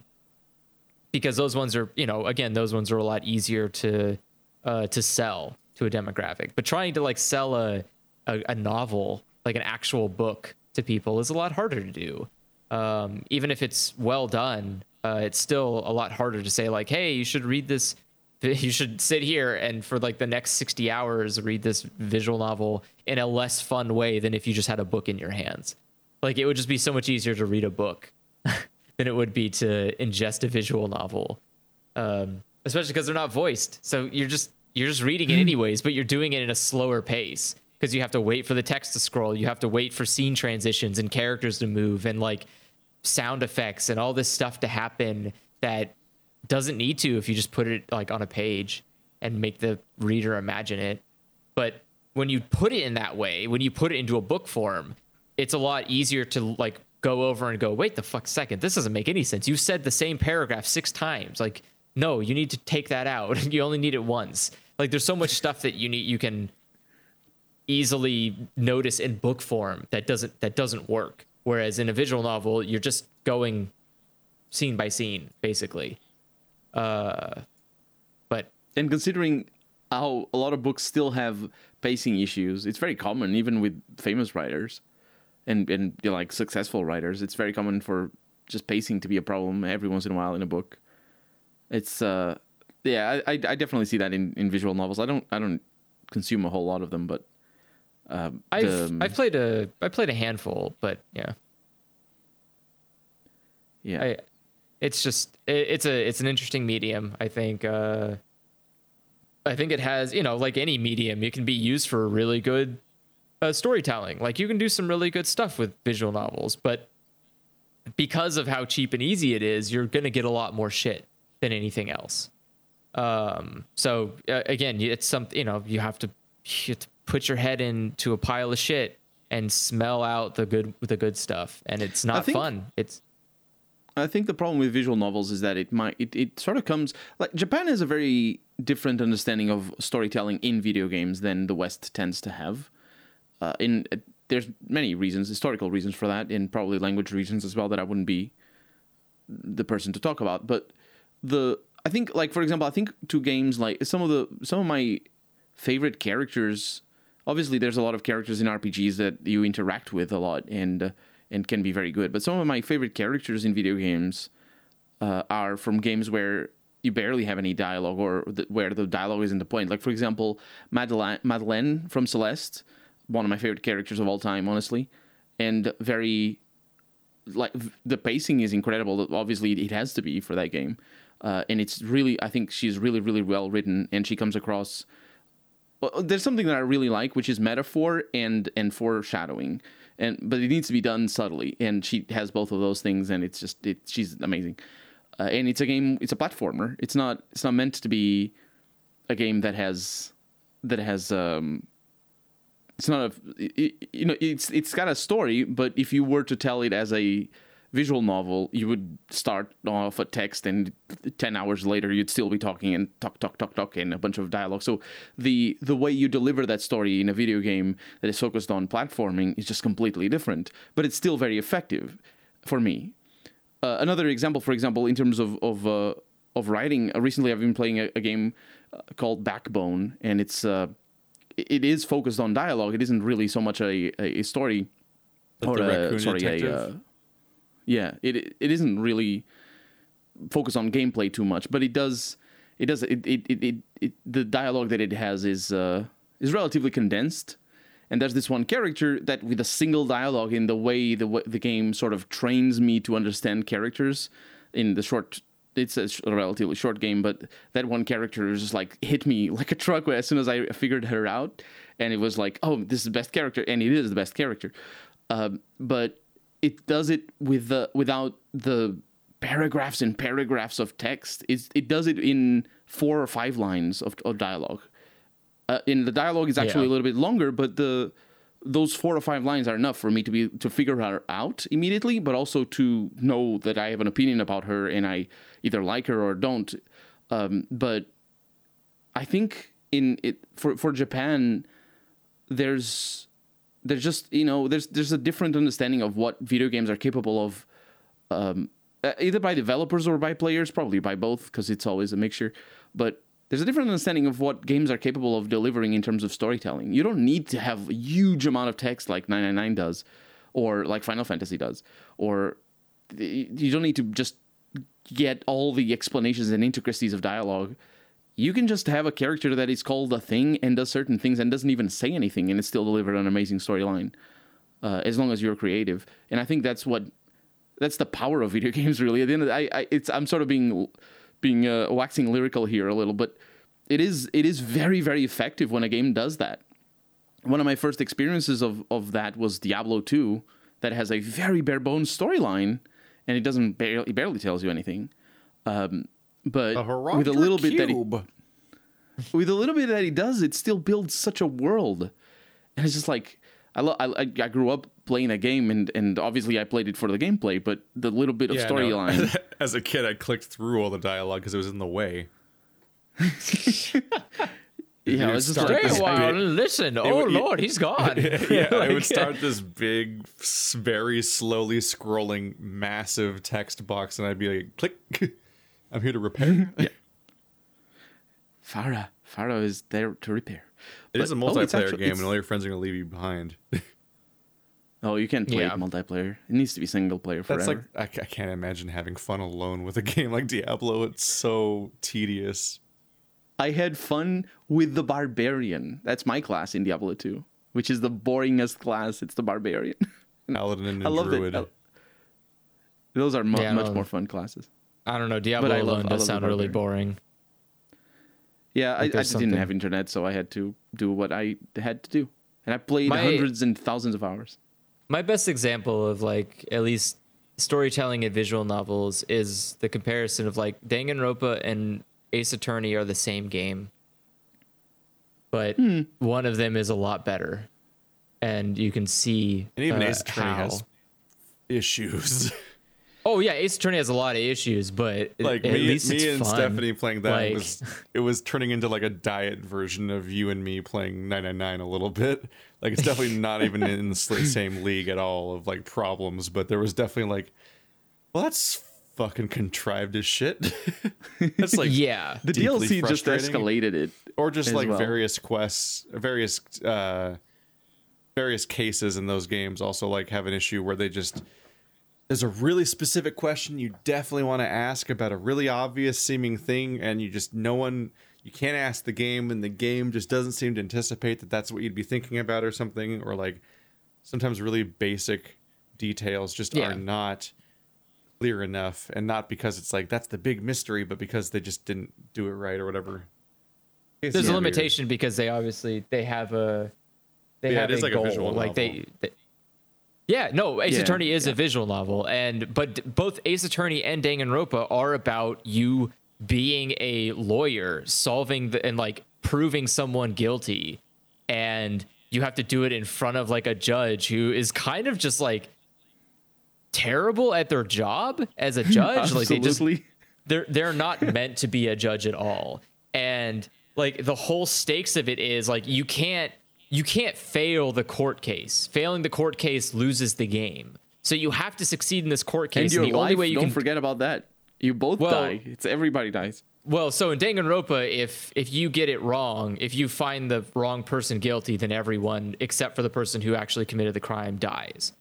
because those ones are you know again those ones are a lot easier to uh to sell to a demographic. But trying to like sell a a, a novel like an actual book to people is a lot harder to do. Um even if it's well done uh it's still a lot harder to say like hey you should read this you should sit here and for like the next 60 hours read this visual novel in a less fun way than if you just had a book in your hands. Like it would just be so much easier to read a book than it would be to ingest a visual novel um, especially because they're not voiced. So you're just you're just reading it anyways but you're doing it in a slower pace because you have to wait for the text to scroll. You have to wait for scene transitions and characters to move and like sound effects and all this stuff to happen that doesn't need to if you just put it like on a page and make the reader imagine it. But when you put it in that way when you put it into a book form it's a lot easier to like go over and go wait the fuck second. This doesn't make any sense. You said the same paragraph six times. Like no you need to take that out. You only need it once. Like there's so much stuff that you need you can easily notice in book form that doesn't that doesn't work whereas in a visual novel you're just going scene by scene basically uh but and considering how a lot of books still have pacing issues. It's very common, even with famous writers, and and you know, like successful writers. It's very common for just pacing to be a problem every once in a while in a book. It's uh, yeah, I, I definitely see that in, in visual novels. I don't I don't consume a whole lot of them, but uh, I've the- I've played a I played a handful, but yeah, yeah. I it's just it, it's a it's an interesting medium. I think uh, I think it has you know like any medium, it can be used for really good uh, storytelling. Like you can do some really good stuff with visual novels, but because of how cheap and easy it is, you're gonna get a lot more shit than anything else. Um, so uh, again, you- it's something you know you have to you have to put your head into a pile of shit and smell out the good the good stuff, and it's not think- fun. It's I think the problem with visual novels is that it might it, it sort of comes like Japan has a very different understanding of storytelling in video games than the West tends to have. Uh, in uh, there's many reasons, historical reasons for that, and probably language reasons as well that I wouldn't be the person to talk about. But the I think like for example, I think to games like some of the some of my favorite characters. Obviously, there's a lot of characters in RPGs that you interact with a lot and uh, and can be very good. But some of my favorite characters in video games uh, are from games where you barely have any dialogue or where the dialogue isn't the point. Like for example, Madeline, Madeline from Celeste, one of my favorite characters of all time, honestly, and very like the pacing is incredible. Obviously, it has to be for that game, uh, and it's really I think she's really really well written, and she comes across. Well, there's something that I really like, which is metaphor and and foreshadowing, and but it needs to be done subtly, and she has both of those things, and it's just it, she's amazing, uh, and it's a game, it's a platformer. It's not it's not meant to be a game that has that has um it's not a it, you know it's it's got a story but if you were to tell it as a visual novel you would start off a text and 10 hours later you'd still be talking and talk talk talk talk and a bunch of dialogue so the the way you deliver that story in a video game that is focused on platforming is just completely different but it's still very effective for me uh, another example, for example, in terms of of uh, of writing, uh, recently I've been playing a, a game uh, called Backbone, and it's uh, it is focused on dialogue. It isn't really so much a, a story Like or the a, Raccoon sorry, a, Detective? uh, yeah. It it isn't really focused on gameplay too much, but it does it does it it, it, it, it the dialogue that it has is uh, is relatively condensed. And there's this one character that, with a single dialogue, in the way the the game sort of trains me to understand characters in the short. It's a relatively short game, but that one character just like hit me like a truck as soon as I figured her out, and it was like, oh, this is the best character, and it is the best character. Um, but it does it with the without the paragraphs and paragraphs of text. It's, it does it in four or five lines of, of dialogue uh, in the dialogue is actually Yeah. a little bit longer, but the those four or five lines are enough for me to be to figure her out immediately, but also to know that I have an opinion about her and I either like her or don't. Um, but I think in it for for Japan, there's there's just you know there's there's a different understanding of what video games are capable of um, uh, either by developers or by players, probably by both, because it's always a mixture. But there's a different understanding of what games are capable of delivering in terms of storytelling. You don't need to have a huge amount of text like 999 does, or like Final Fantasy does, or you don't need to just get all the explanations and intricacies of dialogue. You can just have a character that is called a thing and does certain things and doesn't even say anything, and it's still delivered an amazing storyline. Uh, as long as you're creative, and I think that's what that's the power of video games really. At the end of the I, I it's i'm sort of being being uh, waxing lyrical here a little but it is it is very very effective when a game does that. One of my first experiences of of that was diablo 2 that has a very bare bones storyline and it doesn't barely it barely tells you anything. Um, but with a little bit that he, with a little bit that he does it still builds such a world and it's just like I, lo- I, I I grew up playing a game and, and obviously I played it for the gameplay, but the little bit of Yeah, I know. storyline. As a kid, I clicked through all the dialogue because it was in the way. yeah, would it's just like this while bit- and listen. Oh would- Lord, he's gone. yeah, I Like- would start this big, very slowly scrolling, massive text box, and I'd be like, "Click, I'm here to repair." Fara, Fara is there to repair. It is a But- oh, it's multiplayer actu- game, it's- and all your friends are gonna leave you behind. Oh, you can't play Yeah. multiplayer. It needs to be single player forever. That's forever. like I, I can't imagine having fun alone with a game like Diablo. It's so tedious. I had fun with the barbarian. That's my class in Diablo 2, which is the boringest class. It's the barbarian. Paladin and I love Druid. it. Those are mu- Yeah, much more fun classes. I don't know. Diablo I love- alone I does love sound really boring. Yeah, I, I Like, there's just didn't something- have internet, so I had to do what I had to do. And I played My- hundreds and thousands of hours. My best example of like at least storytelling in visual novels is the comparison of like Danganronpa and Ace Attorney are the same game, but Hmm. one of them is a lot better, and you can see and even uh, Ace Attorney how. has issues. Oh yeah, Ace Attorney has a lot of issues, but like at me, least me it's and fun. Stephanie playing that Like- was it was turning into like a diet version of you and me playing 999 a little bit. Like it's definitely not even in the same league at all of like problems, but there was definitely like, well, that's fucking contrived as shit. that's like yeah, The DLC just escalated it. or just like well. various quests, various uh, various cases in those games also like have an issue where they just there's a really specific question you definitely want to ask about a really obvious seeming thing, and you just no one you can't ask the game, and the game just doesn't seem to anticipate that that's what you'd be thinking about or something, or like sometimes really basic details just Yeah. are not clear enough, and not because it's like that's the big mystery, but because they just didn't do it right or whatever. It's there's a weird. limitation because they obviously they have a they Yeah, have it is a like a goal. visual like they, they- yeah no ace Yeah, attorney is yeah. a visual novel and but both ace attorney and danganronpa are about you being a lawyer solving the and like proving someone guilty and you have to do it in front of like a judge who is kind of just like terrible at their job as a judge. Like they just they're they're not meant to be a judge at all. And like the whole stakes of it is like you can't you can't fail the court case failing the court case loses the game so you have to succeed in this court and case your and the life, only way you don't can forget about that. You both Well- die. It's everybody dies. well so in danganronpa if if you get it wrong if you find the wrong person guilty then everyone except for the person who actually committed the crime dies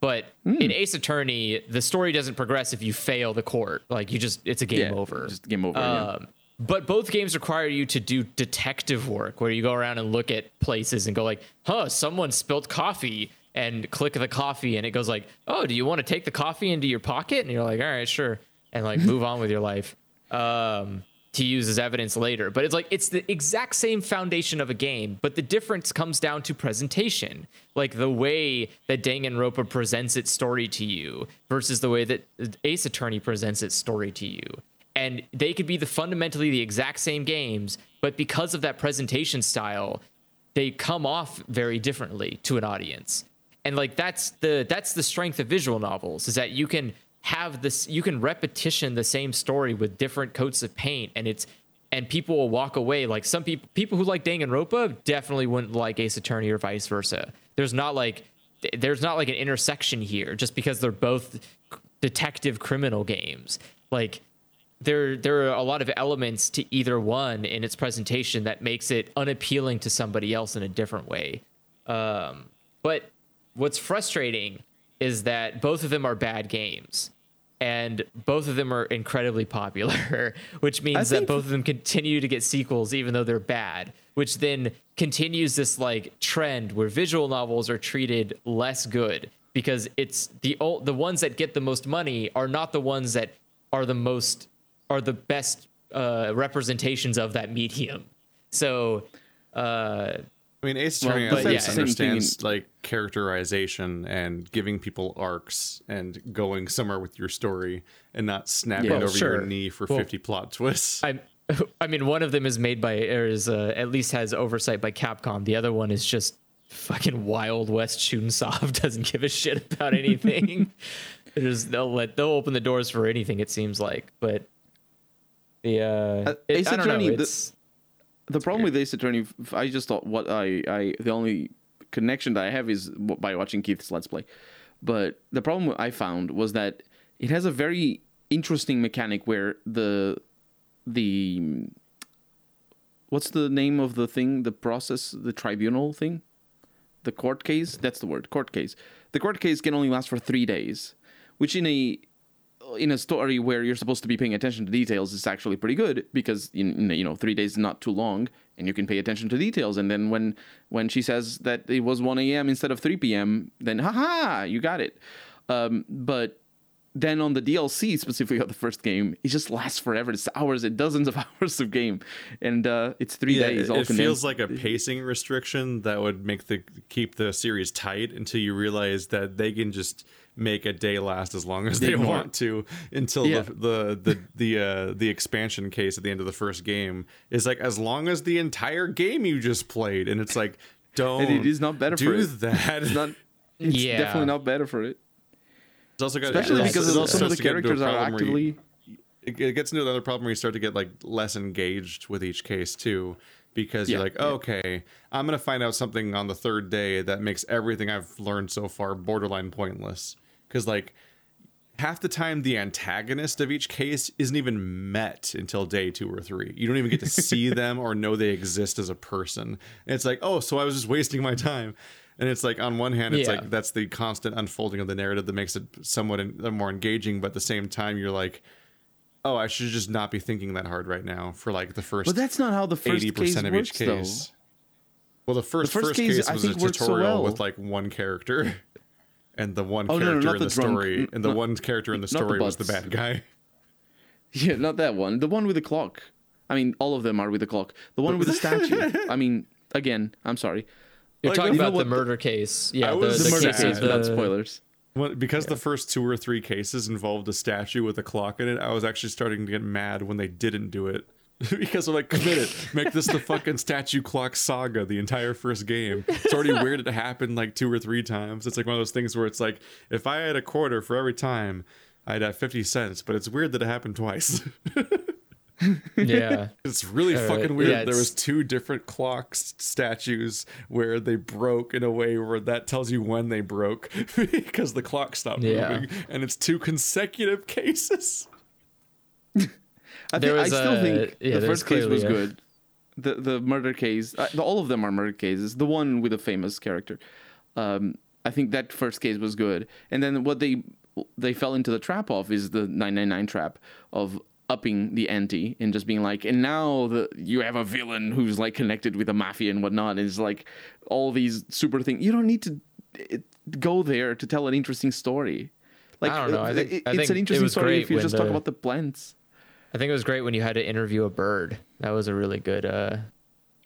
but Hmm. in ace attorney the story doesn't progress if you fail the court like you just it's a game Yeah, over just game over, yeah. But both games require you to do detective work where you go around and look at places and go like huh someone spilled coffee and click the coffee and it goes like oh do you want to take the coffee into your pocket and you're like all right sure and like move on with your life um, to use as evidence later. But it's like it's the exact same foundation of a game, but the difference comes down to presentation, like the way that Danganronpa presents its story to you versus the way that Ace Attorney presents its story to you. And they could be the fundamentally the exact same games, but because of that presentation style, they come off very differently to an audience. And like that's the that's the strength of visual novels is that you can have this you can repetition the same story with different coats of paint and it's and people will walk away. Like some people people who like Danganronpa definitely wouldn't like Ace Attorney or vice versa. There's not like there's not like an intersection here just because they're both detective criminal games. Like there there are a lot of elements to either one in its presentation that makes it unappealing to somebody else in a different way. Um, but what's frustrating is that both of them are bad games. And both of them are incredibly popular, which means that both of them continue to get sequels even though they're bad, which then continues this like trend where visual novels are treated less good because it's the the ones that get the most money are not the ones that are the most are the best uh, representations of that medium. So uh, I mean, Ace Well, Attorney but I think yeah. Same thing understands like characterization and giving people arcs and going somewhere with your story and not snapping Yeah. it Well, over sure. your knee for Well, 50 plot twists. I I mean one of them is made by or is uh, at least has oversight by Capcom. The other one is just fucking Wild West Chunsoft doesn't give a shit about anything. They're just they'll let they'll open the doors for anything it seems like, but the uh, Uh, it- Ace don't know, Attorney, the- it's The problem with Ace Attorney, I just thought what I, I the only connection that I have is by watching Keith's Let's Play. But the problem I found was that it has a very interesting mechanic where the the what's the name of the thing? The process, the tribunal thing, the court case. That's the word, court case. The court case can only last for three days, which in a in a story where you're supposed to be paying attention to details is actually pretty good because you know three days is not too long and you can pay attention to details and then when when she says that it was 1 a.m instead of 3 p.m then haha you got it um, but then on the DLC specifically of the first game, it just lasts forever. It's hours, it dozens of hours of game, and uh, it's three Yeah, days. it, all it feels like a pacing restriction that would make the keep the series tight until you realize that they can just make a day last as long as they Ignore want to until Yeah. the the the the, uh, the expansion case at the end of the first game is like as long as the entire game you just played, and it's like don't and it is not better do for it. that. It's not. It's Yeah. definitely not better for it, It's also got, especially it because also- also some of the starts to get into a characters are you- actively. it, it gets into another problem where you start to get like less engaged with each case too because you're Yeah, like yeah. okay i'm gonna find out something on the third day that makes everything i've learned so far borderline pointless because like half the time the antagonist of each case isn't even met until day two or three you don't even get to see them or know they exist as a person and it's like oh so i was just wasting my time and it's like on one hand it's Yeah. like that's the constant unfolding of the narrative that makes it somewhat more engaging but at the same time you're like oh i should just not be thinking that hard right now for like the first But that's not how the first 80% case of works, each case well the first, first first, case, case, I was think, a worked so tutorial well. with like one character and the one Oh, no, no, character not in the the, drunk- story n- and the not- one character in the not the story was the bad guy. Yeah, not that one. The one with the clock. I mean, all of them are with the clock. The one with the statue. I mean, again, I'm sorry. You're Like, talking you about the what the- murder case. Yeah, I the, was the, The murder case case, of but not spoilers. Well, because the first two or three cases involved a statue with a clock in it, I was actually starting to get mad when they didn't do it. because I'm like, commit it. Make this the fucking statue clock saga, the entire first game. It's already weird it happened like two or three times. It's like one of those things where it's like, if I had a quarter for every time, I'd have 50 cents, but it's weird that it happened twice. Yeah. It's really Uh, fucking weird. yeah, there was two different clock statues where they broke in a way where that tells you when they broke because the clock stopped Yeah. moving, and it's two consecutive cases. I, There think, I still a- think yeah, the there's first case was clearly a- good. The the murder case, uh, the, all of them are murder cases. The one with the famous character, um, I think that first case was good. And then what they they fell into the trap of is the 999 trap of upping the ante and just being like, and now the you have a villain who's like connected with the mafia and whatnot. And it's like all these super things. You don't need to it, go there to tell an interesting story. Like I don't know. I think- it- I it's an interesting was story if you when just talk about the plants I think it was great when you had to interview a bird. That was a really good. uh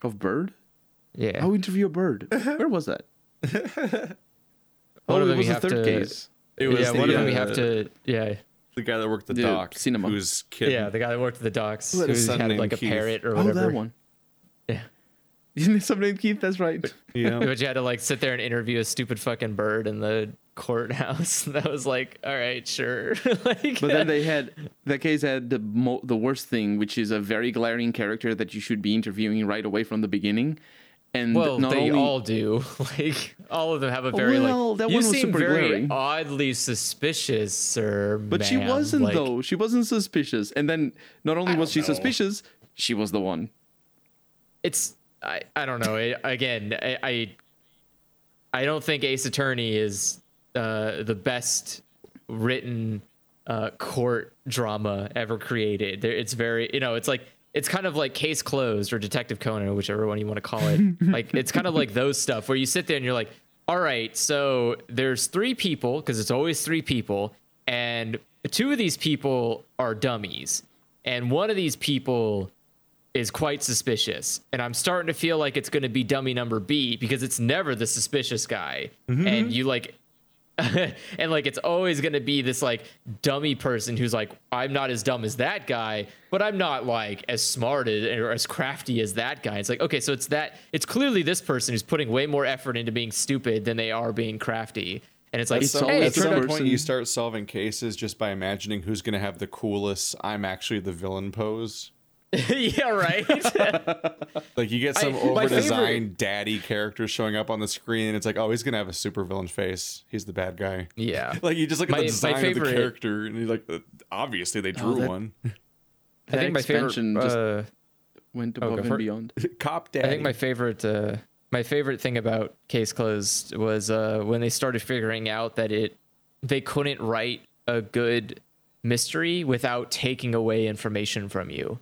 of bird. Yeah. How interview a bird? Where was that? One oh, of it was the have third to- case. It was yeah. the, One of them you uh, have to. Yeah. The guy that worked the The dock, cinema. whose kid. Yeah. The guy that worked at the docks, Who had a who son had named like a Keith. parrot or Oh, whatever. that one. Yeah. Isn't it something named Keith? That's right. yeah. But you had to like sit there and interview a stupid fucking bird in the courthouse. that was like, all right, sure. like, But then they had that case had the mo- the worst thing, which is a very glaring character that you should be interviewing right away from the beginning. And well, not they only all do. Like, all of them have a very Well, like. that you one was seem super very glaring. oddly suspicious, sir. but she wasn't Like, though. She wasn't suspicious. And then not only was she know. suspicious, she was the one. it's I, I don't know. It, again, I, I I don't think Ace Attorney is uh, the best written uh, court drama ever created. There, it's very you know, it's like it's kind of like Case Closed or Detective Conan, or whichever one you want to call it. like it's kind of like those stuff where you sit there and you're like, all right, so there's three people because it's always three people, and two of these people are dummies, and one of these people is quite suspicious. And I'm starting to feel like it's going to be dummy number B because it's never the suspicious guy. Mm-hmm. And you like, and like it's always going to be this like dummy person who's like, I'm not as dumb as that guy, but I'm not like as smart as, or as crafty as that guy. It's like, okay, so it's that, it's clearly this person who's putting way more effort into being stupid than they are being crafty. And it's like, It's So hey, at some out- point, you start solving cases just by imagining who's going to have the coolest "I'm actually the villain" pose. yeah, right. Like you get some my over-designed daddy character showing up on the screen, and it's like, oh, he's gonna have a supervillain face. He's the bad guy. yeah. Like you just look at My- my the design of the character, and you're like, uh, obviously they drew that- one. I think my favorite, just- uh, went Oh, above go and for beyond. Cop I think my favorite uh, my favorite thing about Case Closed was uh, when they started figuring out that it they couldn't write a good mystery without taking away information from you.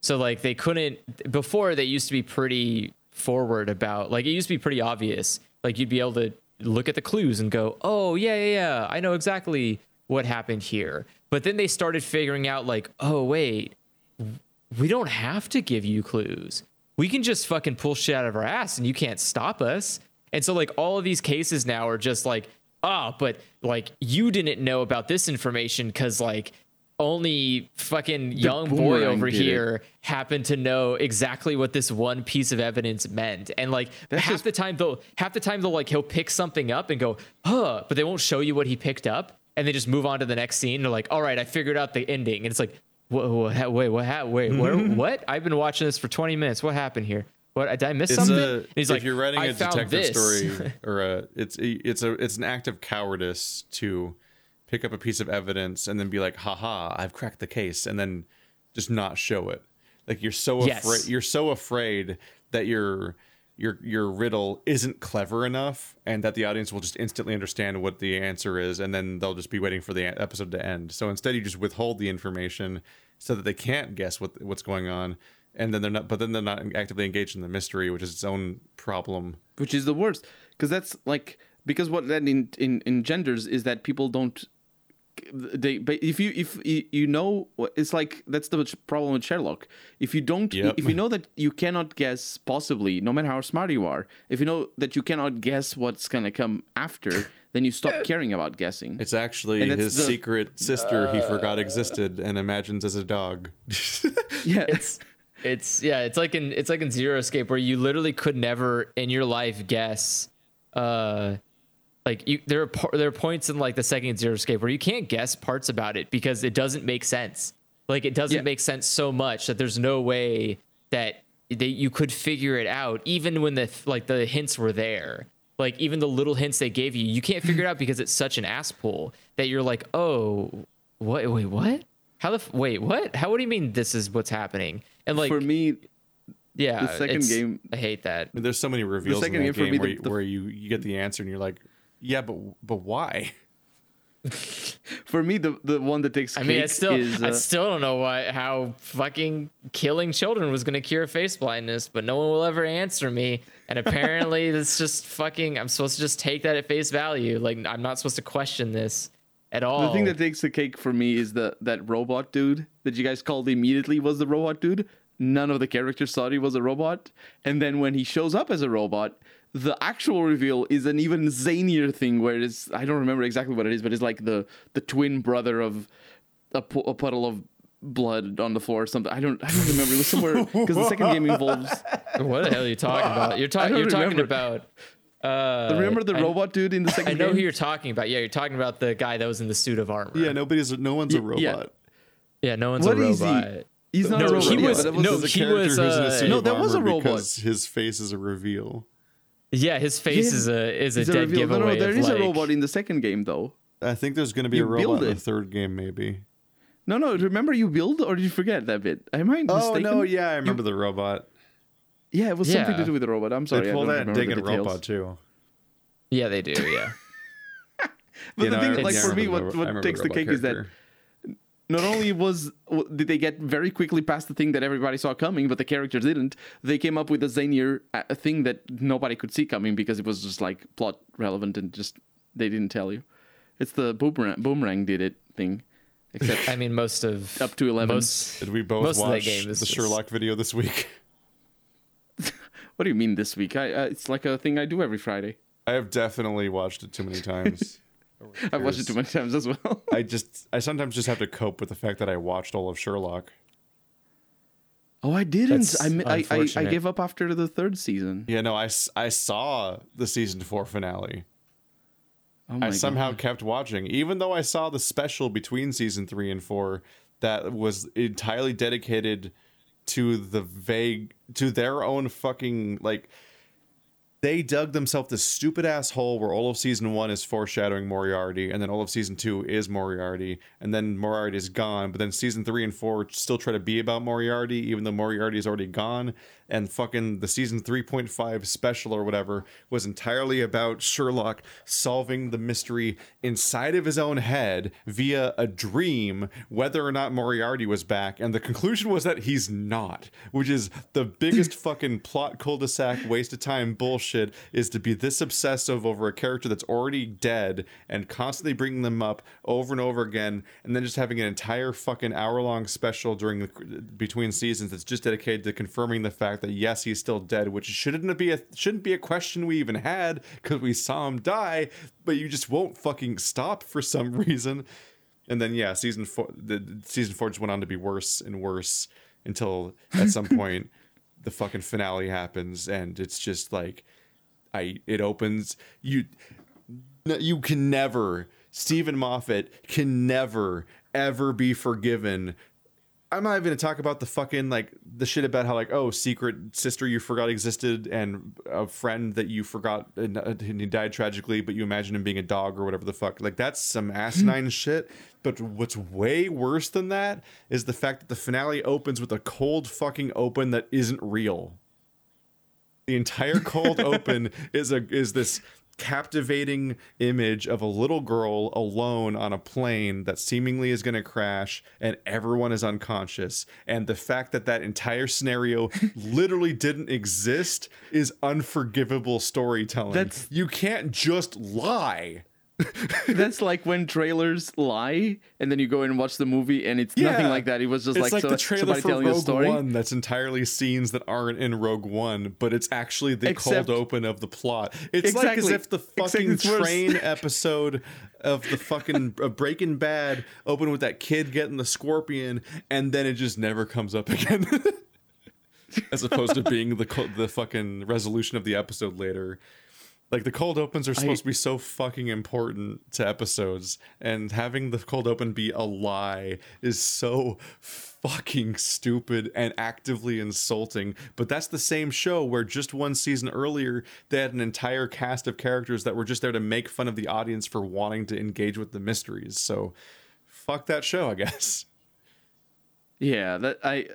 So like they couldn't before they used to be pretty forward about like it used to be pretty obvious. Like you'd be able to look at the clues and go, "Oh, yeah, yeah, yeah. I know exactly what happened here." But then they started figuring out like, "Oh, wait. We don't have to give you clues. We can just fucking pull shit out of our ass and you can't stop us." And so like all of these cases now are just like, "Ah, but like you didn't know about this information cuz like only fucking young boy over did it. here happened to know exactly what this one piece of evidence meant. And like That's half just- the time they'll half the time they'll like he'll pick something up and go, huh, but they won't show you what he picked up. And they just move on to the next scene. They're like, all right, I figured out the ending. And it's like, what, what, ha- wait, what, ha- wait, where, what? I've been watching this for 20 minutes. What happened here? What, did I miss it's something? a, he's if like, you're writing a detective this. story or a it's it's a it's an act of cowardice to pick up a piece of evidence and then be like haha i've cracked the case and then just not show it. Like you're so Yes. afraid you're so afraid that your your your riddle isn't clever enough and that the audience will just instantly understand what the answer is and then they'll just be waiting for the episode to end. So instead you just withhold the information so that they can't guess what what's going on and then they're not but then they're not actively engaged in the mystery which is its own problem. Which is the worst because that's like because what that in, in, engenders is that people don't they but if you if you, you know it's like that's the problem with Sherlock if you don't Yep. if you know that you cannot guess possibly no matter how smart you are if you know that you cannot guess what's gonna come after then you stop caring about guessing It's actually his the- secret sister he forgot existed and imagines as a dog. yeah it's it's yeah it's like in it's like in zero escape where you literally could never in your life guess uh like you there are there are points in like the second zero escape where you can't guess parts about it because it doesn't make sense. Like it doesn't Yeah. make sense so much that there's no way that they, you could figure it out even when the like the hints were there. Like even the little hints they gave you you can't figure it out because it's such an ass pull that you're like oh what wait what? How the f- wait what? How what do you mean this is what's happening? And like for me yeah the second game- i hate that. I mean, there's so many reveals in second that game for game me, where, the- you, the- where you, you get the answer and you're like, yeah, but but why? for me the the one that takes I mean, I still, is I uh, still don't know why, how fucking killing children was gonna cure face blindness, but no one will ever answer me. And apparently, it's just fucking. I'm supposed to just take that at face value. Like, I'm not supposed to question this at all. The thing that takes the cake for me is the that robot dude that you guys called immediately was the robot dude. None of the characters thought he was a robot, and then when he shows up as a robot, the actual reveal is an even zanier thing. Where it's I don't remember exactly what it is, but it's like the the twin brother of a, pu- a puddle of blood on the floor or something. I don't I don't remember. It was somewhere because the second game involves. what the hell are you talking about? You're I talking you're talking about. Uh, remember the I- robot dude in the second I know game? who you're talking about. Yeah, you're talking about the guy that was in the suit of armor. Yeah, nobody's no one's a Y- yeah. robot. yeah. No one's What a is he? robot. He's not No, a robot. he was- but that was no, a he was, who's in uh, a suit No, that was a robot. because his face is a reveal. Yeah, his face Yeah, is a is a It's dead reveal. giveaway. No, no, there of is like, a robot in the second game though. I think there's going to be You a robot in the third game, maybe. No, no. Remember you build, or did you forget that bit? Am I mistaken? Oh no, yeah, I remember the robot. Yeah, it was something to do with the robot. I'm sorry. they I pull don't that in remember Dig the and. Robot too. Yeah, they do. Yeah. But You the know, thing, I- like for me, what, what takes the robot cake is that character. Not only was did they get very quickly past the thing that everybody saw coming, but the characters didn't. They came up with a zanier uh, a thing that nobody could see coming because it was just like plot relevant and just they didn't tell you. It's the boomerang boomerang did it thing, except I mean, most of Up to 11. Most, Did we both most of watch game is the just- Sherlock video this week? what do you mean this week? I uh, it's like a thing I do every Friday. I have definitely watched it too many times. I've watched it too many times as well. I just, I sometimes just have to cope with the fact that I watched all of Sherlock. oh, I didn't. I, I, I I gave up after the third season. Yeah, no, I, I saw the season four finale. Oh my I somehow God. kept watching, even though I saw the special between season three and four that was entirely dedicated to the vague, to their own fucking like. They dug themselves this stupid ass hole where all of season one is foreshadowing Moriarty, and then all of season two is Moriarty, and then Moriarty is gone. But then season three and four still try to be about Moriarty, even though Moriarty is already gone. And fucking the season 3.5 special or whatever was entirely about Sherlock solving the mystery inside of his own head via a dream, whether or not Moriarty was back. And the conclusion was that he's not, which is the biggest fucking plot cul-de-sac waste of time bullshit is to be this obsessive over a character that's already dead and constantly bringing them up over and over again and then just having an entire fucking hour long special during the between seasons that's just dedicated to confirming the fact that yes he's still dead which shouldn't be a shouldn't be a question we even had because we saw him die but you just won't fucking stop for some reason and then yeah season four the season four just went on to be worse and worse until at some point the fucking finale happens and it's just like i it opens you you can never Steven Moffat can never ever be forgiven. I'm not even gonna talk about the fucking like the shit about how like oh secret sister you forgot existed and a friend that you forgot and, uh, and he died tragically but you imagine him being a dog or whatever the fuck like that's some asinine shit. But what's way worse than that is the fact that the finale opens with a cold fucking open that isn't real. The entire cold open is a is this captivating image of a little girl alone on a plane that seemingly is going to crash and everyone is unconscious. And the fact that that entire scenario literally didn't exist is unforgivable storytelling. That's- you can't just lie That's like when trailers lie, and then you go and watch the movie, and it's nothing like that. It was just it's like, like so- the trailer somebody for telling a story. One that's entirely scenes that aren't in Rogue One, but it's actually the Except- cold open of the plot. It's like as if the fucking train episode of the fucking of Breaking Bad opened with that kid getting the scorpion, and then it just never comes up again. as opposed to being the the fucking resolution of the episode later. Like the cold opens are supposed to be so fucking important to episodes, and having the cold open be a lie is so fucking stupid and actively insulting. But that's the same show where just one season earlier they had an entire cast of characters that were just there to make fun of the audience for wanting to engage with the mysteries. So fuck that show, I guess. Yeah, that I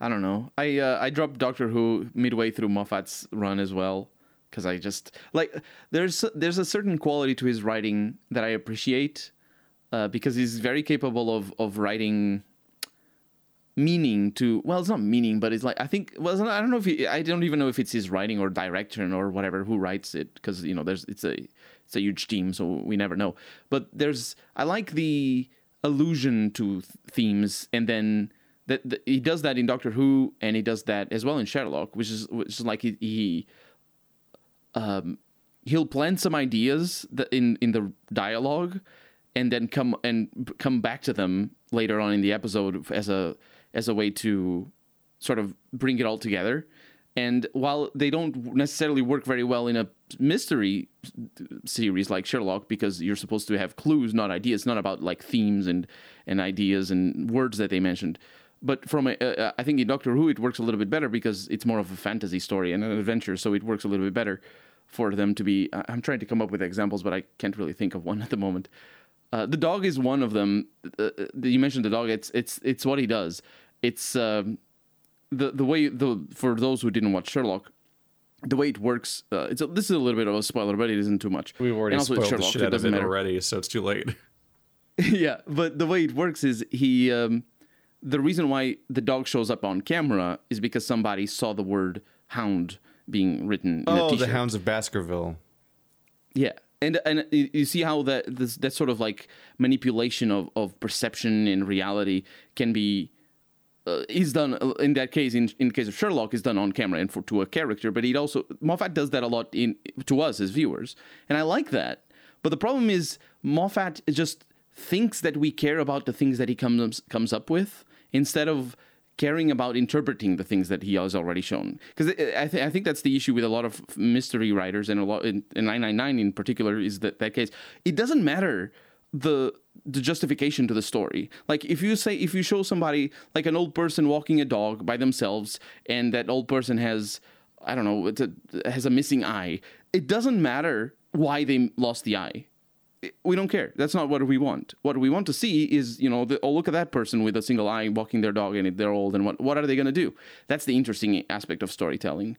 I don't know. I uh, I dropped Doctor Who midway through Moffat's run as well because I just like there's there's a certain quality to his writing that I appreciate uh, because he's very capable of of writing meaning to well it's not meaning but it's like i think well i don't know if he, i don't even know if it's his writing or direction or whatever who writes it because you know there's it's a it's a huge team so we never know. But there's i like the allusion to th- themes and then that that he does that in doctor who and he does that as well in sherlock which is which is like he, he um he'll plant some ideas in in the dialogue and then come and come back to them later on in the episode as a as a way to sort of bring it all together. And while they don't necessarily work very well in a mystery series like Sherlock because you're supposed to have clues not ideas not about like themes and and ideas and words that they mentioned but from a, uh, I think in Doctor Who it works a little bit better because it's more of a fantasy story and an adventure so it works a little bit better for them to be I'm trying to come up with examples but I can't really think of one at the moment uh, the dog is one of them. Uh, uh, you mentioned the dog. It's it's it's what he does. It's um, the the way the for those who didn't watch Sherlock, the way it works. Uh, it's a, this is a little bit of a spoiler, but it isn't too much. We've already And also it's spoiled the Sherlock, shit out of it matter. already, so it's too late. yeah, but the way it works is he. Um, the reason why the dog shows up on camera is because somebody saw the word hound being written. In Oh, the Hounds of Baskerville. Yeah, and and you you see how that this that sort of like manipulation of of perception and reality can be uh, is done uh, in that case in in case of Sherlock is done on camera and for to a character, but it also Moffat does that a lot in to us as viewers, and I like that. But the problem is Moffat just thinks that we care about the things that he comes comes up with instead of caring about interpreting the things that he has already shown. Because I, th- I think that's the issue with a lot of mystery writers and a lot in, in 999 in particular is that that case. It doesn't matter the the justification to the story. Like if you say if you show somebody like an old person walking a dog by themselves and that old person has I don't know, a, has a missing eye. It doesn't matter why they lost the eye. We don't care. That's not what we want. What we want to see is, you know, the, oh, look at that person with a single eye walking their dog and they're old, and what, what are they going to do? That's the interesting aspect of storytelling.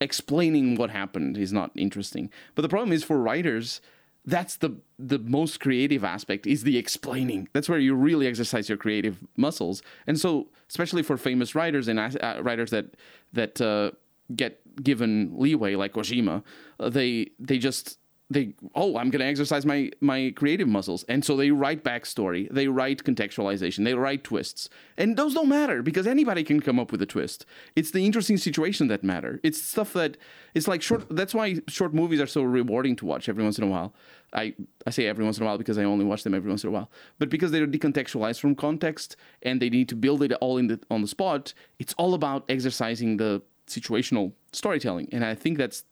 Explaining what happened is not interesting. But the problem is for writers, that's the the most creative aspect is the explaining that's where you really exercise your creative muscles and so especially for famous writers and uh, writers that that uh, get given leeway like Kojima uh, they they just they oh i'm going to exercise my my creative muscles. And so they write backstory they write contextualization they write twists. And those don't matter because anybody can come up with a twist. It's the interesting situation that matter. It's stuff that it's like short that's why short movies are so rewarding to watch every once in a while. I i say every once in a while because i only watch them every once in a while. But because they're decontextualized from context and they need to build it all in the on the spot it's all about exercising the situational storytelling. And i think that's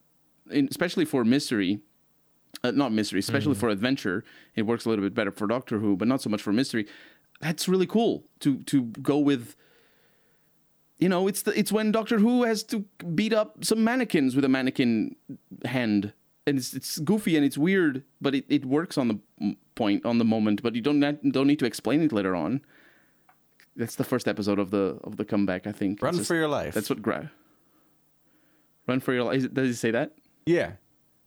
especially for mystery uh, not mystery, especially mm. for adventure. It works a little bit better for Doctor Who, but not so much for mystery. That's really cool to to go with. You know, it's the it's when Doctor Who has to beat up some mannequins with a mannequin hand, and it's it's goofy and it's weird, but it, it works on the point on the moment. But you don't don't need to explain it later on. That's the first episode of the of the comeback, I think. Run just, for your life. That's what Gra. Run for your life. Does he say that? Yeah.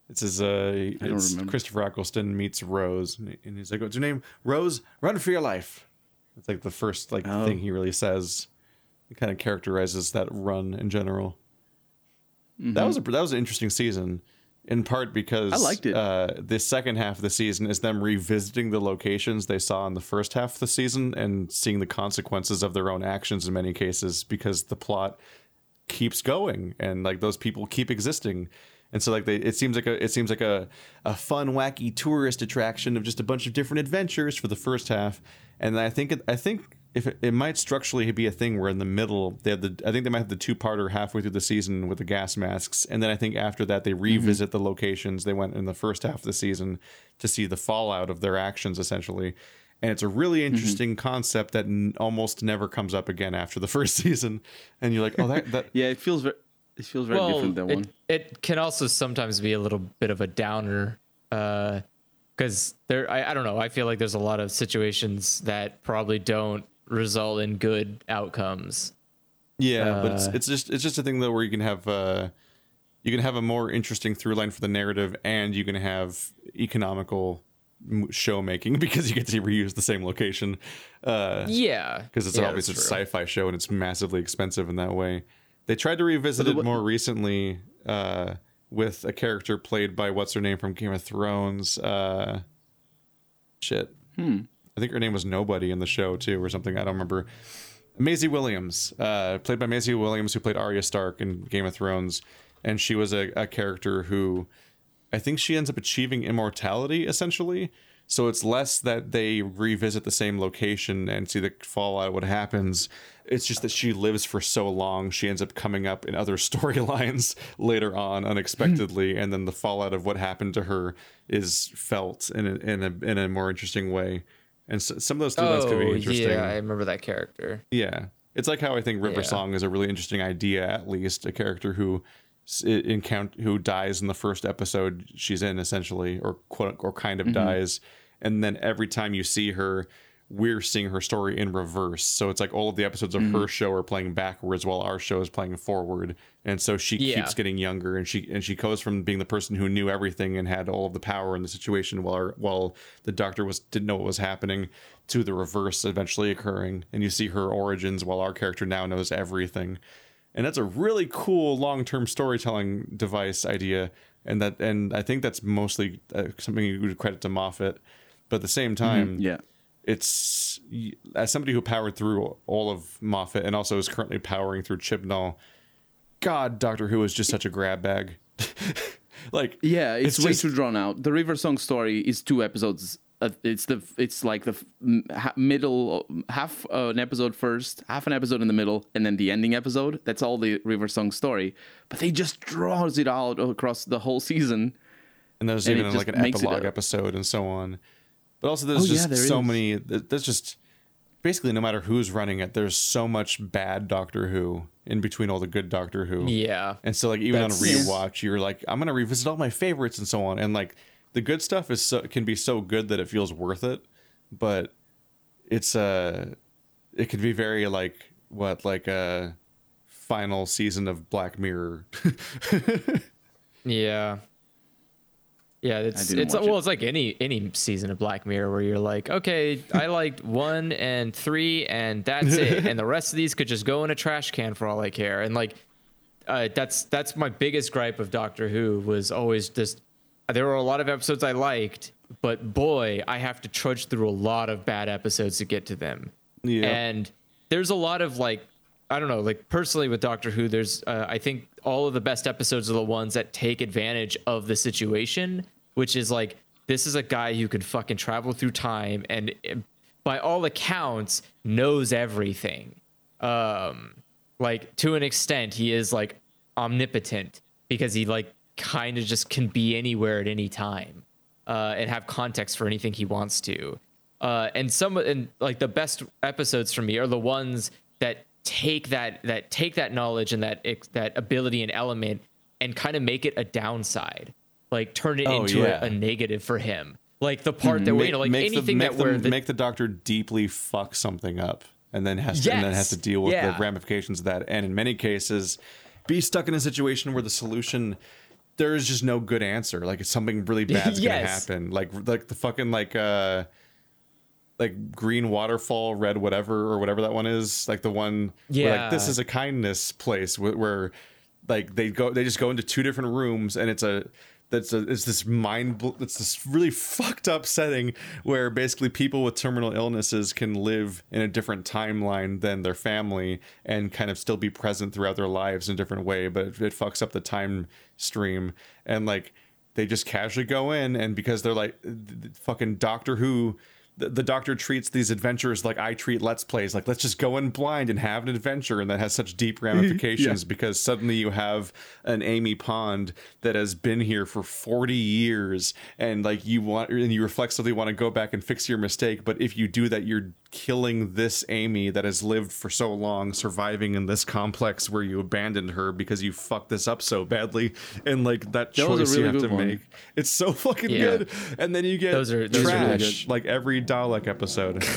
It says, uh, it's Christopher Eccleston meets Rose, and he's like, "What's your name? Rose. Run for your life." It's like the first like oh. thing he really says. It kind of characterizes that run in general. Mm-hmm. That was a that was an interesting season, in part because I liked it. Uh, the second half of the season is them revisiting the locations they saw in the first half of the season and seeing the consequences of their own actions in many cases because the plot keeps going and like those people keep existing and so like they it seems like a it seems like a a fun wacky tourist attraction of just a bunch of different adventures for the first half and i think it, i think if it, it, might structurally be a thing where in the middle they have the i think they might have the two parter halfway through the season with the gas masks and then i think after that they mm-hmm. revisit mm-hmm. the locations they went in the first half of the season to see the fallout of their actions essentially and it's a really mm-hmm. interesting mm-hmm. concept that n- almost never comes up again after the first season and you're like oh that, that yeah it feels very it feels very well, different than it, one. It can also sometimes be a little bit of a downer, because uh, there. I, I don't know. I feel like there's a lot of situations that probably don't result in good outcomes. Yeah, uh, but it's, it's just it's just a thing though where you can have uh, you can have a more interesting through line for the narrative, and you can have economical show making because you get to reuse the same location. Uh, yeah, because it's yeah, obviously a sci-fi show and it's massively expensive in that way. They tried to revisit it more recently uh, with a character played by what's her name from Game of Thrones. Uh, shit. Hmm. I think her name was Nobody in the show too, or something. I don't remember. Maisie Williams, uh, played by Maisie Williams, who played Arya Stark in Game of Thrones, and she was a, a character who, I think she ends up achieving immortality essentially. So it's less that they revisit the same location and see the fallout, what happens, it's just that she lives for so long, she ends up coming up in other storylines later on unexpectedly, hmm. and then the fallout of what happened to her is felt in a, in a in a more interesting way. And so, some of those storylines oh, could be oh, interesting. Yeah, I remember that character. Yeah, it's like how I think River yeah. Song is a really interesting idea. At least a character who encounter who dies in the first episode she's in essentially, or quote or kind of mm-hmm. dies, and then every time you see her we're seeing her story in reverse. So it's like all of the episodes of mm-hmm. her show are playing backwards while our show is playing forward. And so she yeah. keeps getting younger and she and she goes from being the person who knew everything and had all of the power in the situation while our, while the doctor was didn't know what was happening to the reverse eventually occurring. And you see her origins while our character now knows everything. And that's a really cool long-term storytelling device idea and that and I think that's mostly uh, something you would credit to Moffat. But at the same mm-hmm. time, mm-hmm. yeah it's as somebody who powered through all of Moffat and also is currently powering through Chibnall. God, Doctor Who is just such a grab bag. like, yeah, it's, it's way just... too drawn out. The River Song story is two episodes. Uh, it's the it's like the middle half uh, an episode first, half an episode in the middle, and then the ending episode. That's all the River Song story. But they just draws it out across the whole season. And there's and even like an epilogue episode and so on. But also, there's oh, just yeah, so is. many. There's just basically no matter who's running it, there's so much bad Doctor Who in between all the good Doctor Who. Yeah. And so like even on a rewatch, you're like, I'm gonna revisit all my favorites and so on. And like the good stuff is so can be so good that it feels worth it, but it's uh it can be very like what like a final season of Black Mirror. Yeah. Yeah, it's it's watch well, it. it's like any any season of Black Mirror where you're like, okay, I liked one and three, and that's it, and the rest of these could just go in a trash can for all I care. And like, uh, that's that's my biggest gripe of Doctor Who was always just there were a lot of episodes I liked, but boy, I have to trudge through a lot of bad episodes to get to them. Yeah. And there's a lot of like, I don't know, like personally with Doctor Who, there's, uh, I think all of the best episodes are the ones that take advantage of the situation, which is like, this is a guy who can fucking travel through time and uh, by all accounts knows everything. Um, like to an extent, he is like omnipotent because he like kind of just can be anywhere at any time uh, and have context for anything he wants to. Uh, and some and like the best episodes for me are the ones that take that that take that knowledge and that that ability and element and kind of make it a downside, like turn it Oh, into yeah. a, a negative for him. Like the part that we you know, like make anything the, that make the, where the, make the doctor deeply fuck something up and then has to, and then has to deal with yeah. the ramifications of that and in many cases be stuck in a situation where the solution there is just no good answer. Like it's something really bad's gonna happen like like the fucking like uh like green waterfall red whatever or whatever that one is like the one where, like this is a kindness place where, where like they go they just go into two different rooms and it's a that's a it's this mind bl- it's this really fucked up setting where basically people with terminal illnesses can live in a different timeline than their family and kind of still be present throughout their lives in a different way but it, it fucks up the time stream. And like they just casually go in and because they're like fucking doctor who the, the doctor treats these adventures like I treat Let's Plays. Like, let's just go in blind and have an adventure. And that has such deep ramifications because suddenly you have an Amy Pond that has been here for 40 years. And like, you want, and you reflexively want to go back and fix your mistake. But if you do that, you're killing this Amy that has lived for so long, surviving in this complex where you abandoned her because you fucked this up so badly. And like, that, That was a choice you have to one. make. It's so fucking Yeah. good. And then you get Those are- those are really trash, good. like every Dalek episode.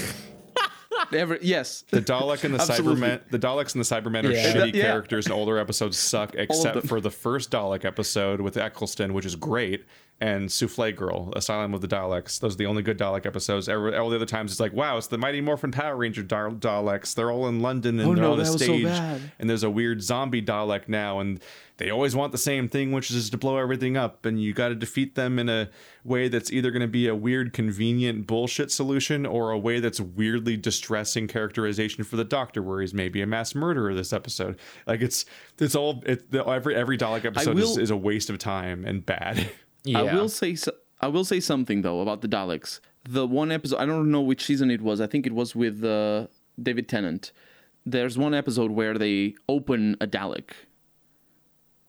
Every, yes. The Dalek and the Cybermen, the Daleks and the Cybermen are Yeah. shitty Yeah. characters, and older episodes suck, except for the first Dalek episode with Eccleston, which is great, and Souffle Girl, Asylum of the Daleks. Those are the only good Dalek episodes. Every, all the other times, it's like, wow, it's the Mighty Morphin Power Ranger Dal- Daleks. They're all in London and Oh, they're no, on a that was so stage, and there's a weird zombie Dalek now, and they always want the same thing, which is to blow everything up, and you got to defeat them in a way that's either going to be a weird, convenient bullshit solution or a way that's weirdly distressing characterization for the Doctor, where he's maybe a mass murderer this episode. Like it's it's all it, the, every every Dalek episode is, is a waste of time and bad. yeah. I will say so, I will say something though about the Daleks. The one episode I don't know which season it was. I think it was with uh, David Tennant. There's one episode where they open a Dalek,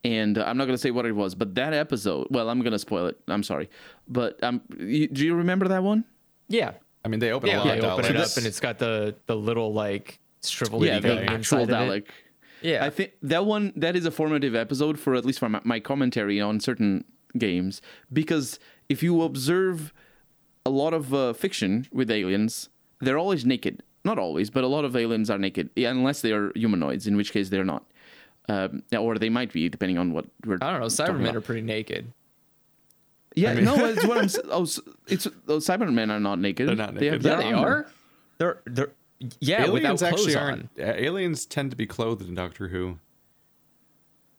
and uh, I'm not gonna say what it was, but that episode. Well, I'm gonna spoil it. I'm sorry, but um, you, do you remember that one? yeah. I mean, they open Yeah, a lot they of open Daleks. it up and it's got the the little like shriveled yeah, thing the actual Dalek. it. Yeah, I think that one that is a formative episode for at least for my, my commentary on certain games because if you observe a lot of uh, fiction with aliens, they're always naked. Not always, but a lot of aliens are naked, yeah, unless they are humanoids, in which case they're not, um, or they might be depending on what we're. I don't know. Cybermen about. are pretty naked. Yeah, no, it's what I'm. s- Oh, it's those Cybermen are not naked. They're not They have naked. Yeah, their they are. They're they're yeah, aliens without actually clothes aren't. on. uh, Aliens tend to be clothed in Doctor Who.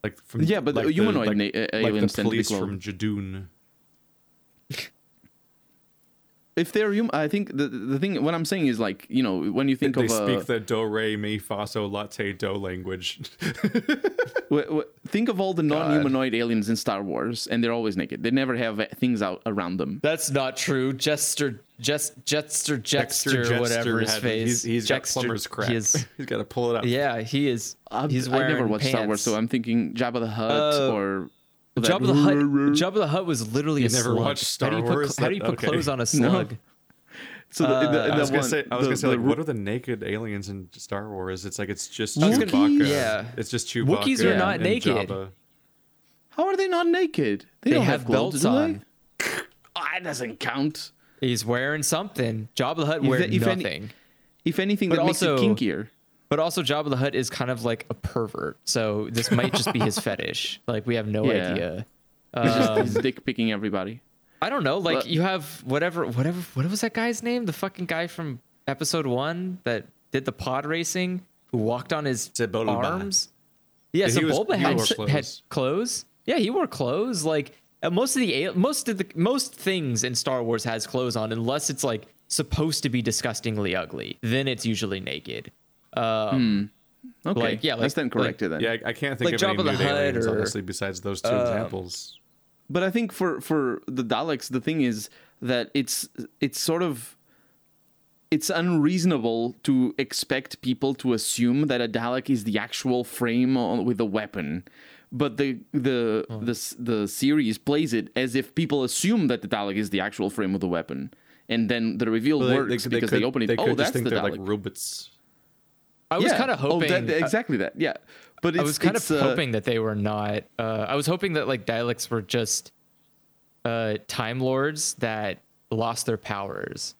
Like from Yeah, but the like humanoid like, na- uh, like aliens the tend to be police from Judoon. If they're human, I think the the thing. What I'm saying is like you know when you think They of uh, speak the do re mi fa so latte do language. W- w- think of all the non-humanoid aliens in Star Wars, and they're always naked. They never have things out around them. That's not true. Jester, Jest, Jetster, Jetster, Jetster whatever his had- face. He's, he's got plumber's crack. he is- he's got to pull it up. yeah, he is. I'm- he's I never watched pants. Star Wars, so I'm thinking Jabba the Hutt Uh, or Jabba the Hutt. Jabba the Hutt was literally You a never slug. watched Star how do you put, Wars? How do you put okay. clothes on a slug? So the, in the, in I was gonna one- say, I was the- gonna say, like, ro- what are the naked aliens in Star Wars? It's like it's just I was Chewbacca. gonna- Yeah. it's just Chewbacca. Wookiees are not and naked. Jabba. How are they not naked? They, They don't have have, clothes, belts do on. They? Ah, that doesn't count. He's wearing something. Jabba the Hutt If wears that- if any- nothing. If anything, But that makes it kinkier. But also, Jabba the Hutt is kind of like a pervert, so this might just be his fetish. Like we have no Yeah. idea. He's just Um, he's dick picking everybody. I don't know. Like But- you have whatever, whatever. What was that guy's name? The fucking guy from episode one that did the pod racing, who walked on his Sebulba. arms. Yeah, Yeah, he was- Sebulba had, wore had clothes. clothes. Yeah, he wore clothes. Like uh, most of the most of the most things in Star Wars has clothes on, unless it's like supposed to be disgustingly ugly. Then it's usually naked. Um, Okay, Like, yeah, that's like- then corrected then. Yeah, I, I can't think Like of any Jabba the new Hutt aliens, or, honestly, besides those two uh, examples. But I think for for the Daleks, the thing is that it's it's sort of it's unreasonable to expect people to assume that a Dalek is the actual frame on, with a weapon. But the the the the series plays it as if people assume that the Dalek is the actual frame of the weapon, and then the reveal Well, works because they, could- open it. They oh, could that's just think the they're Dalek. like robots. I was Yeah. kind of Oh, hoping. that- exactly that. Yeah, but it's, I was kind of uh, hoping that they were not. Uh, I was hoping that like Daleks were just uh, Time Lords that lost their powers.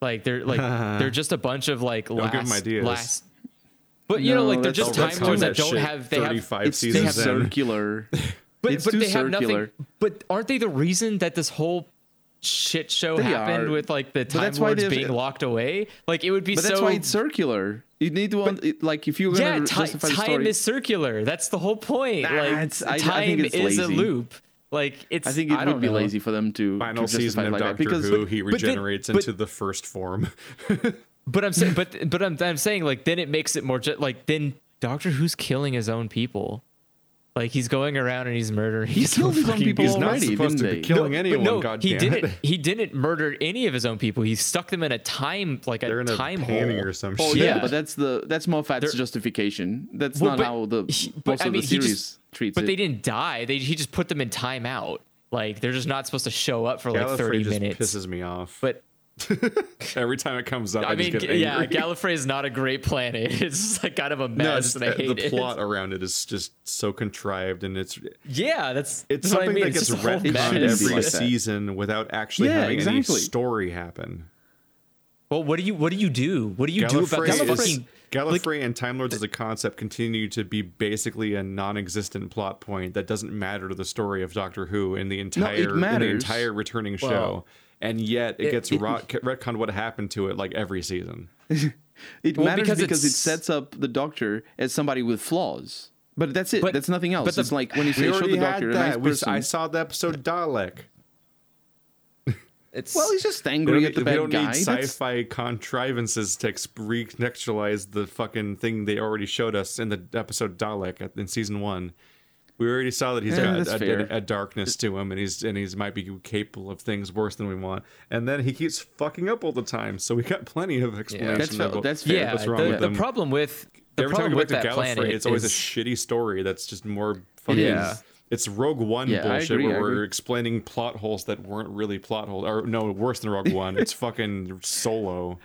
Like they're like they're just a bunch of like give last 'em ideas. last. But you know, like they're just Time Lords that that don't shit have. They have. it's too seasons in. circular. But, it's but too they have nothing. But aren't they the reason that this whole shit show They happened are. with like the Time that's why Lords being locked away? Like it would be But so. that's why it's circular. You need to want it, like if you're gonna yeah, ti- justify the time story. is circular. That's the whole point. Nah, like it's- I- I time think it's is a loop. Like it's. I think it don't would be know. lazy for them to Final to justify season of like Doctor because Who, he but then- regenerates but- into the first form. But I'm saying, but but I'm I'm saying like then it makes it more ju- like then Doctor Who's killing his own people. Like he's going around and he's murdering. he his killed his own people He's not already, supposed didn't to be killing But anyone. no, God he didn't. it. He didn't murder any of his own people. He stuck them in a time like They're a in a time panning hole. or some Oh shit. yeah, Yeah. but that's the that's Moffat's They're- justification. That's Well, not but how the he- most but, I of mean, the series just- treats But it. they didn't die. They he just put them in timeout. Like they're just not supposed to show up for like thirty just minutes. pisses me off. But Every time it comes up, I, I mean, just get yeah. Gallifrey is not a great planet. It's just like kind of a mess, no, and I hate the it. plot around it is just so contrived, and it's Yeah, that's it's that's what I something mean. that It's gets just retconned every like that. season without actually Yeah, having exactly. any story happen. Well, what do you what do you do? What do you do about Gallifrey, is, fucking? Gallifrey and Time Lords as a concept continue to be basically a non-existent plot point that doesn't matter to the story of Doctor Who in the entire in the entire returning show, Well, and yet it, it- gets it- rot, retconned what happened to it like every season. It Well, matters because because, it sets up the Doctor as somebody with flaws. But that's it. But- that's nothing else. but the- it's like when you We say show the Doctor a nice We- person. I saw the episode Dalek. It's well, he's just angry don't, at the we bad don't need sci-fi contrivances to ex- recontextualize the fucking thing they already showed us in the episode Dalek in season one. We already saw that he's Yeah, got a, a, a darkness to him, and he's and he's might be capable of things worse than we want. And then he keeps fucking up all the time, so we got plenty of explanation. That's fair- of that's fair. yeah. what's wrong the, with the him. problem with the Every time problem we with go back to Gallifrey, it's always is a shitty story that's just more fucking. Yeah. It's Rogue One Yeah, bullshit agree, where I we're explaining plot holes that weren't really plot holes, or no, worse than Rogue One. It's fucking Solo.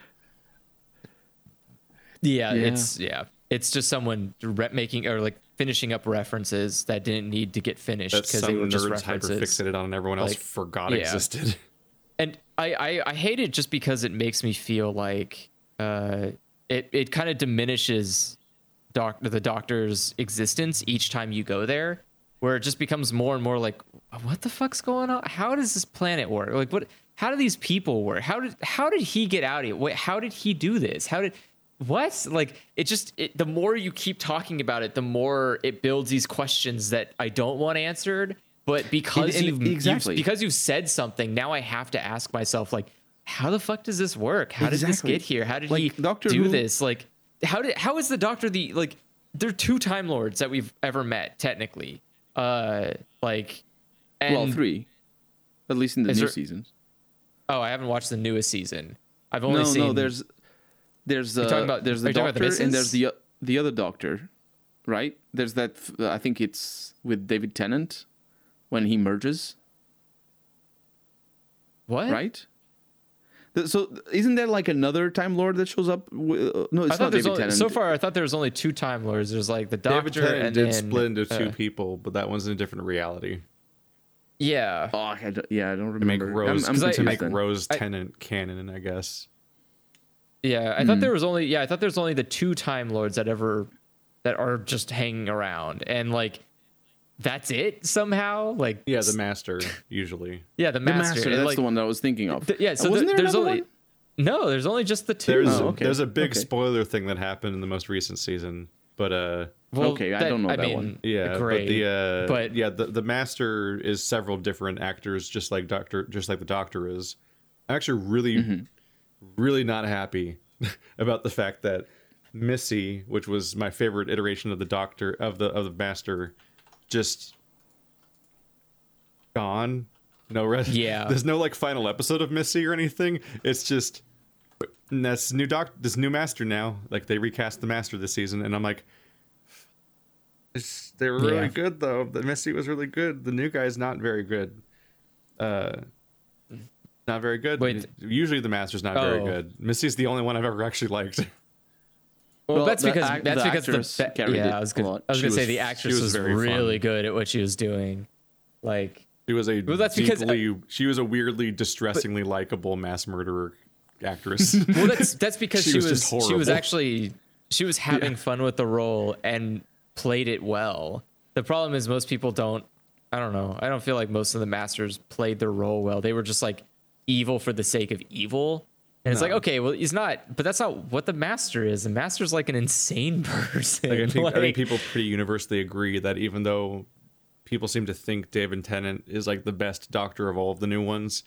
yeah, Yeah. it's yeah, it's just someone re- making or like finishing up references that didn't need to get finished because they were just references. fixated on and everyone else Like, forgot yeah. existed. and I, I I hate it just because it makes me feel like uh it it kind of diminishes doc the doctor's existence each time you go there where it just becomes more and more like what the fuck's going on how does this planet work like what how do these people work how did how did he get out of here Wait, how did he do this how did what? Like it just it, the more you keep talking about it the more it builds these questions that i don't want answered. But because And- and you've, you've exactly. because you've said something now i have to ask myself like how the fuck does this work? How did this get here? How did Like, he Doctor do Who- this? Like how did how is the doctor the like there are two time lords that we've ever met technically. Uh like and well, three, at least in the new there- seasons. oh i haven't watched the newest season. I've only No, seen no. There's there's uh, talking about- there's the you talking about the Doctor and there's the the other Doctor, right? There's that. I think it's with David Tennant when he merges, what right? So isn't there like another Time Lord that shows up? uh, No, it's not David only, Tennant. so far. I thought there was only two Time Lords. There's like the Doctor David Doctor Tennant and did then, split into two uh, people, but that one's in a different reality. Yeah, Oh, I don't- yeah, I don't remember. To make. Rose, I'm, I'm to make then. Rose I- Tennant canon, I guess. Yeah. I thought there was only yeah. I thought there's only the two Time Lords that ever that are just hanging around, and like that's it somehow. Like Yeah, the master usually. yeah, the The master. Master, that's like, the one that I was thinking of. th- yeah, so wasn't there- there there's only one? no, there's only just the two. There's Oh, okay. there's a big Okay. spoiler thing that happened in the most recent season, but uh Well, Okay, I don't know that one. yeah, great. but the uh but yeah, the the master is several different actors just like Doctor just like the doctor is. I'm actually really Mm-hmm. Really not happy about the fact that Missy, which was my favorite iteration of the doctor of the of the master, just gone. No res- Yeah. There's no like final episode of Missy or anything. It's just that's new doc this new master now. Like they recast the master this season, and I'm like, it's, they were really Yeah. good though. The Missy was really good. The new guy's not very good. Uh, not very good. Wait. Usually the master's not very Oh. good. Missy's the only one I've ever actually liked. Well, Well, that's the because act- that's the because actress the ba- carried yeah. I was gonna. I was gonna say was- the actress was was, really fun. good at what she was doing. Like She was a Well, that's because- uh, she was a weirdly distressingly likable mass murderer actress. well, that's that's because She she, was was, she was actually she was having fun with the role and played it well. The problem is most people don't. I don't know. I don't feel like most of the masters played their role well. They were just like evil for the sake of evil. And it's like, okay, well, he's not, but that's not what the master is. The master's like an insane person. Like, I, think, I think people pretty universally agree that even though people seem to think David Tennant is like the best Doctor of all of the new ones,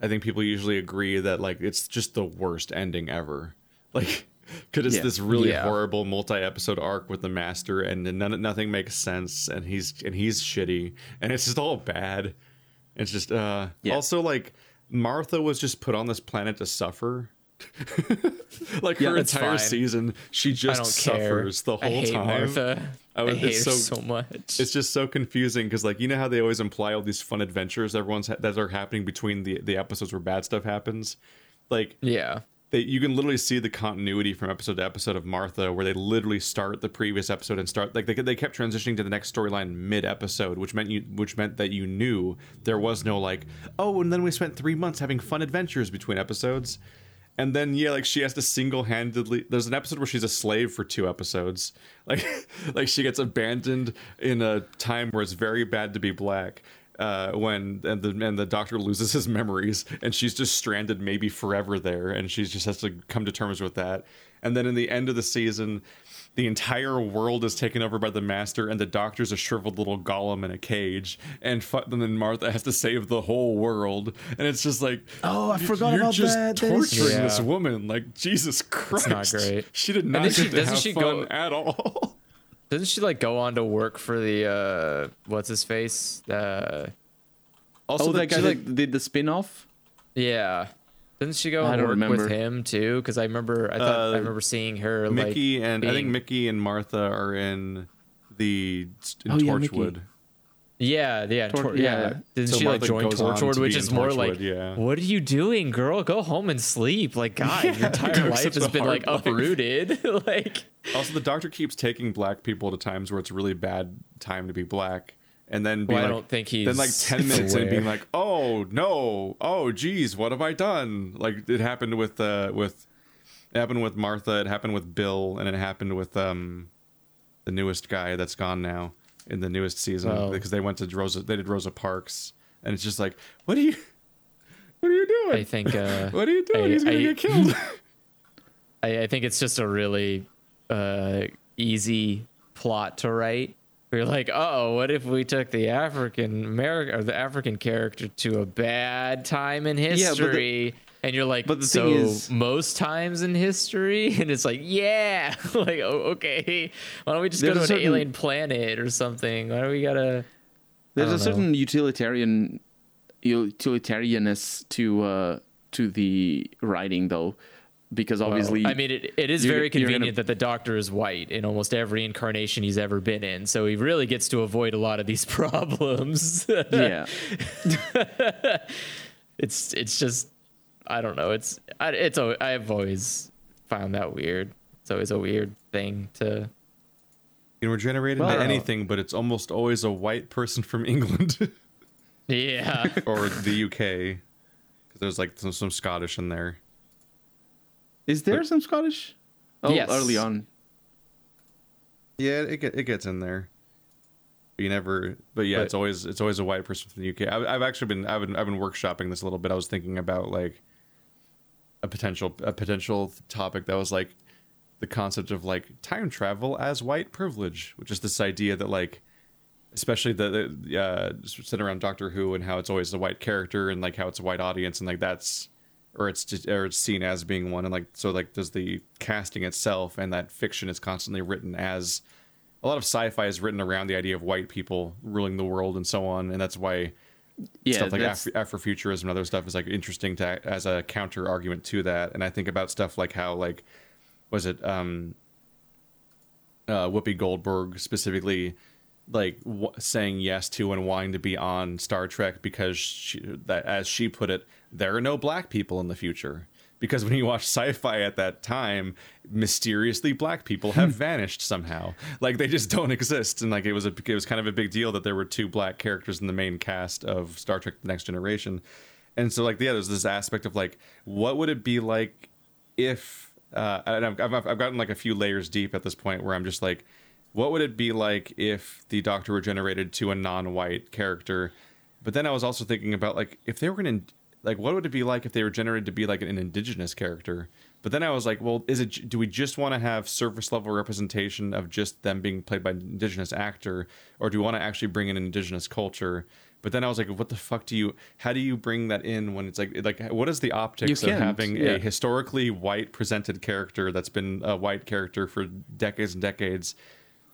I think people usually agree that like it's just the worst ending ever. Like, because it's Yeah. this really Yeah. horrible multi-episode arc with the Master, and none, nothing makes sense, and he's and he's shitty, and it's just all bad. It's just uh Yeah. also like Martha was just put on this planet to suffer. like Yeah, her entire fine. season, she just don't care. suffers the I whole hate time. Martha. I I, hate so- so much. It's just so confusing because, like, you know how they always imply all these fun adventures everyone's ha- that are happening between the the episodes where bad stuff happens. Like, yeah. They you can literally see the continuity from episode to episode of Martha, where they literally start the previous episode and start like they they kept transitioning to the next storyline mid episode, which meant you which meant that you knew there was no like oh, and then we spent three months having fun adventures between episodes. And then yeah, like she has to single handedly. There's an episode where she's a slave for two episodes. Like, like she gets abandoned in a time where it's very bad to be black. Uh, when and the and the doctor loses his memories, and she's just stranded maybe forever there, and she just has to come to terms with that. And then in the end of the season, the entire world is taken over by the master, and the doctor's a shriveled little golem in a cage, and, fu- and then Martha has to save the whole world, and it's just like, Oh, I forgot you're about just that. That is- torturing this Yeah. woman. Like Jesus Christ, not great. She did not then she- get to doesn't have she fun go- at all. Doesn't she like go on to work for the uh what's his face? Uh Also, oh, that guy she- that did the spin off? yeah. Doesn't she go I and work remember. with him too? Because I remember I thought Uh, I remember seeing her Mickey like and I think Mickey and Martha are in the in Oh. Torchwood. Yeah, yeah, Tor- Tor- yeah. yeah. Didn't So she like Martha join goes to Torchwood, which is more Torchwood, like, yeah. what are you doing, girl? Go home and sleep. Like, God, your entire You're life has been like life. uprooted. like, Also, the doctor keeps taking black people to times where it's a really bad time to be black, and then being well, I like, don't think he's then like ten minutes in being like, oh no, oh geez, what have I done? Like it happened with uh with it happened with Martha, it happened with Bill, and it happened with um the newest guy that's gone now in the newest season Well- because they went to Rosa, they did Rosa Parks, and it's just like, what are you, what are you doing? I think uh, what are you doing? I- He's gonna I- get killed. I, I think it's just a really uh, easy plot to write. You're like, oh, what if we took the African American or the African character to a bad time in but the- history? And you're like, but the so thing is- most times in history, and it's like, yeah, like, oh, okay, why don't we just go to an certain- alien planet or something? Why do we gotta? There's a know. certain utilitarian utilitarianness to uh to the writing though, because obviously I mean, it, it is very you're gonna- convenient that the Doctor is white in almost every incarnation he's ever been in, so he really gets to avoid a lot of these problems. yeah, it's it's just I don't know. It's I, it's a I've always found that weird. It's always a weird thing to. You know, regenerated Well, I into don't anything, but it's almost always a white person from England Yeah. or the UK. Because there's like some, some Scottish in there. Is there But- some Scottish? Oh, Yes. early on. Yeah, it get, it gets in there. You never, but yeah, But- it's always it's always a white person from the UK. I, I've actually been I've been I've been workshopping this a little bit. I was thinking about like a potential a potential topic that was like the concept of like time travel as white privilege, which is this idea that like especially the, the uh sitting around Doctor Who and how it's always a white character and like how it's a white audience and like that's or it's just or it's seen as being one and like so like does the casting itself and that fiction is constantly written as a lot of sci-fi is written around the idea of white people ruling the world and so on and that's why Yeah, stuff like Afro- Afrofuturism and other stuff is like interesting to as a counter argument to that. And I think about stuff like how like was it um uh Whoopi Goldberg specifically like w- saying yes to and wanting to be on Star Trek because she, that as she put it, there are no black people in the future. Because when you watch sci-fi at that time, mysteriously black people have vanished somehow. Like they just don't exist, and like it was a it was kind of a big deal that there were two black characters in the main cast of Star Trek: The Next Generation. And so like yeah, there's this aspect of like, what would it be like if uh, and I've, I've I've gotten like a few layers deep at this point where I'm just like, what would it be like if the Doctor regenerated to a non-white character? But then I was also thinking about like if they were gonna like what would it be like if they were generated to be like an indigenous character? But then I was like, well, is it do we just want to have surface level representation of just them being played by an indigenous actor, or do we want to actually bring in an indigenous culture? But then I was like, what the fuck do you? How do you bring that in when it's like like what is the optics of having yeah. a historically white presented character that's been a white character for decades and decades?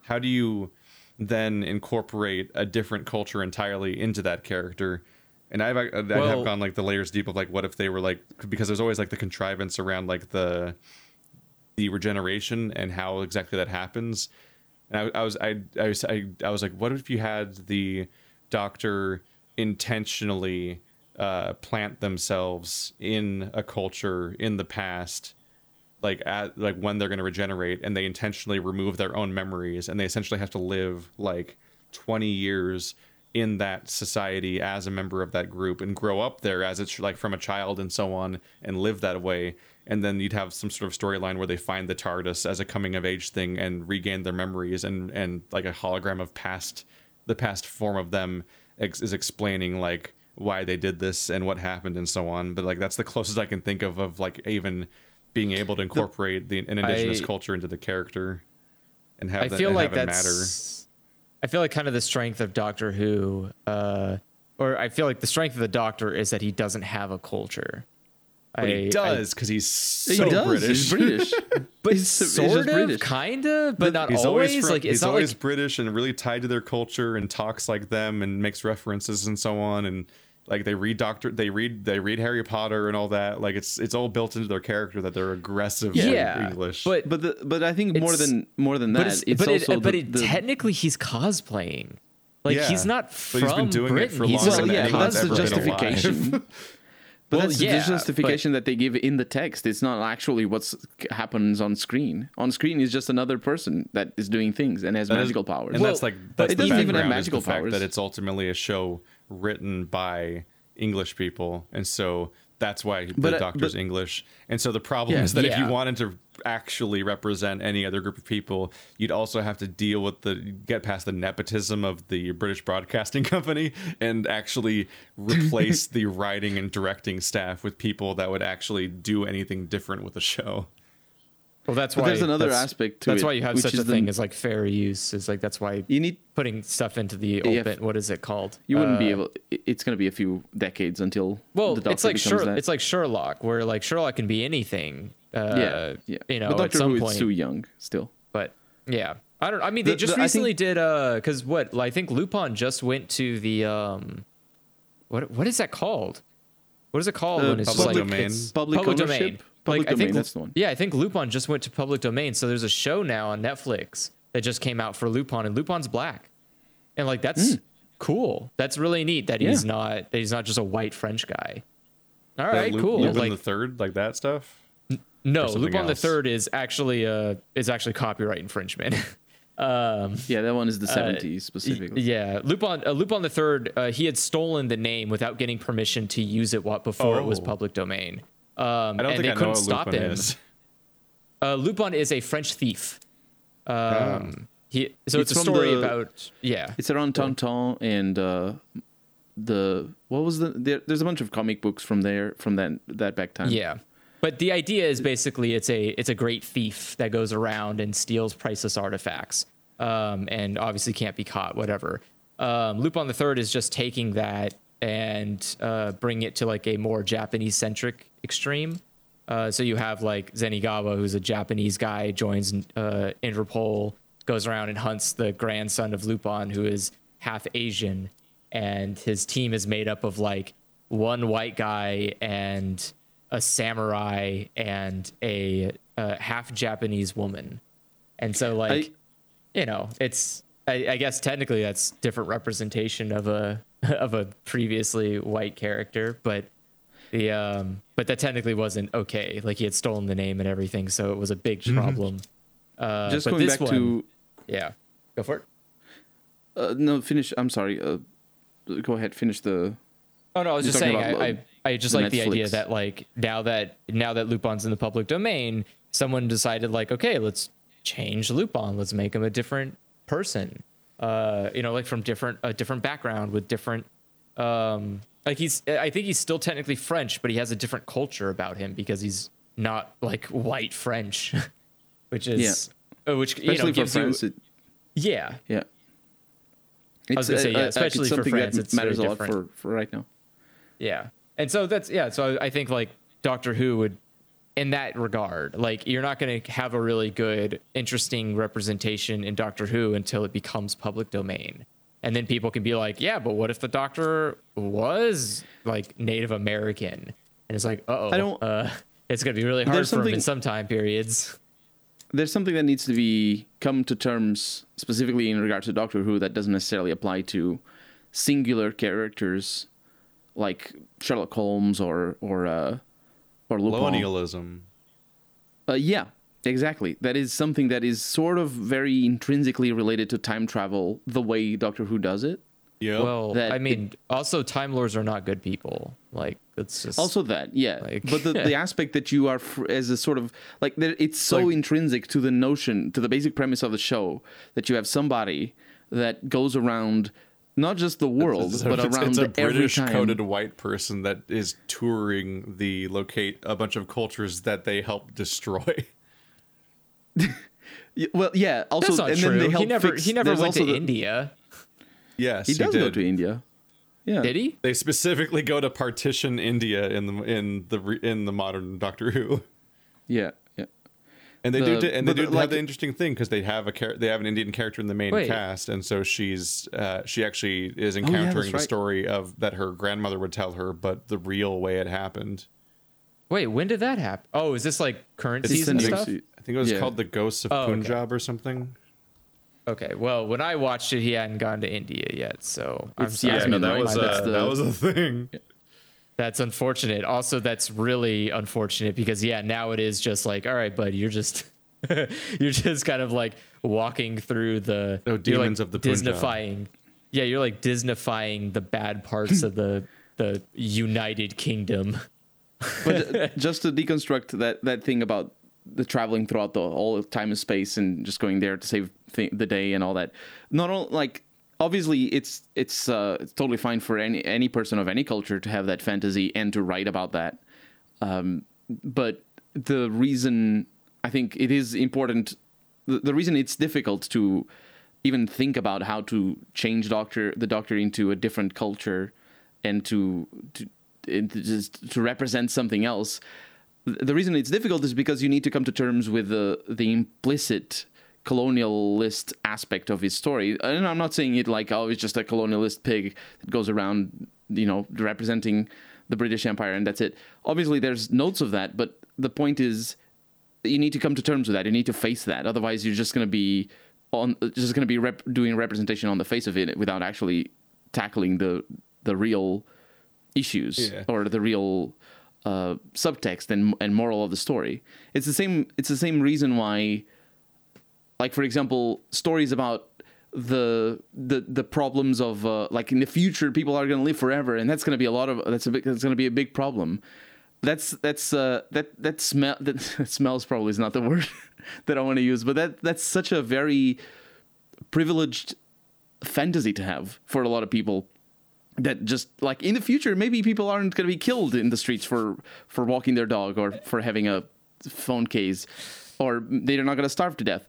How do you then incorporate a different culture entirely into that character? And I've I have Well- gone like the layers deep of like what if they were like because there's always like the contrivance around like the the regeneration and how exactly that happens. And I, I was I I was I, I was like, what if you had the doctor intentionally uh, plant themselves in a culture in the past, like at like when they're going to regenerate, and they intentionally remove their own memories, and they essentially have to live like twenty years in that society as a member of that group and grow up there as it's like from a child and so on and live that way and then you'd have some sort of storyline where they find the TARDIS as a coming of age thing and regain their memories and and like a hologram of past the past form of them ex- is explaining like why they did this and what happened and so on but like that's the closest I can think of of like even being able to incorporate the an indigenous I- culture into the character and have I that, feel like that's. I feel like kind of the strength of Doctor Who, uh, or I feel like the strength of the Doctor is that he doesn't have a culture. but I- he does because he's so he does. British He's British. but He's- he's sort just of, British. kind of, but not he's always. always from, like he's always like British and really tied to their culture and talks like them and makes references and so on and like they read Doctor they read they read Harry Potter and all that like it's it's all built into their character that they're aggressive with yeah, English but but the, but I think more than more than that, but it's, it's, but, also it, but the, it, the- technically he's cosplaying. Like Yeah, he's not but from he's been doing it Britain. for he's longer just than well, yeah, but anyone's that's the ever been alive. justification. But Well, that's yeah, the justification that they give in the text. It's not actually what happens on screen. On screen is just another person that is doing things and has That is- magical powers. and that's like that's it the doesn't even have magical the fact powers. that it's ultimately a show written by English people and so that's why the But, uh, doctor's but- English. And so the problem Yeah. is that if you wanted to actually represent any other group of people, you'd also have to deal with the get past the nepotism of the British Broadcasting Company and actually replace the writing and directing staff with people that would actually do anything different with the show. well, that's But why there's another that's- aspect to That's it, why you have such is a the- thing as like fair use. Is like that's why you need putting stuff into the Yeah, open. What is it called? you wouldn't be Uh, able. It's going to be a few decades until Well, the it's like becomes Sher- that. it's like Sherlock, where like Sherlock can be anything. Uh, yeah, yeah. You know, but at Doctor some Who point. is too young still. But yeah, I don't. I mean, they The- just the- recently think- did uh, because what? I think Lupin just went to the um, what what is that called? What is it called Uh, when it's public just like domain. it's Public ownership? domain? Public like, I domain, think that's the one. Yeah, I think Lupin just went to public domain. So there's a show now on Netflix that just came out for Lupin, and Lupin's black, and like that's cool. That's really neat that he's Hmm. Not that he's not just a white French guy. All right, Lu- cool. Lupin Like the third, like that stuff. No, something Lupin the? Third is actually uh is actually copyright infringement. um, Yeah, that one is the Uh, 70s y- specifically. yeah, Lupin uh, Lupin the Third. Uh, he had stolen the name without getting permission to use it what before it was Oh. public domain. Um, I don't and think they I know couldn't what stop Lupin him. is. Uh, Lupin is a French thief. Um, he so it's, It's a story the- about yeah. It's around Tintin and uh, the what was the there, there's a bunch of comic books from there from that that back time. Yeah. But the idea is basically it's a it's a great thief that goes around and steals priceless artifacts. Um, and obviously can't be caught, whatever. Um, Lupin the Third is just taking that and uh, bring it to like a more Japanese centric extreme. Uh, so you have like Zenigata, who's a Japanese guy, joins uh, Interpol, goes around and hunts the grandson of Lupin, who is half Asian, and his team is made up of like one white guy and a samurai and a uh, half Japanese woman. And so like you know, it's I, I guess technically that's different representation of a of a previously white character, but the um but that technically wasn't okay. Like he had stolen the name and everything, so it was a big problem. Uh, Just but going this back one- to yeah, go for it. uh, no finish. I'm sorry. Uh, go ahead. Finish the. Oh no, I was You're just saying. about, I, I I just like the idea that like now that now that Lupin's in the public domain, someone decided like, okay, let's change Lupin. Let's make him a different person. Uh, you know, like from different a different background with different. Um, like he's. I think he's still technically French, but he has a different culture about him because he's not like white French, which is uh, which you know Especially for gives you- France. It, yeah, yeah. was gonna say, yeah, uh, uh, especially it's for France, that it's matters a lot different. for, for right now. Yeah. And so that's yeah, so I think like Doctor Who would in that regard, like you're not going to have a really good interesting representation in Doctor Who until it becomes public domain. And then people can be like, "Yeah, but what if the doctor was like Native American?" And it's like, "Uh-oh. I don't- uh it's going to be really hard for him in some time periods." There's something that needs to be come to terms specifically in regards to Doctor Who that doesn't necessarily apply to singular characters like Sherlock Holmes or or uh, or Lupin. Colonialism. Uh, yeah, exactly. That is something that is sort of very intrinsically related to time travel, the way Doctor Who does it. Yeah. Well, That I mean, also Time Lords are not good people. Like it's just Also, that yeah, Like- but the, the aspect that you are fr- as a sort of like there, it's so Like- intrinsic to the notion, to the basic premise of the show that you have somebody that goes around not just the world, It's- but it's, around it's a every British time. coded white person that is touring the locate a bunch of cultures that they help destroy. Well, yeah. Also, That's not and true. then they He never fix- he never went to the- India. yes, He does did. go to India. Yeah. Did he? They specifically go to partition India in the in the re- in the modern Doctor Who, Yeah. Yeah. and they The- do and they do the- like- have the interesting thing because they have a char- they have an Indian character in the main Wait. cast, and so she's uh, she actually is Oh, yeah, encountering the right. story of that her grandmother would tell her, but the real way it happened. Wait, when did that happen? Oh, is this like current It's season stuff? se- I think it was Yeah. called the Ghosts of Oh, okay. Punjab or something. Okay, well, when I watched it, he hadn't gone to India yet, so I'm It's sorry. Yasmin, right? was That's uh, the- that was a thing. That's unfortunate. Also, that's really unfortunate because yeah, now it is just like, all right, bud, you're just you're just kind of like walking through the Oh, you're, demons like, of the Punjab. Disneyfying. Yeah, you're like Disneyfying the bad parts of the the United Kingdom. but uh, just to deconstruct that that thing about the traveling throughout the whole time and space and just going there to save th- the day and all that not all like obviously it's it's uh it's totally fine for any any person of any culture to have that fantasy and to write about that. Um but the reason i think it is important the, the reason it's difficult to even think about how to change doctor the doctor into a different culture and to to, just to represent something else. The reason it's difficult is because you need to come to terms with the the implicit colonialist aspect of his story. And I'm not saying it like oh, it's just a colonialist pig that goes around, you know, representing the British Empire and that's it. Obviously, there's notes of that, but the point is, you need to come to terms with that. You need to face that. Otherwise, you're just going to be on just going to be rep- doing representation on the face of it without actually tackling the the real issues Yeah. or the real uh, subtext and and moral of the story. It's the same. It's the same reason why, like for example, stories about the the the problems of uh, like in the future people are going to live forever and that's going to be a lot of that's a big that's going to be a big problem. That's that's uh that that smell that, smells probably is not the word that I want to use but that that's such a very privileged fantasy to have for a lot of people that just like in the future maybe people aren't going to be killed in the streets for for walking their dog or for having a phone case or they're not going to starve to death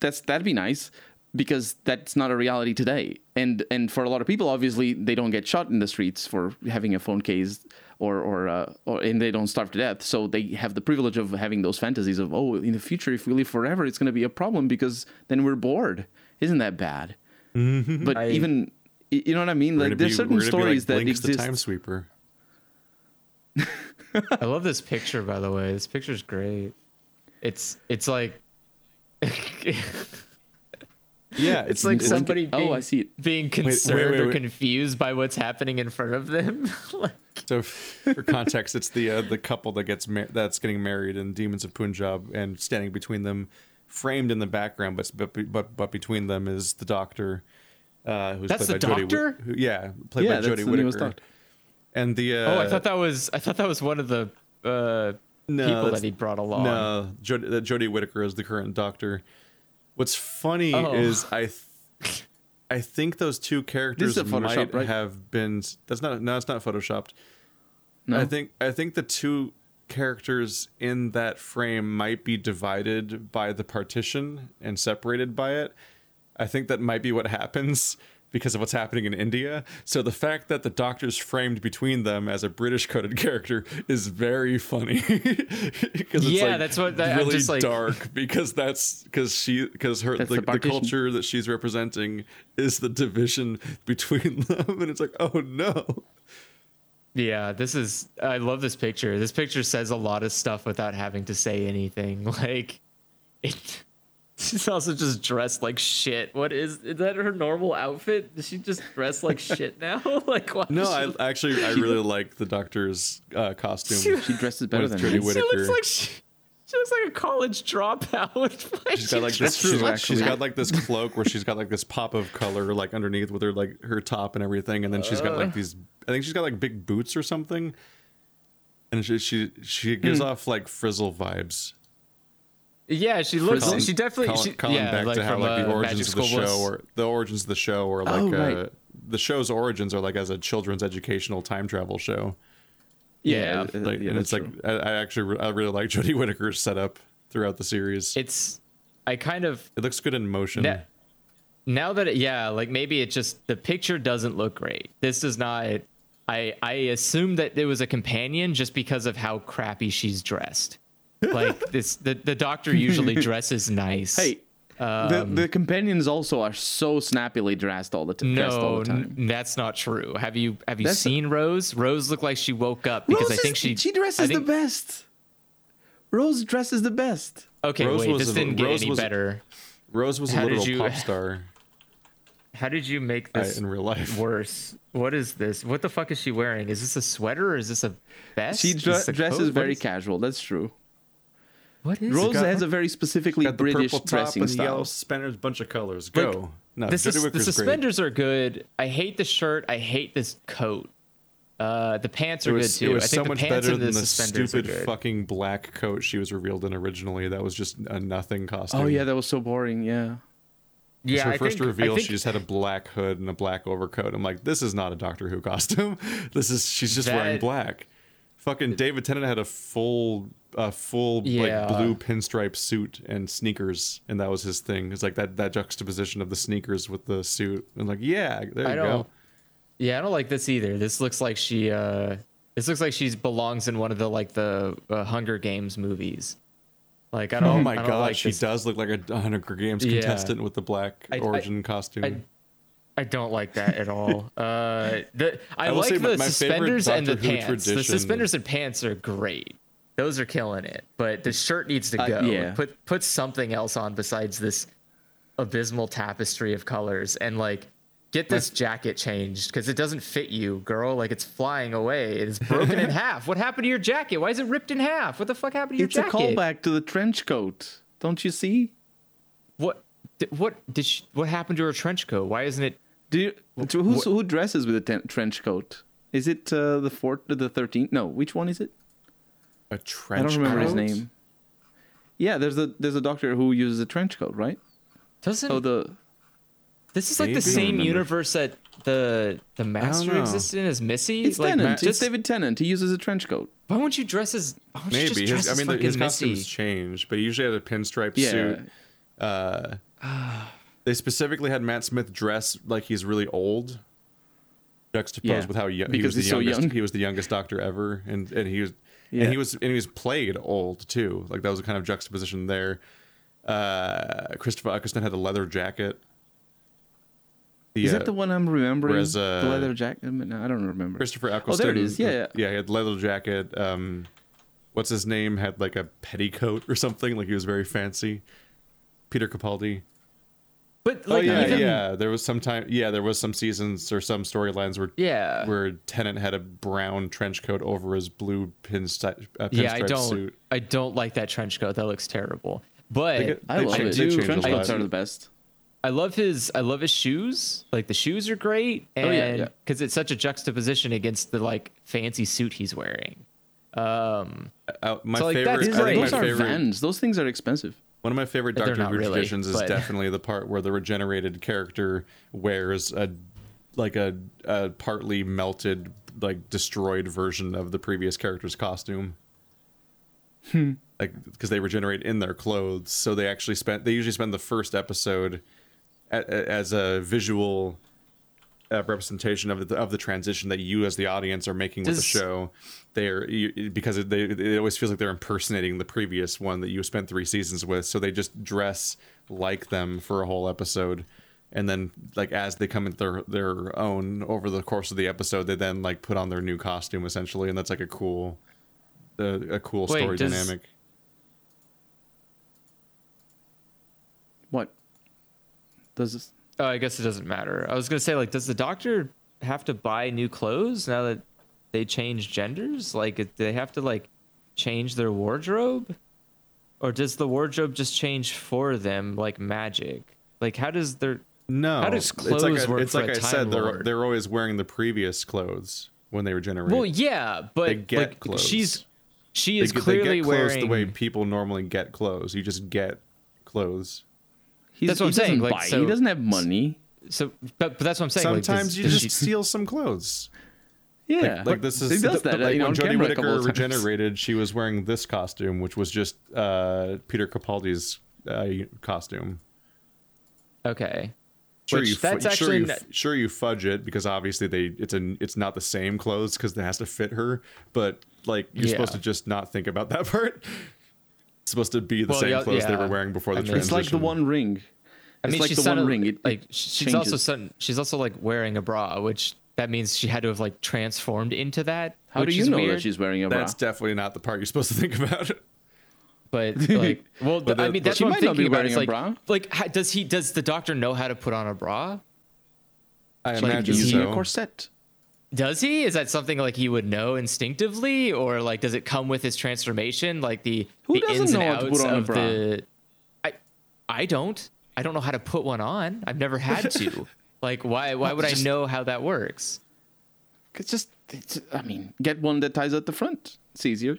that's that'd be nice because that's not a reality today. And and for a lot of people, obviously, they don't get shot in the streets for having a phone case or or uh, or and they don't starve to death. So they have the privilege of having those fantasies of oh, in the future, if we live forever, it's going to be a problem because then we're bored. Isn't that bad? But I- even you know what I mean? Like there's be- certain we're gonna be stories like that Blinks the exist. time sweeper. I love this picture, by the way. This picture's great. It's it's like Yeah, it's like somebody Oh, being, I see it. being wait, concerned wait, or confused by what's happening in front of them. like, So, for context, it's the uh, the couple that gets mar- that's getting married in Demons of Punjab, and standing between them, framed in the background, but but but, but between them is the doctor, uh, who's That's played the by Jodie doctor? Whit- who, yeah, played Yeah, by that's Jodie Whittaker. And the uh, oh, I thought that was I thought that was one of the uh, No, people that he brought along. No, that Jodie Whittaker is the current doctor. What's funny Oh. is I, th- I think those two characters This is a Photoshop, might right? have been. That's not. No, it's not photoshopped. No? I think. I think the two characters in that frame might be divided by the partition and separated by it. I think that might be what happens because of what's happening in India. So the fact that the doctor's framed between them as a British coded character is very funny. Because it's Yeah, like that's what- that- I'm really just like- dark because that's because she because her the, the the culture that she's representing is the division between them, and it's like oh no. Yeah, this is I love this picture. This picture says a lot of stuff without having to say anything. Like it She's also just dressed like shit. What is is that her normal outfit? Does she just dress like shit now? like why No, does I actually I really like the doctor's uh, costume. She- She dresses better than Jodie me. she, Whittaker. she looks like she, she looks like a college dropout. Why She's got like this. She's, like she's got like this cloak where she's got like this pop of color like underneath with her like her top and everything, and then she's got Uh. like these. I think she's got like big boots or something, and she she she gives off like frizzle vibes. Yeah, she looks. Calling- she definitely. calling, she, calling yeah, back like to how from, like the origins of the School Bus. show or the origins of the show or like Oh, uh, right. the show's origins are like as a children's educational time travel show. Yeah, uh, Like, yeah, and it's that's like. I, I actually I really like Jodie Whittaker's setup throughout the series. It's. I kind of it looks good in motion. now, now that it, yeah, like maybe it just the picture doesn't look great. This does not. I I assume that it was a companion just because of how crappy she's dressed. Like this, the the doctor usually dresses nice. Hey, the, the companions also are so snappily dressed all the, t- dressed all No, the time. n- that's not true. Have you have you That's- seen Rose? Rose looked like she woke up because Rose I think is- she she dresses think- the best. Rose dresses the best. Okay, Rose wait, was this a- didn't get Rose any was- better. Rose was a How did literal you- pop star How did you make uh, this in real life. worse? What is this? What the fuck is she wearing? Is this a sweater or is this a vest? She Is dre- dresses coat? Very is- casual. That's true. What is Rose it? has a very specifically Got the British purple top dressing and the yellow style. suspenders, bunch of colors. Like, Go. no, the, Jodie sus- the Whittaker's great. suspenders are good. I hate the shirt. I hate this coat. Uh, the pants are was, good too. it was I think so the much pants better and than the the stupid fucking black coat she was revealed in originally. That was just a nothing costume. Oh yeah, that was so boring. Yeah. Yeah, her I first think, reveal, I think she just had a black hood and a black overcoat. I'm like, this is not a Doctor Who costume. This is she's just wearing black. Fucking David Tennant had a full, uh, full Yeah. like blue pinstripe suit and sneakers, and that was his thing. It's like that that juxtaposition of the sneakers with the suit. And like, yeah, there you I go. don't. Yeah, I don't like this either. This looks like she. uh This looks like she belongs in one of the like the uh, Hunger Games movies. Like I don't. Oh my I don't god, like she this. does look like a Hunger Games Yeah. contestant with the black I- I- origin costume. I, don't like that at all. Uh, the I, I like my- the my suspenders and the Who pants. The suspenders and pants are great. Those are killing it. But the shirt needs to Uh, go. yeah. Put put something else on besides this abysmal tapestry of colors. And like get this jacket changed because it doesn't fit you, girl. Like it's flying away. It's broken in half. What happened to your jacket? Why is it ripped in half? What the fuck happened to your jacket? It's a callback to the trench coat. Don't you see? What? What did she, what happened to her trench coat? Why isn't it? Do you, who's, who dresses with a ten, trench coat? Is it uh, the fourth, the thirteenth? No, which one is it? A trench I don't remember his name. Yeah, there's a there's a doctor who uses a trench coat, right? Doesn't Oh, the this is like the same Remember. universe that the the master know. existed in as Missy? it's like, Tennant. just- it's David Tennant. He uses a trench coat. Why won't you dress as? Why won't you Maybe. just dress His, I mean, the- fucking his costumes Missy? changed, but he usually had a pinstripe Yeah. suit. Uh, they specifically had Matt Smith dress like he's really old, juxtaposed Yeah, with how young he because was the he's so youngest. young. He was the youngest doctor ever, and and he was Yeah. and he was and he was played old too. Like that was a kind of juxtaposition there. Uh, Christopher Eccleston had a leather jacket. Is Yeah. that the one I'm remembering? Whereas, the uh, leather jacket. No, I don't remember. Christopher Eccleston. Oh, there it is. Yeah, yeah. yeah. He had leather jacket. Um, what's his name? Had like a petticoat or something. Like he was very fancy. Peter Capaldi. But Oh yeah, even, yeah. There was some time. Yeah, there was some seasons or some storylines where yeah. where Tennant had a brown trench coat over his blue pinstripe, uh, pinstripe yeah, I don't. suit. I don't like that trench coat. That looks terrible. But get- I They love changed- it. they changed Trench coats are the best. I love his. I love his shoes. Like the shoes are great, and Oh, yeah, yeah. because it's such a juxtaposition against the like fancy suit he's wearing. Um, Uh, my So, like, favorite. that's great. Those my are favorite. Vans. Those things are expensive. One of my favorite Doctor Who really, traditions is but- definitely the part where the regenerated character wears a like a, a partly melted, like destroyed version of the previous character's costume. Like because they regenerate in their clothes, so they actually spend. They usually spend the first episode as a visual uh, representation of the of the transition that you as the audience are making with the show. They're you, because it, they it always feels like they're impersonating the previous one that you spent three seasons with. So they just dress like them for a whole episode, and then like as they come into their their own over the course of the episode, they then like put on their new costume essentially, and that's like a cool, uh, a cool Wait, story does- dynamic. What? Does this? Oh, I guess it doesn't matter. I was gonna say like, does the doctor have to buy new clothes now that they change genders? Like, do they have to like change their wardrobe, or does the wardrobe just change for them like magic? Like, how does their No, How does it's clothes like I, work it's for like a I Time said, they're they're always wearing the previous clothes when they regenerate. well, yeah, but They get like clothes. she's she is clearly they get clothes wearing the way people normally get clothes. You just get clothes. He's, That's what I'm saying, like, so- he doesn't have money. so. But, but that's what I'm saying. like, Sometimes you does just she- steal some clothes. Yeah, Like this is he does the- that. like you know, when Jodie camera a couple Whittaker regenerated, she was wearing this costume, which was just uh, Peter Capaldi's uh, costume. okay. Sure, Which you fu- that's sure actually you, not- sure you fudge it because obviously they it's a it's not the same clothes because it has to fit her. But like you're supposed to just not think about that part. It's supposed to be the Well, same yeah, clothes they were wearing before the I mean- transition. It's like the One Ring. I It's mean, like she's the One Ring. It, it like she's also changes. son, she's also like wearing a bra, which that means she had to have like transformed into that. How do you is know weird. that she's wearing a bra? That's definitely not the part you're supposed to think about. But like, well, But I mean, that's she what I'm might not be thinking about. wearing It's a like, bra. like, how, does he? Does the doctor know how to put on a bra? I like imagine using so. a corset. Does he? Is that something like he would know instinctively, or like does it come with his transformation? Like the Who the doesn't ins and know how to outs put on a of bra? the. I, I don't. I don't know how to put one on. I've never had to. like, why? Why would I know how that works? It's just, it's, I mean, get one that ties at the front. It's easier.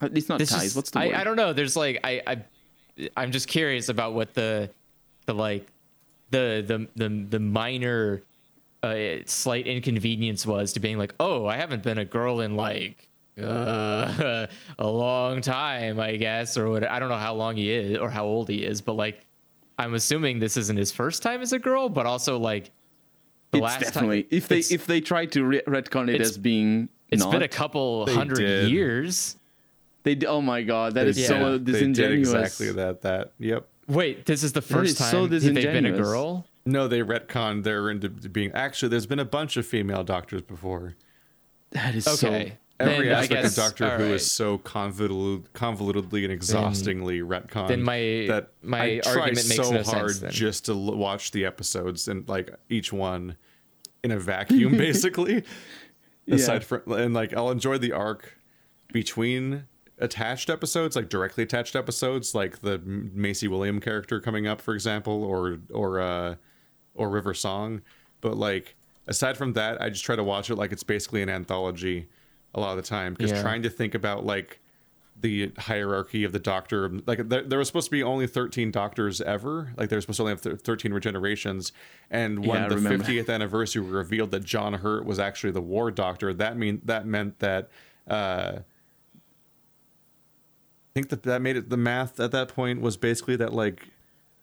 At least not This ties. is- What's the I, word? I don't know. There's like I I I'm just curious about what the the like the the the the minor uh, slight inconvenience was to being like, oh, I haven't been a girl in like uh, a long time, I guess, or what? I don't know how long he is or how old he is, but like, I'm assuming this isn't his first time as a girl, but also like the It's last definitely time. if they if they try to re- retcon it as being it's not, been a couple hundred did. years. they d- oh my god that They is did- so they did disingenuous. exactly that. That yep. Wait, this is the is first so time they've been a disingenuous. girl. No, they retconned their into being. Actually, there's been a bunch of female doctors before. That is Okay. every Then I aspect guess- of Doctor Who alright. is so convoluted, convolutedly and exhaustingly retconned. then my- that my I try argument makes so no hard sense then. just to l- watch the episodes and like each one in a vacuum, basically. Aside from and like I'll enjoy the arc between attached episodes, like directly attached episodes, like the Maisie William character coming up, for example, or or uh, or River Song. But like aside from that, I just try to watch it like it's basically an anthology a lot of the time because Yeah. trying to think about like the hierarchy of the doctor like there, there was supposed to be only 13 doctors ever like there was supposed to only have thir- 13 regenerations and when Yeah, the remember. 50th anniversary revealed that john hurt was actually the war doctor that mean that meant that uh i think that that made it the math at that point was basically that like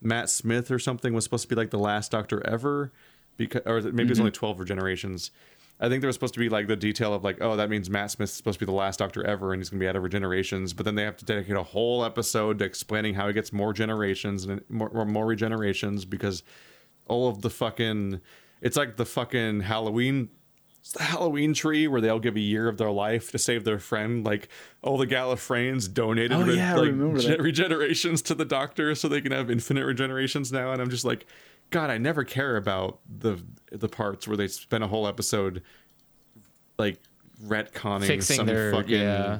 matt smith or something was supposed to be like the last doctor ever because or maybe it was only mm-hmm. 12 regenerations I think there was supposed to be like the detail of like, oh, that means Matt Smith's supposed to be the last Doctor ever, and he's going to be out of regenerations. But then they have to dedicate a whole episode to explaining how he gets more generations and more, more, more regenerations because all of the fucking, it's like the fucking Halloween, it's the Halloween tree where they all give a year of their life to save their friend. Like all the Gallifreyans donated Oh, re- yeah, like, that. regenerations to the Doctor so they can have infinite regenerations now. And I'm just like, God, I never care about the the parts where they spend a whole episode like retconning Fixing some their- fucking yeah.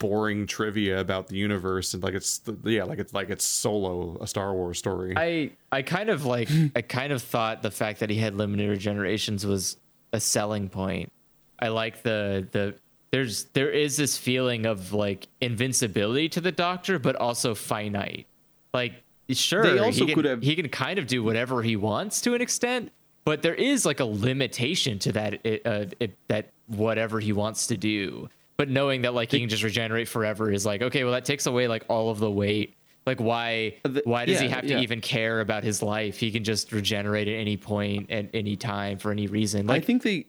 boring trivia about the universe and like it's the, yeah like it's like it's solo a Star Wars story. I I kind of like I kind of thought the fact that he had limited regenerations was a selling point. I like the the there's there is this feeling of like invincibility to the doctor, but also finite. Like sure, he could can, have- he can kind of do whatever he wants to an extent, but there is like a limitation to that uh, it, that whatever he wants to do. But knowing that like he can just regenerate forever is like okay, well that takes away like all of the weight. Like why why does he yeah, have to yeah. even care about his life? He can just regenerate at any point at any time for any reason. Like, I think they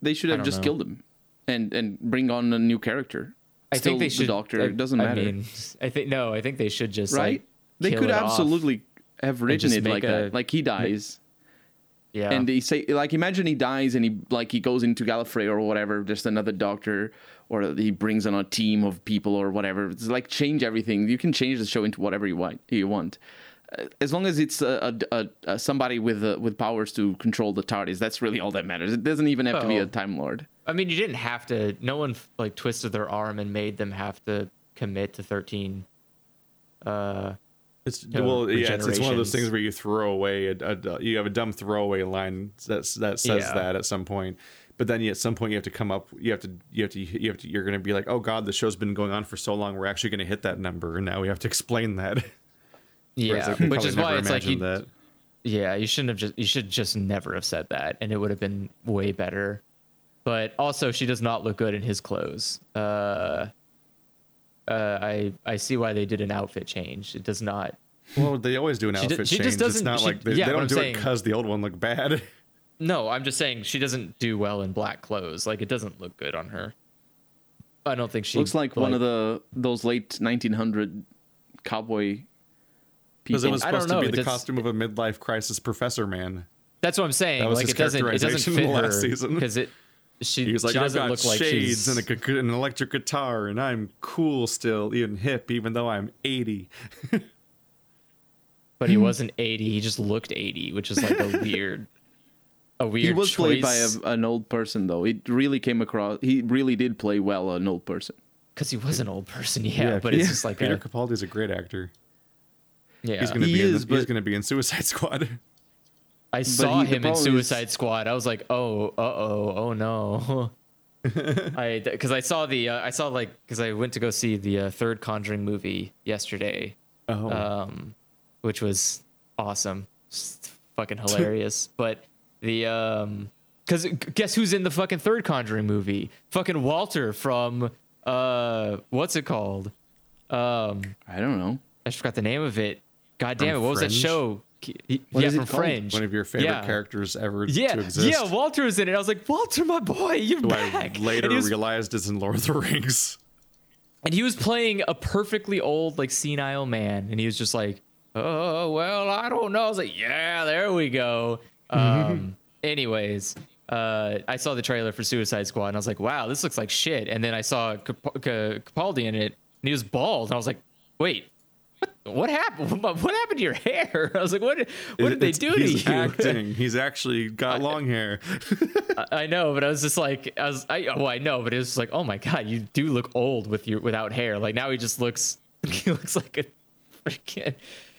they should have just know. killed him and and bring on a new character. I Still think they should. The doctor. I, it doesn't I matter, mean, I think no. I think they should just right? Like, they could absolutely have written it like a- that. Like he dies. Yeah. and they say like imagine he dies and he like he goes into Gallifrey or whatever, just another doctor, or he brings on a team of people or whatever. It's like change everything. You can change the show into whatever you want. You want, as long as it's a, a, a, a somebody with uh, with powers to control the TARDIS. That's really all that matters. It doesn't even have to be a Time Lord. I mean, you didn't have to. No one like twisted their arm and made them have to commit to thirteen. Uh, It's know, well, yeah, it's, it's one of those things where you throw away a, a- you have a dumb throwaway line that's that says Yeah. that at some point, but then at some point you have to come up, you have to you have to you have to you're going to be like, oh god, the show's been going on for so long, we're actually going to hit that number, and now we have to explain that. Yeah, like, which is why it's like you. that. Yeah, you shouldn't have just. You should just never have said that, and it would have been way better. But also, she does not look good in his clothes. Uh, uh, I I see why they did an outfit change. It does not. Well, they always do an She outfit she change. just it's doesn't- not she- like they, yeah, they don't do saying- it because the old one looked bad. No, I'm just saying she doesn't do well in black clothes. Like it doesn't look good on her. I don't think she Looks like, one of the those late 1900 cowboy people. Because it was supposed to be the does- costume of a midlife crisis professor man. That's what I'm saying. That was like his it doesn't. It doesn't characterization fit in the her last season. because it. She, He was like, she I've doesn't got look like shades she's, and a, an electric guitar, and I'm cool still, even hip, even though I'm 80. but he wasn't 80. He just looked 80, which is like a weird, a weird. he was choice. played by a, an old person though. It really came across. He really did play well an old person. because he was an old person. Yeah, but it's Peter- just like Peter a, Capaldi's a great actor. yeah. He's gonna He be in, is, the- he's gonna be in Suicide Squad. I saw he- him in problem is- Suicide Squad. I was like, oh, uh oh, oh no. I because I saw the uh, I saw like because I went to go see the uh, third Conjuring movie yesterday, Oh, um, which was awesome, Just fucking hilarious. but the um, because guess who's in the fucking third Conjuring movie? Fucking Walter from uh, what's it called? Um, I don't know. I just forgot the name of it. God damn it! From What was that show? What yeah, is it from called? Fringe. one of your favorite yeah. characters ever Yeah, to exist. yeah. Walter was in it. I was like, Walter, my boy, you're who back. I later was, realized is in Lord of the Rings. and he was playing a perfectly old, like senile man, and he was just like, oh well, I don't know. I was like, yeah, there we go. Um, anyways, uh, I saw the trailer for Suicide Squad and I was like, wow, this looks like shit. And then I saw Cap- Ca- Capaldi in it and he was bald. And I was like, wait, what, what happened? What, what happened to your hair? I was like, what, what did they do to he's you? acting. He's actually got long hair. I- I know, but I was just like, I was, I, well, I know, but it was like, oh my God, you do look old with your, without hair. Like now he just looks, he looks like a freaking,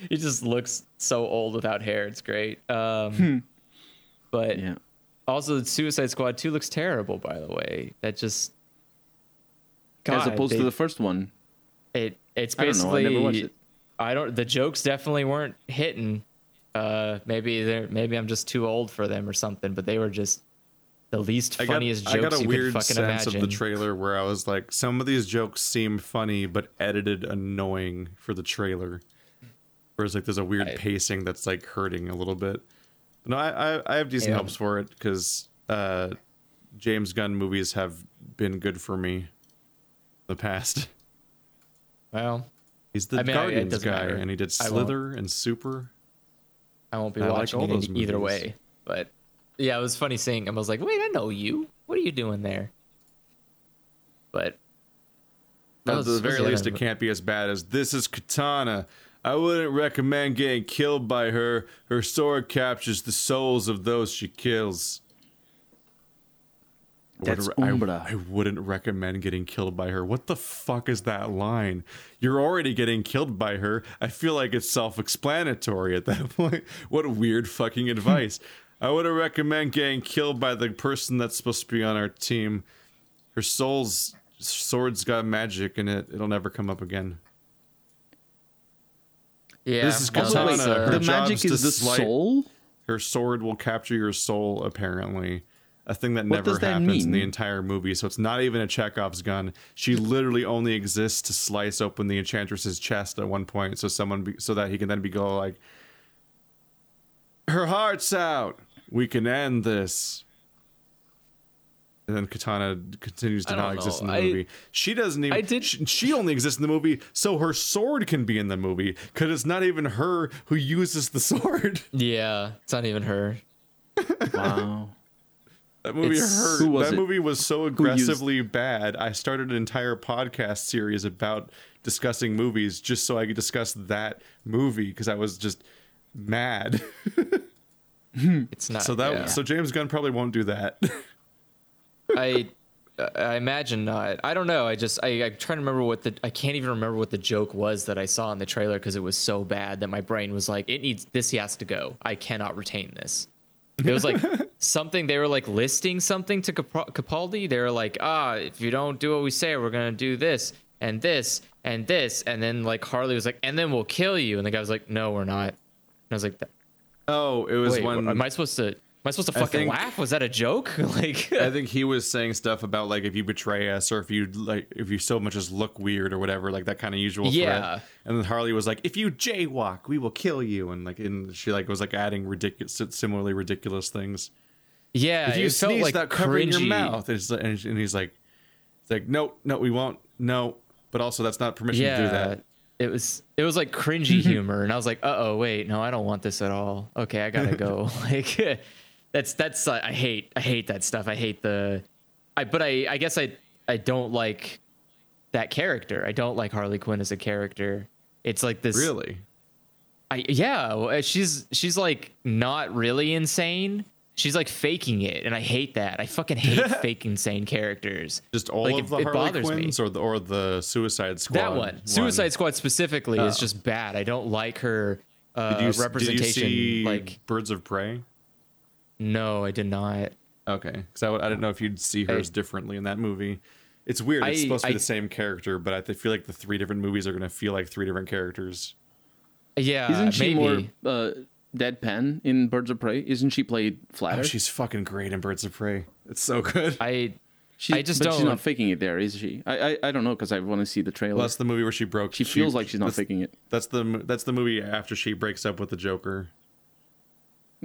he just looks so old without hair. It's great. Um, but Yeah. Also, Suicide Squad 2 looks terrible, by the way. That just. As opposed they- to the first one. It, it's I don't know, I basically. never it. I don't. The jokes definitely weren't hitting. Uh, maybe they're maybe I'm just too old for them or something. But they were just the least I got, funniest I got a you weird could sense imagine. of the trailer where I was like, some of these jokes seem funny but edited annoying for the trailer. Whereas like there's a weird I- pacing that's like hurting a little bit. No, I I, I have decent Yeah. hopes for it because uh, James Gunn movies have been good for me in the past. well, He's the I mean, Guardians guy, matter. and he did Slither and Super. I won't be I watching it those either way. But yeah, it was funny seeing him. I was like, wait, I know you. What are you doing there? But At the very least, it can't be as bad as this is Katana. I wouldn't recommend getting killed by her. Her sword captures the souls of those she kills. I That's wouldn't- I- Umbra. Uh, I, wouldn't recommend getting killed by her. What the fuck is that line? You're already getting killed by her. I feel like it's self explanatory at that point. What a weird fucking advice. I wouldn't recommend getting killed by the person that's supposed to be on our team. Her soul's sword's got magic in it. It'll never come up again. Yeah, This is no, Also, wait, uh, her the magic to is the slight- soul? Her sword will capture your soul, apparently. A thing that What never that happens in the entire movie. So it's not even a Chekhov's gun. She literally only exists to slice open the enchantress's chest at one point, so someone, be, so that he can then be go like, "Her heart's out. We can end this." And then Katana continues to not don't exist in the I- movie. She doesn't even. I did- She, she only exists in the movie so her sword can be in the movie because it's not even her who uses the sword. yeah, it's not even her. Wow. That movie It's- hurt. Who was that it? movie was so used- aggressively bad. I started an entire podcast series about discussing movies just so I could discuss that movie because I was just mad. It's not. so that yeah. so James Gunn probably won't do that. I I imagine not. I don't know. I just I, I'm trying to remember what the I can't even remember what the joke was that I saw in the trailer because it was so bad that my brain was like, it needs this. He has to go. I cannot retain this. It was like something they were like listing something to Cap- Capaldi. They were like, ah, if you don't do what we say, we're gonna do this and this and this, and then like Harley was like, and then we'll kill you, and the guy was like, no, we're not. And I was like, oh, it was wait, when am I supposed to? Am I supposed to fucking think- laugh? Was that a joke? like, I think he was saying stuff about like if you betray us or if you like if you so much as look weird or whatever, like that kind of usual Yeah. threat. And then Harley was like, if you jaywalk, we will kill you. And like and she like was like adding ridiculous similarly ridiculous things. yeah, if you sneeze like that covering your mouth, and, it's, and and he's like, it's like, no, no, we won't, no. But also, that's not permission to do that. It was it was like cringy humor, and I was like, uh oh, wait, no, I don't want this at all. Okay, I gotta go. like that's that's uh, I hate I hate that stuff. I hate the I but I I guess I I don't like that character. I don't like Harley Quinn as a character. It's like this Really? I yeah, she's she's like not really insane. She's like faking it, and I hate that. I fucking hate fake insane characters. Just all Like, of it- the it Harley bothers me. Quinns, or the or the Suicide Squad? That one, Suicide Squad specifically, is Oh. just bad. I don't like her uh, Did you, did you representation. see like, Birds of Prey? No, I did not. Okay, because I, would- I didn't know if you'd see hers I- differently in that movie. It's weird. It's I- supposed to be I- the same character, but I th- feel like the three different movies are going to feel like three different characters. Yeah, Isn't she maybe. more uh, deadpan in Birds of Prey? Isn't she played flatter? Oh, she's fucking great in Birds of Prey. It's so good. I She's, I just but she's don't- She's not faking it there, is she? I I, I don't know because I want to see the trailer. Well, that's the movie where she broke. she feels like she's not faking it. That's the that's the movie after she breaks up with the Joker.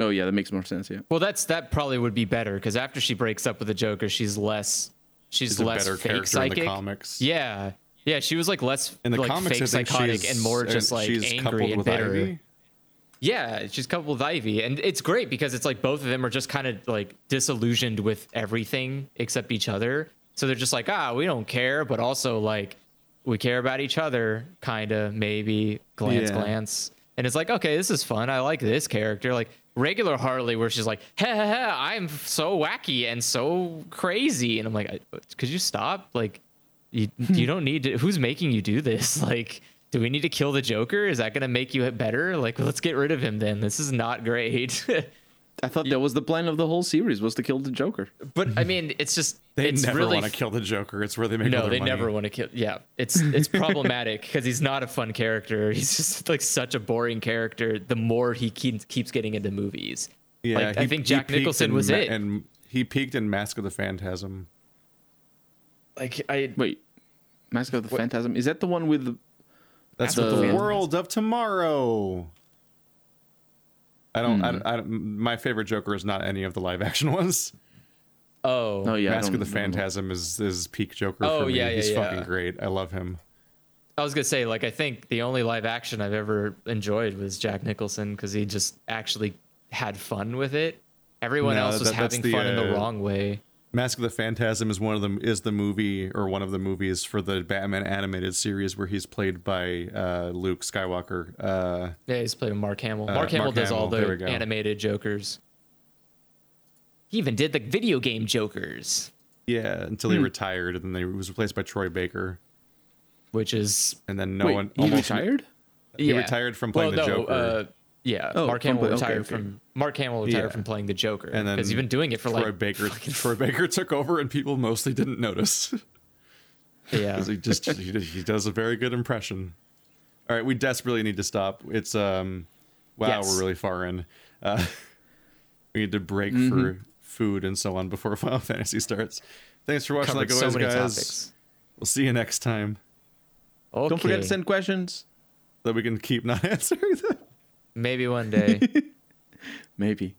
No, yeah, that makes more sense. Yeah. well, that's that probably would be better because after she breaks up with the Joker, she's less. She's, She's a less better fake character psychic. in the comics. Yeah, yeah, she was like less In the like comics, fake I psychotic and more uh, just like she's angry and with bitter. Ivy. Yeah, she's coupled with Ivy, and it's great because it's like both of them are just kind of like disillusioned with everything except each other. So they're just like, ah, we don't care, but also like we care about each other, kind of maybe glance, Yeah. glance, and it's like, okay, this is fun. I like this character. Like regular Harley, where she's like, ha ha ha, I'm so wacky and so crazy, and I'm like, could you stop? Like, you you don't need to. Who's making you do this? Like. Do we need to kill the Joker? Is that going to make you better? Like, let's get rid of him then. This is not great. I thought that was the plan of the whole series was to kill the Joker. but I mean, it's just They it's never really want to kill the Joker. It's where they make all no, their they money. never want to kill. Yeah, it's it's problematic because he's not a fun character. He's just like such a boring character. The more he keeps keeps getting into movies, Yeah, like, I think Jack Nicholson was Ma- it. and he peaked in Mask of the Phantasm. like I Wait, Mask of the Phantasm is that the one with? The, That's The- what the world of tomorrow. I don't, Hmm. I, don't- I. My favorite Joker is not any of the live action ones. oh oh yeah, Mask of don't the know. Phantasm is is peak Joker Oh, for me. yeah, yeah, He's yeah. fucking great. I love him. I was gonna say like I think the only live action I've ever enjoyed was Jack Nicholson because he just actually had fun with it. Everyone No, else was that- that's having the, fun in the uh, wrong way. Mask of the Phantasm is one of them. Is the movie or one of the movies for the Batman animated series where he's played by uh, Luke Skywalker. Uh, Yeah, he's playing Mark Hamill. Uh, Mark Hamill Mark does all Hamill, we the animated Jokers. He even did the video game Jokers, yeah, until he retired, and then he was replaced by Troy Baker, which is and then no Wait, one he almost retired? He retired from playing well, the no, Joker. Yeah, Oh, Mark from Hamill play- okay, retired okay. from Mark Hamill retired Yeah. from playing the Joker, and then because he's been doing it for Troy like Baker. Troy Baker took over, and people mostly didn't notice. yeah, he just he, he does a very good impression. All right, we desperately need to stop. It's um, wow, Yes. we're really far in. Uh, we need to break Mm-hmm. for food and so on before Final Fantasy starts. Thanks for watching, Covered like so always, many guys. topics. We'll see you next time. Okay. Don't forget to send questions. That we can keep not answering them. Maybe one day. Maybe.